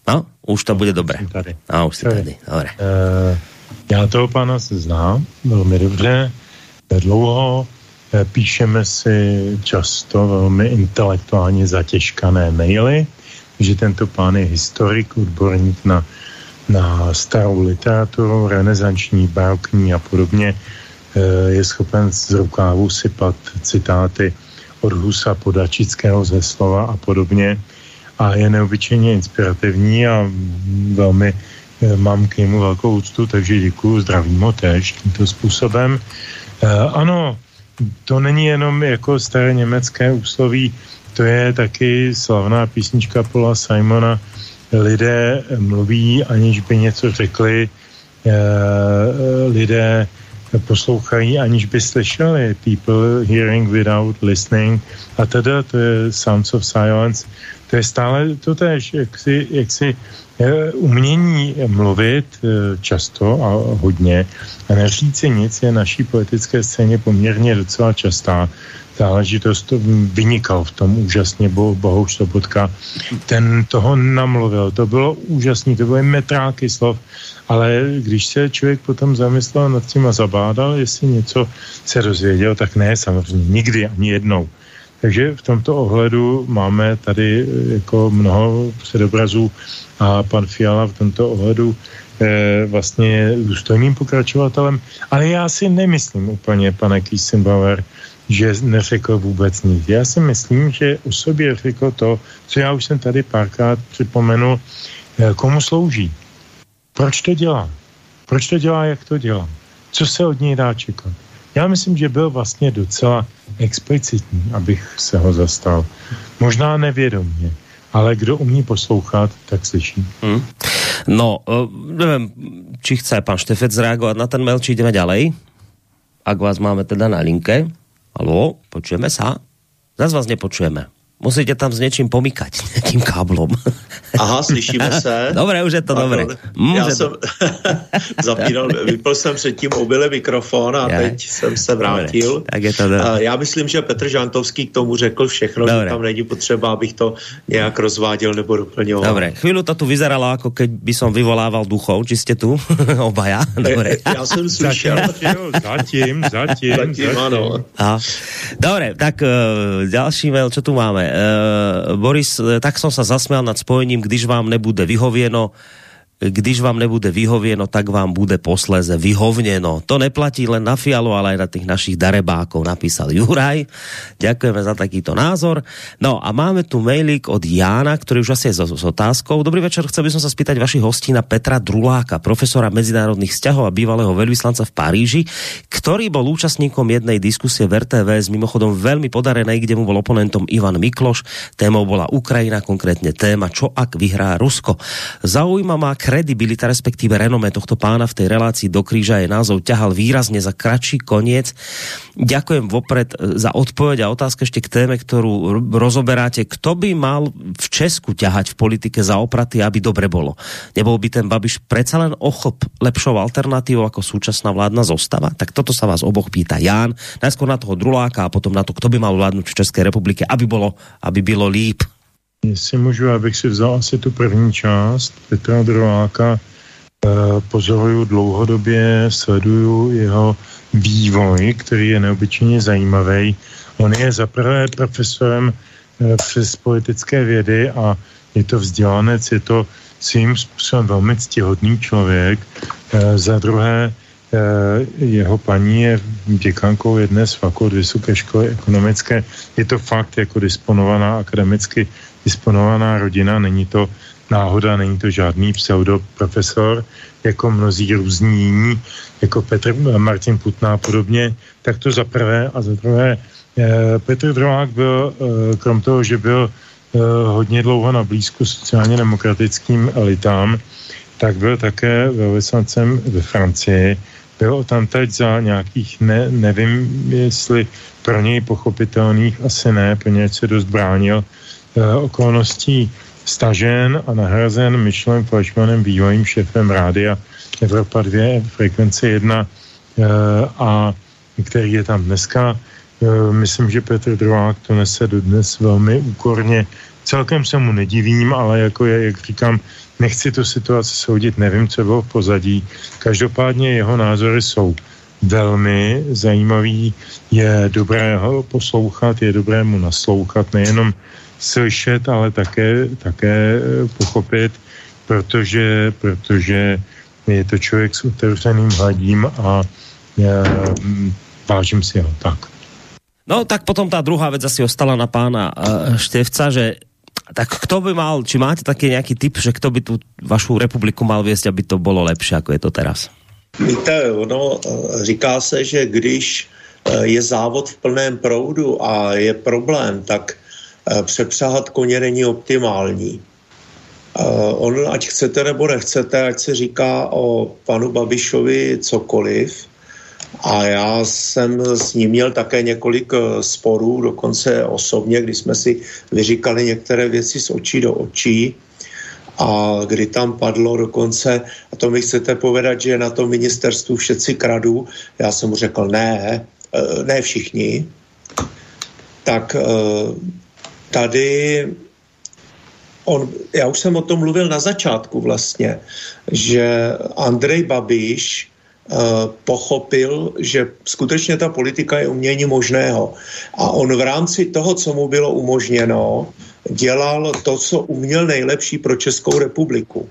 No, už to bude dobré. Tady. No, už si tady. Dobre. Uh, já toho pána se znám velmi dobře, dlouho, píšeme si často velmi intelektuálně zatěžkané maily, že tento pán je historik, odborník na, na starou literaturu, renesanční, barokní a podobně, eh, je schopen z rukávu sypat citáty od Husa, Podačického ze slova a podobně a je neobyčejně inspirativní a velmi eh, mám k němu velkou úctu, takže děkuji, zdravím ho též tímto způsobem. Ano, to není jenom jako staré německé úsloví, to je taky slavná písnička Paula Simona. Lidé mluví, aniž by něco řekli, e, lidé poslouchají, aniž by slyšeli. People hearing without listening. A teda to je Sounds of Silence. To je stále to tež, jak si, jak si umění mluvit eh, často a hodně a neříct si nic je naší politické scéně poměrně docela častá záležitost vynikal v tom úžasně Bo, Bohuš Sobotka. Ten toho namluvil, to bylo úžasný, to byly metráky slov, ale když se člověk potom zamyslel nad tím a zabádal, jestli něco se dozvěděl, tak ne, samozřejmě, nikdy, ani jednou. Takže v tomto ohledu máme tady jako mnoho předobrazů a pan Fiala v tomto ohledu eh, vlastně je důstojným pokračovatelem. Ale já si nemyslím úplně, pane Kiesenbauer, že neřekl vůbec nic. Já si myslím, že o sobě řekl to, co já už jsem tady párkrát připomenul, eh, komu slouží. Proč to dělá? Proč to dělá, jak to dělá? Co se od něj dá čekat? Já myslím, že byl vlastně docela explicitní, abych se ho zastal. Možná nevědomně, ale kdo umí poslouchat, tak slyší. Hmm. No, uh, nevím, či chce pan Štefec zreagovat na ten mail, či jdeme ďalej? Ak vás máme teda na linke. Halo, počujeme sa? Zas vás nepočujeme. Musíte tam s něčím pomykať, nějakým káblom. Aha, slyšíme se. Dobré, už je to dobré. Mm, Já jsem zapínal, vypl jsem předtím obyle mikrofon a je. teď jsem se vrátil. Dobré, tak je to dobré. Já myslím, že Petr Žantovský k tomu řekl všechno, dobré. že tam není potřeba, abych to nějak rozváděl nebo doplnil. Dobré, chvíli to tu vyzeralo, jako keď by som vyvolával duchov, či jste tu obaja. Dobré. Já jsem slyšel. Zatím, zatím, zatím, ano. A, dobré, tak uh, další mail, co tu máme? Uh, Boris, tak som sa zasmial nad spojením, když vám nebude vyhovieno když vám nebude vyhovieno, tak vám bude posléze vyhovněno. To neplatí len na Fialu, ale aj na tých našich darebákov, napísal Juraj. Ďakujeme za takýto názor. No a máme tu mailík od Jána, ktorý už asi je s, s otázkou. Dobrý večer, chcel by som sa spýtať vašich hostí na Petra Druláka, profesora medzinárodných vzťahov a bývalého veľvyslanca v Paríži, ktorý bol účastníkom jednej diskusie v s mimochodom veľmi podarenej, kde mu bol oponentom Ivan Mikloš. Témou bola Ukrajina, konkrétne téma, čo ak vyhrá Rusko. Zaujíma ma kredibilita, respektíve renome tohto pána v tej relácii do kríža je názov ťahal výrazne za kratší koniec. Ďakujem vopred e, za odpoveď a otázka ešte k téme, ktorú rozoberáte. Kto by mal v Česku ťahať v politike za opraty, aby dobre bolo? Nebol by ten Babiš predsa len ochop lepšou alternatívou ako súčasná vládna zostava? Tak toto sa vás oboch pýta Ján. Najskôr na toho Druláka a potom na to, kto by mal vládnuť v České republike, aby bolo, aby bylo líp. Jestli můžu, abych si vzal asi tu první část Petra Drováka, eh, pozoruju dlouhodobě, sleduju jeho vývoj, který je neobyčejně zajímavý. On je zaprvé profesorem eh, přes politické vědy a je to vzdělanec, je to svým způsobem velmi ctihodný člověk. Eh, za druhé, jeho paní je děkankou jedné z fakult Vysoké školy ekonomické. Je to fakt jako disponovaná akademicky disponovaná rodina, není to náhoda, není to žádný pseudoprofesor, jako mnozí různí jiní, jako Petr Martin Putná a podobně, tak to za prvé a za druhé eh, Petr Drolák byl, eh, krom toho, že byl eh, hodně dlouho na blízku sociálně demokratickým elitám, tak byl také velvyslancem ve Francii. Byl tam teď za nějakých, ne, nevím, jestli pro něj pochopitelných, asi ne, něj se dost bránil okolností stažen a nahrazen Michelem Fleischmanem, bývalým šéfem rádia Evropa 2, frekvence 1 eh, a který je tam dneska. Eh, myslím, že Petr Drovák to nese dodnes velmi úkorně. Celkem se mu nedivím, ale jako je, jak říkám, nechci tu situaci soudit, nevím, co bylo v pozadí. Každopádně jeho názory jsou velmi zajímavý, je dobré ho poslouchat, je dobré mu naslouchat, nejenom slyšet, ale také, také eh, pochopit, protože, protože je to člověk s otevřeným hladím a já, mm, vážím si ho tak. No tak potom ta druhá věc asi ostala na pána uh, Števca, že tak kto by mal, či máte taký nějaký tip, že kto by tu vašu republiku mal viesť, aby to bylo lepší, ako je to teraz? Víte, ono eh, říká se, že když je závod v plném proudu a je problém, tak Eh, přepřáhat koně není optimální. Eh, on, ať chcete nebo nechcete, ať se říká o panu Babišovi cokoliv, a já jsem s ním měl také několik eh, sporů, dokonce osobně, kdy jsme si vyříkali některé věci z očí do očí a kdy tam padlo dokonce, a to mi chcete povedat, že na tom ministerstvu všetci kradu, já jsem mu řekl ne, ne všichni, tak tady on, já už jsem o tom mluvil na začátku vlastně, že Andrej Babiš uh, pochopil, že skutečně ta politika je umění možného. A on v rámci toho, co mu bylo umožněno, dělal to, co uměl nejlepší pro Českou republiku.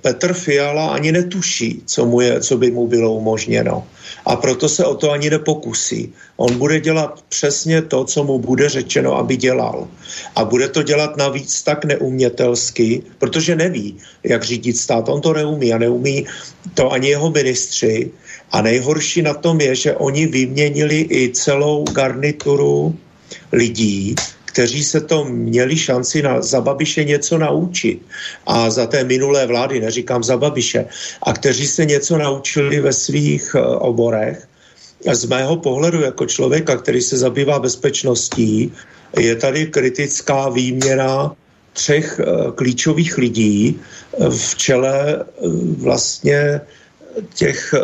Petr Fiala ani netuší, co, mu je, co by mu bylo umožněno. A proto se o to ani nepokusí. On bude dělat přesně to, co mu bude řečeno, aby dělal. A bude to dělat navíc tak neumětelsky, protože neví, jak řídit stát. On to neumí a neumí to ani jeho ministři. A nejhorší na tom je, že oni vyměnili i celou garnituru lidí, kteří se to měli šanci na, za Babiše něco naučit. A za té minulé vlády, neříkám za Babiše, a kteří se něco naučili ve svých uh, oborech. Z mého pohledu jako člověka, který se zabývá bezpečností, je tady kritická výměna třech uh, klíčových lidí v čele vlastně těch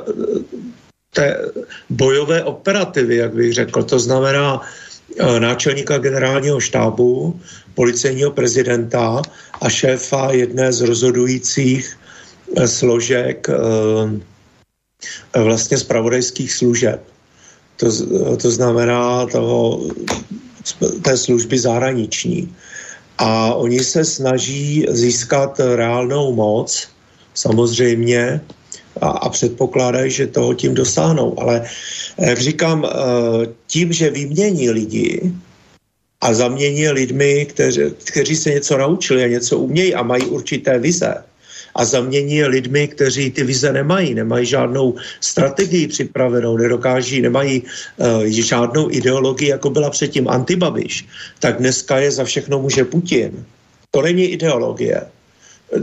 té bojové operativy, jak bych řekl. To znamená Eh, náčelníka generálního štábu, policejního prezidenta a šéfa jedné z rozhodujících eh, složek eh, vlastně spravodajských služeb. To, to znamená toho, té služby zahraniční. A oni se snaží získat reálnou moc, samozřejmě, a, a předpokládají, že toho tím dosáhnou. Ale jak říkám, eh, tím, že vymění lidi a zamění lidmi, kteři, kteří se něco naučili a něco umějí a mají určité vize, a zamění lidmi, kteří ty vize nemají, nemají žádnou strategii připravenou, nedokáží, nemají uh, žádnou ideologii, jako byla předtím Antibabiš, tak dneska je za všechno může Putin. To není ideologie.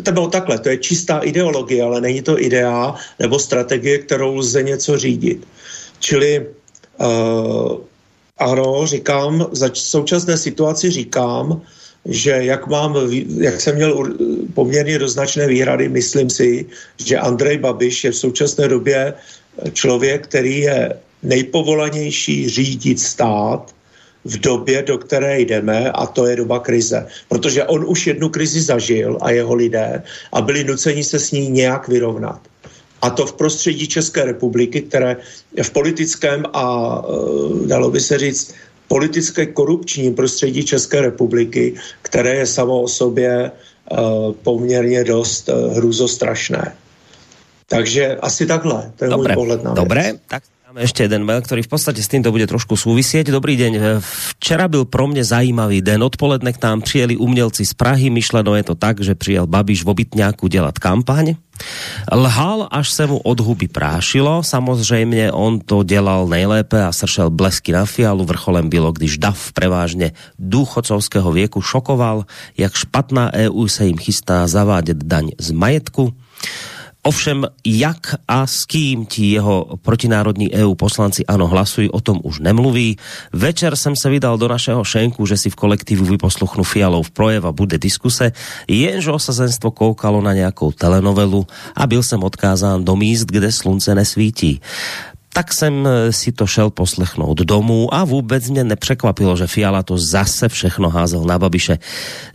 To bylo takhle, to je čistá ideologie, ale není to idea nebo strategie, kterou lze něco řídit. Čili uh, ano, říkám, za současné situaci říkám, že jak, mám, jak jsem měl poměrně doznačné výhrady, myslím si, že Andrej Babiš je v současné době člověk, který je nejpovolanější řídit stát v době, do které jdeme, a to je doba krize. Protože on už jednu krizi zažil a jeho lidé a byli nuceni se s ní nějak vyrovnat. A to v prostředí České republiky, které v politickém a e, dalo by se říct politické korupční prostředí České republiky, které je samo o sobě e, poměrně dost e, hruzostrašné. Takže asi takhle, to je Dobre. můj pohled na věc. Dobre, tak Máme ešte jeden mail, ktorý v podstate s týmto bude trošku súvisieť. Dobrý deň. Včera byl pro mě zajímavý den. Odpoledne k nám přijeli umělci z Prahy. Myšleno je to tak, že přijel Babiš v obytňáku dělat kampaň. Lhal, až se mu od huby prášilo. Samozřejmě on to dělal nejlépe a sršel blesky na fialu. Vrcholem bylo, když DAF prevážně důchodcovského věku šokoval, jak špatná EU se jim chystá zavádět daň z majetku. Ovšem, jak a s kým ti jeho protinárodní EU poslanci ano hlasují, o tom už nemluví. Večer jsem se vydal do našeho šenku, že si v kolektivu vyposluchnu Fialov projev a bude diskuse, jenže osazenstvo koukalo na nějakou telenovelu a byl jsem odkázán do míst, kde slunce nesvítí tak jsem si to šel poslechnout domů a vůbec mě nepřekvapilo, že Fiala to zase všechno házel na Babiše.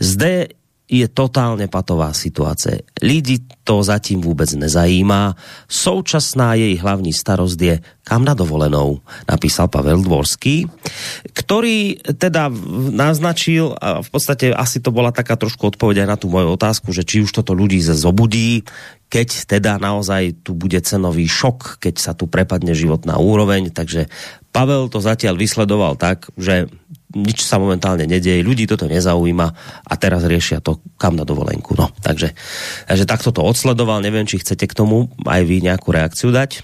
Zde je totálně patová situace. Lidi to zatím vůbec nezajímá. Současná její hlavní starost je, kam na dovolenou, napísal Pavel Dvorský, který teda naznačil, a v podstatě asi to byla taká trošku odpověď na tu moju otázku, že či už toto ze zobudí, keď teda naozaj tu bude cenový šok, keď sa tu prepadne život na úroveň, takže Pavel to zatiaľ vysledoval tak, že nič sa momentálne nedeje, ľudí toto nezaujíma a teraz riešia to, kam na dovolenku. No, takže, takže takto to odsledoval, nevím, či chcete k tomu aj vy nějakou reakciu dať?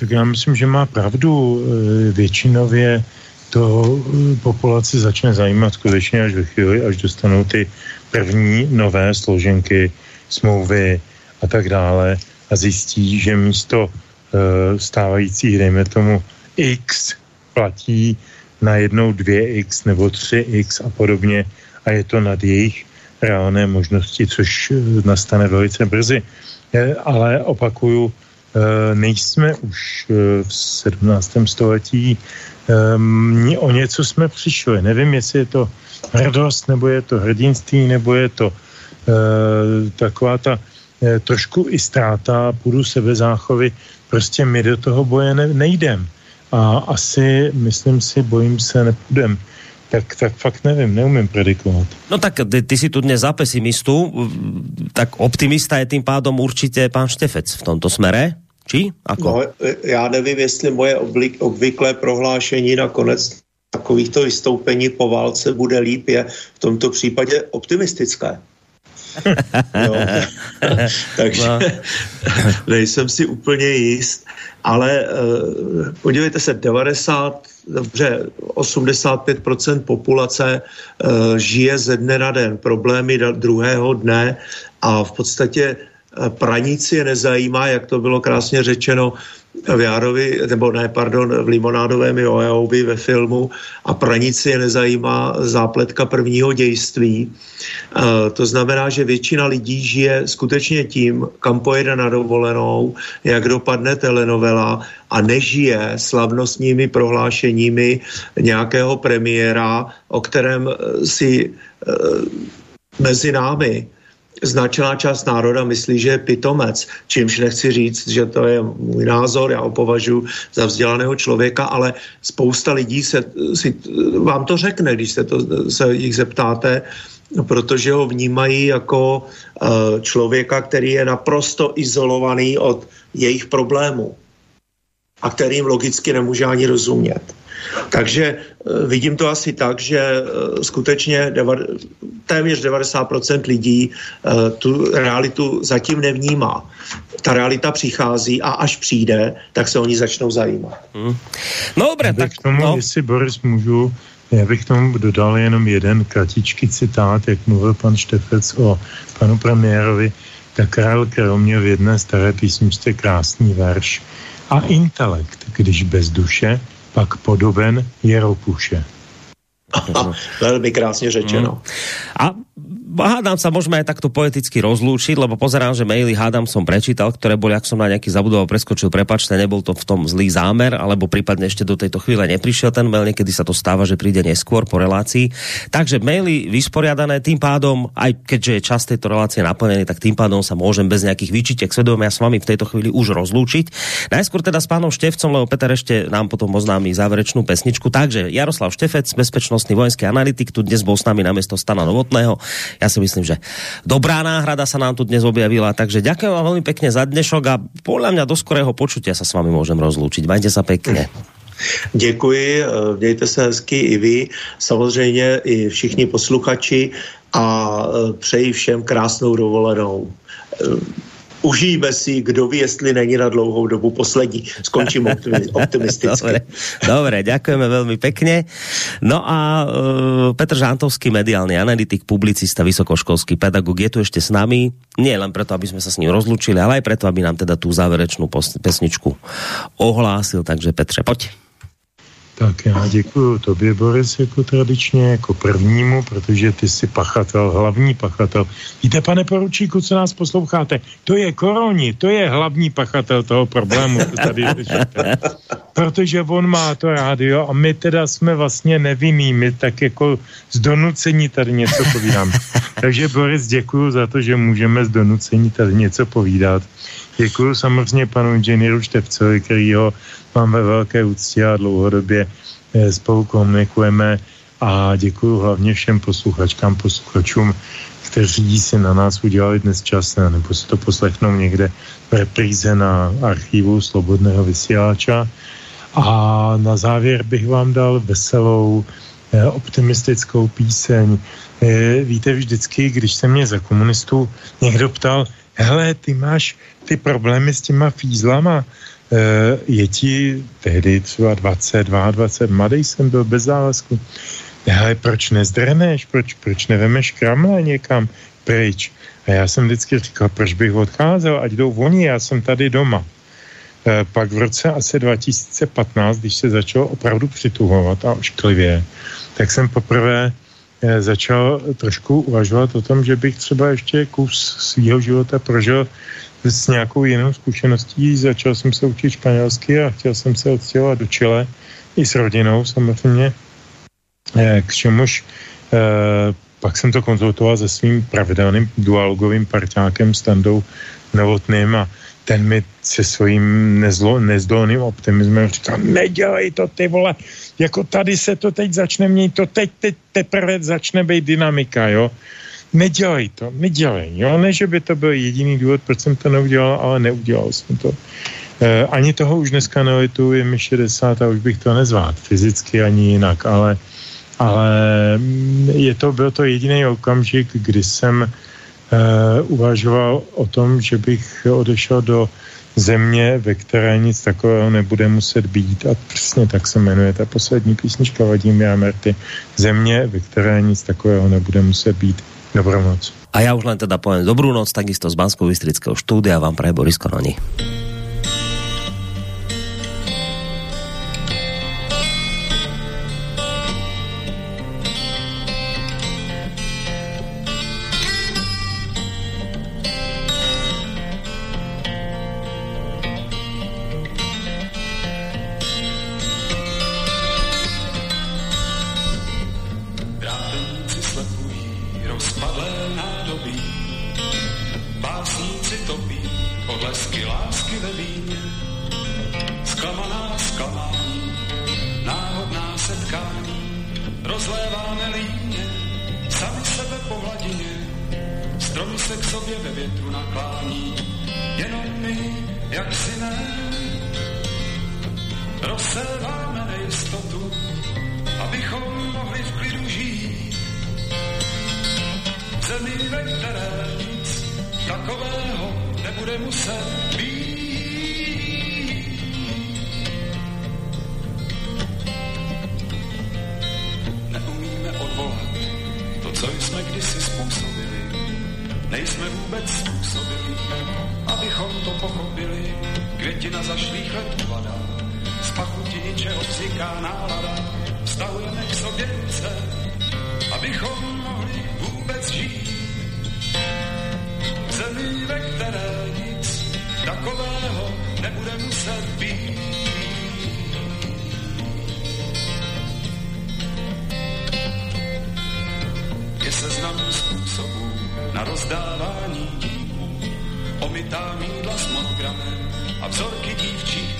Tak já myslím, že má pravdu. E, většinově to e, populaci začne zajímat skutečně až ve chvíli, až dostanou ty první nové složenky, smlouvy a tak dále a zjistí, že místo e, stávajících, dejme tomu, X platí na jednou 2x nebo 3x a podobně a je to nad jejich reálné možnosti, což eh, nastane velice brzy. Ale opakuju, eh, nejsme už eh, v 17. století, ehm, o něco jsme přišli. Nevím, jestli je to hrdost, nebo je to hrdinství, nebo je to taková ta trošku i ztráta půdu sebezáchovy. Prostě my do toho boje nejdem a asi, myslím si, bojím se, nepůjdem, tak, tak fakt nevím, neumím predikovat. No tak ty, ty si tu dnes za pesimistu, tak optimista je tým pádom určitě pán Štefec v tomto smere, či? Ako? No, já nevím, jestli moje obvyklé prohlášení nakonec takovýchto vystoupení po válce bude líp, je v tomto případě optimistické. no. Takže no. nejsem si úplně jist, ale uh, podívejte se, 90, dobře, 85% populace uh, žije ze dne na den, problémy druhého dne a v podstatě uh, praníci je nezajímá, jak to bylo krásně řečeno, v Járovi, nebo ne, pardon, v Limonádovém Joeovi ve filmu a pranici je nezajímá zápletka prvního dějství. E, to znamená, že většina lidí žije skutečně tím, kam pojede na dovolenou, jak dopadne telenovela a nežije slavnostními prohlášeními nějakého premiéra, o kterém si e, mezi námi značná část národa myslí, že je pitomec, čímž nechci říct, že to je můj názor, já ho považuji za vzdělaného člověka, ale spousta lidí se, si, vám to řekne, když se, to, se jich zeptáte, protože ho vnímají jako uh, člověka, který je naprosto izolovaný od jejich problémů a kterým logicky nemůže ani rozumět. Takže eh, vidím to asi tak, že eh, skutečně téměř 90% lidí eh, tu realitu zatím nevnímá. Ta realita přichází a až přijde, tak se oni začnou zajímat. Hmm. No dobré, tak... K tomu, no. jestli Boris můžu, já bych tomu dodal jenom jeden kratičký citát, jak mluvil pan Štefec o panu premiérovi, tak Karel Kromě v jedné staré písničce krásný verš. A intelekt, když bez duše, pak podoben Jeropuše. Velmi krásně řečeno. Mm. A hádám sa, môžeme aj takto poeticky rozlúčiť, lebo pozerám, že maily hádam som prečítal, ktoré boli, ak som na nejaký zabudoval preskočil, prepačte, nebol to v tom zlý zámer, alebo prípadne ešte do tejto chvíle neprišiel ten mail, niekedy sa to stáva, že príde neskôr po relácii. Takže maily vysporiadané, tým pádom, aj keďže je čas tejto relácie naplnený, tak tým pádom sa môžem bez nejakých výčitek svedomia s vami v tejto chvíli už rozlúčiť. Najskôr teda s pánom Števcom, lebo Peter ešte nám potom oznámí záverečnú pesničku. Takže Jaroslav Štefec, bezpečnostný vojenský analytik, tu dnes bol s nami na mesto Stana Novotného. Ja si myslím, že dobrá náhrada sa nám tu dnes objavila, takže ďakujem vám veľmi pekne za dnešok a podľa mňa do skorého počutia sa s vami môžem rozlúčiť. Majte sa pekne. Děkuji, eh, mějte se hezky i vy, samozřejmě i všichni posluchači a eh, přeji všem krásnou dovolenou. Užijeme si, kdo ví, jestli není na dlouhou dobu poslední. Skončím optimisticky. Dobre, dobre, ďakujeme veľmi pekne. No a uh, Petr Žantovský, mediálny analytik, publicista, vysokoškolský pedagog, je tu ešte s nami. Nie len preto, aby sme sa s ním rozlučili, ale aj preto, aby nám teda tú záverečnú pesničku ohlásil. Takže Petře, poď. Tak já děkuji tobě, Boris, jako tradičně, jako prvnímu, protože ty jsi pachatel, hlavní pachatel. Víte, pane poručíku, co nás posloucháte? To je koroni, to je hlavní pachatel toho problému, co tady řešíte. Protože on má to rádio a my teda jsme vlastně nevinní, my tak jako z donucení tady něco povídáme. Takže Boris, děkuji za to, že můžeme z donucení tady něco povídat. Děkuji samozřejmě panu inženýru Števcovi, kterýho mám ve velké úctě a dlouhodobě eh, spolu komunikujeme a děkuji hlavně všem posluchačkám, posluchačům, kteří si na nás udělali dnes čas, nebo si to poslechnou někde v repríze na archivu Slobodného vysíláča. A na závěr bych vám dal veselou, eh, optimistickou píseň. Eh, víte, vždycky, když se mě za komunistů někdo ptal, hele, ty máš ty problémy s těma fízlama, Eh, je ti tehdy třeba 20, 22, mladý jsem byl bez závazku. Ale proč nezdrneš, proč, proč nevemeš kramle někam pryč? A já jsem vždycky říkal, proč bych odcházel, ať jdou oni, já jsem tady doma. E, pak v roce asi 2015, když se začalo opravdu přituhovat a ošklivě, tak jsem poprvé e, začal trošku uvažovat o tom, že bych třeba ještě kus svého života prožil s nějakou jinou zkušeností. Začal jsem se učit španělsky a chtěl jsem se odstěhovat do Chile i s rodinou samozřejmě, eh, k čemuž eh, pak jsem to konzultoval se svým pravidelným dualogovým parťákem Standou Novotným a ten mi se svým nezlo, nezdolným optimismem říkal, nedělej to ty vole, jako tady se to teď začne měnit, to teď, teď teprve začne být dynamika, jo. Nedělej to, nedělej, jo. Ne, že by to byl jediný důvod, proč jsem to neudělal, ale neudělal jsem to. E, ani toho už dneska nelituji, je mi 60 a už bych to nezvládl fyzicky ani jinak, ale, ale je to, byl to jediný okamžik, kdy jsem Uh, uvažoval o tom, že bych odešel do země, ve které nic takového nebude muset být a přesně tak se jmenuje ta poslední písnička Vladimíra Merty. Země, ve které nic takového nebude muset být. Dobrou noc. A já už len teda poviem dobrú noc, takisto z bansko bystrického štúdia vám praje Boris Kononi. je ve větru naklání, jenom my, jak si ne, rozselváme nejistotu, abychom mohli v klidu žít. Zemi, ve které nic takového nebude muset, vůbec způsobili, abychom to pochopili. Květina zašlých let upadá, z pachuti ničeho vzniká nálada, vztahujeme k sobě ruce, abychom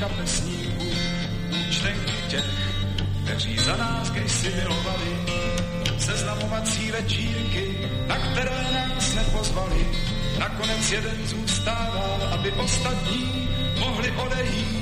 kapesníků, účtenky těch, kteří za nás kdysi milovali, seznamovací večírky, na které nás nepozvali. Nakonec jeden zůstával, aby ostatní mohli odejít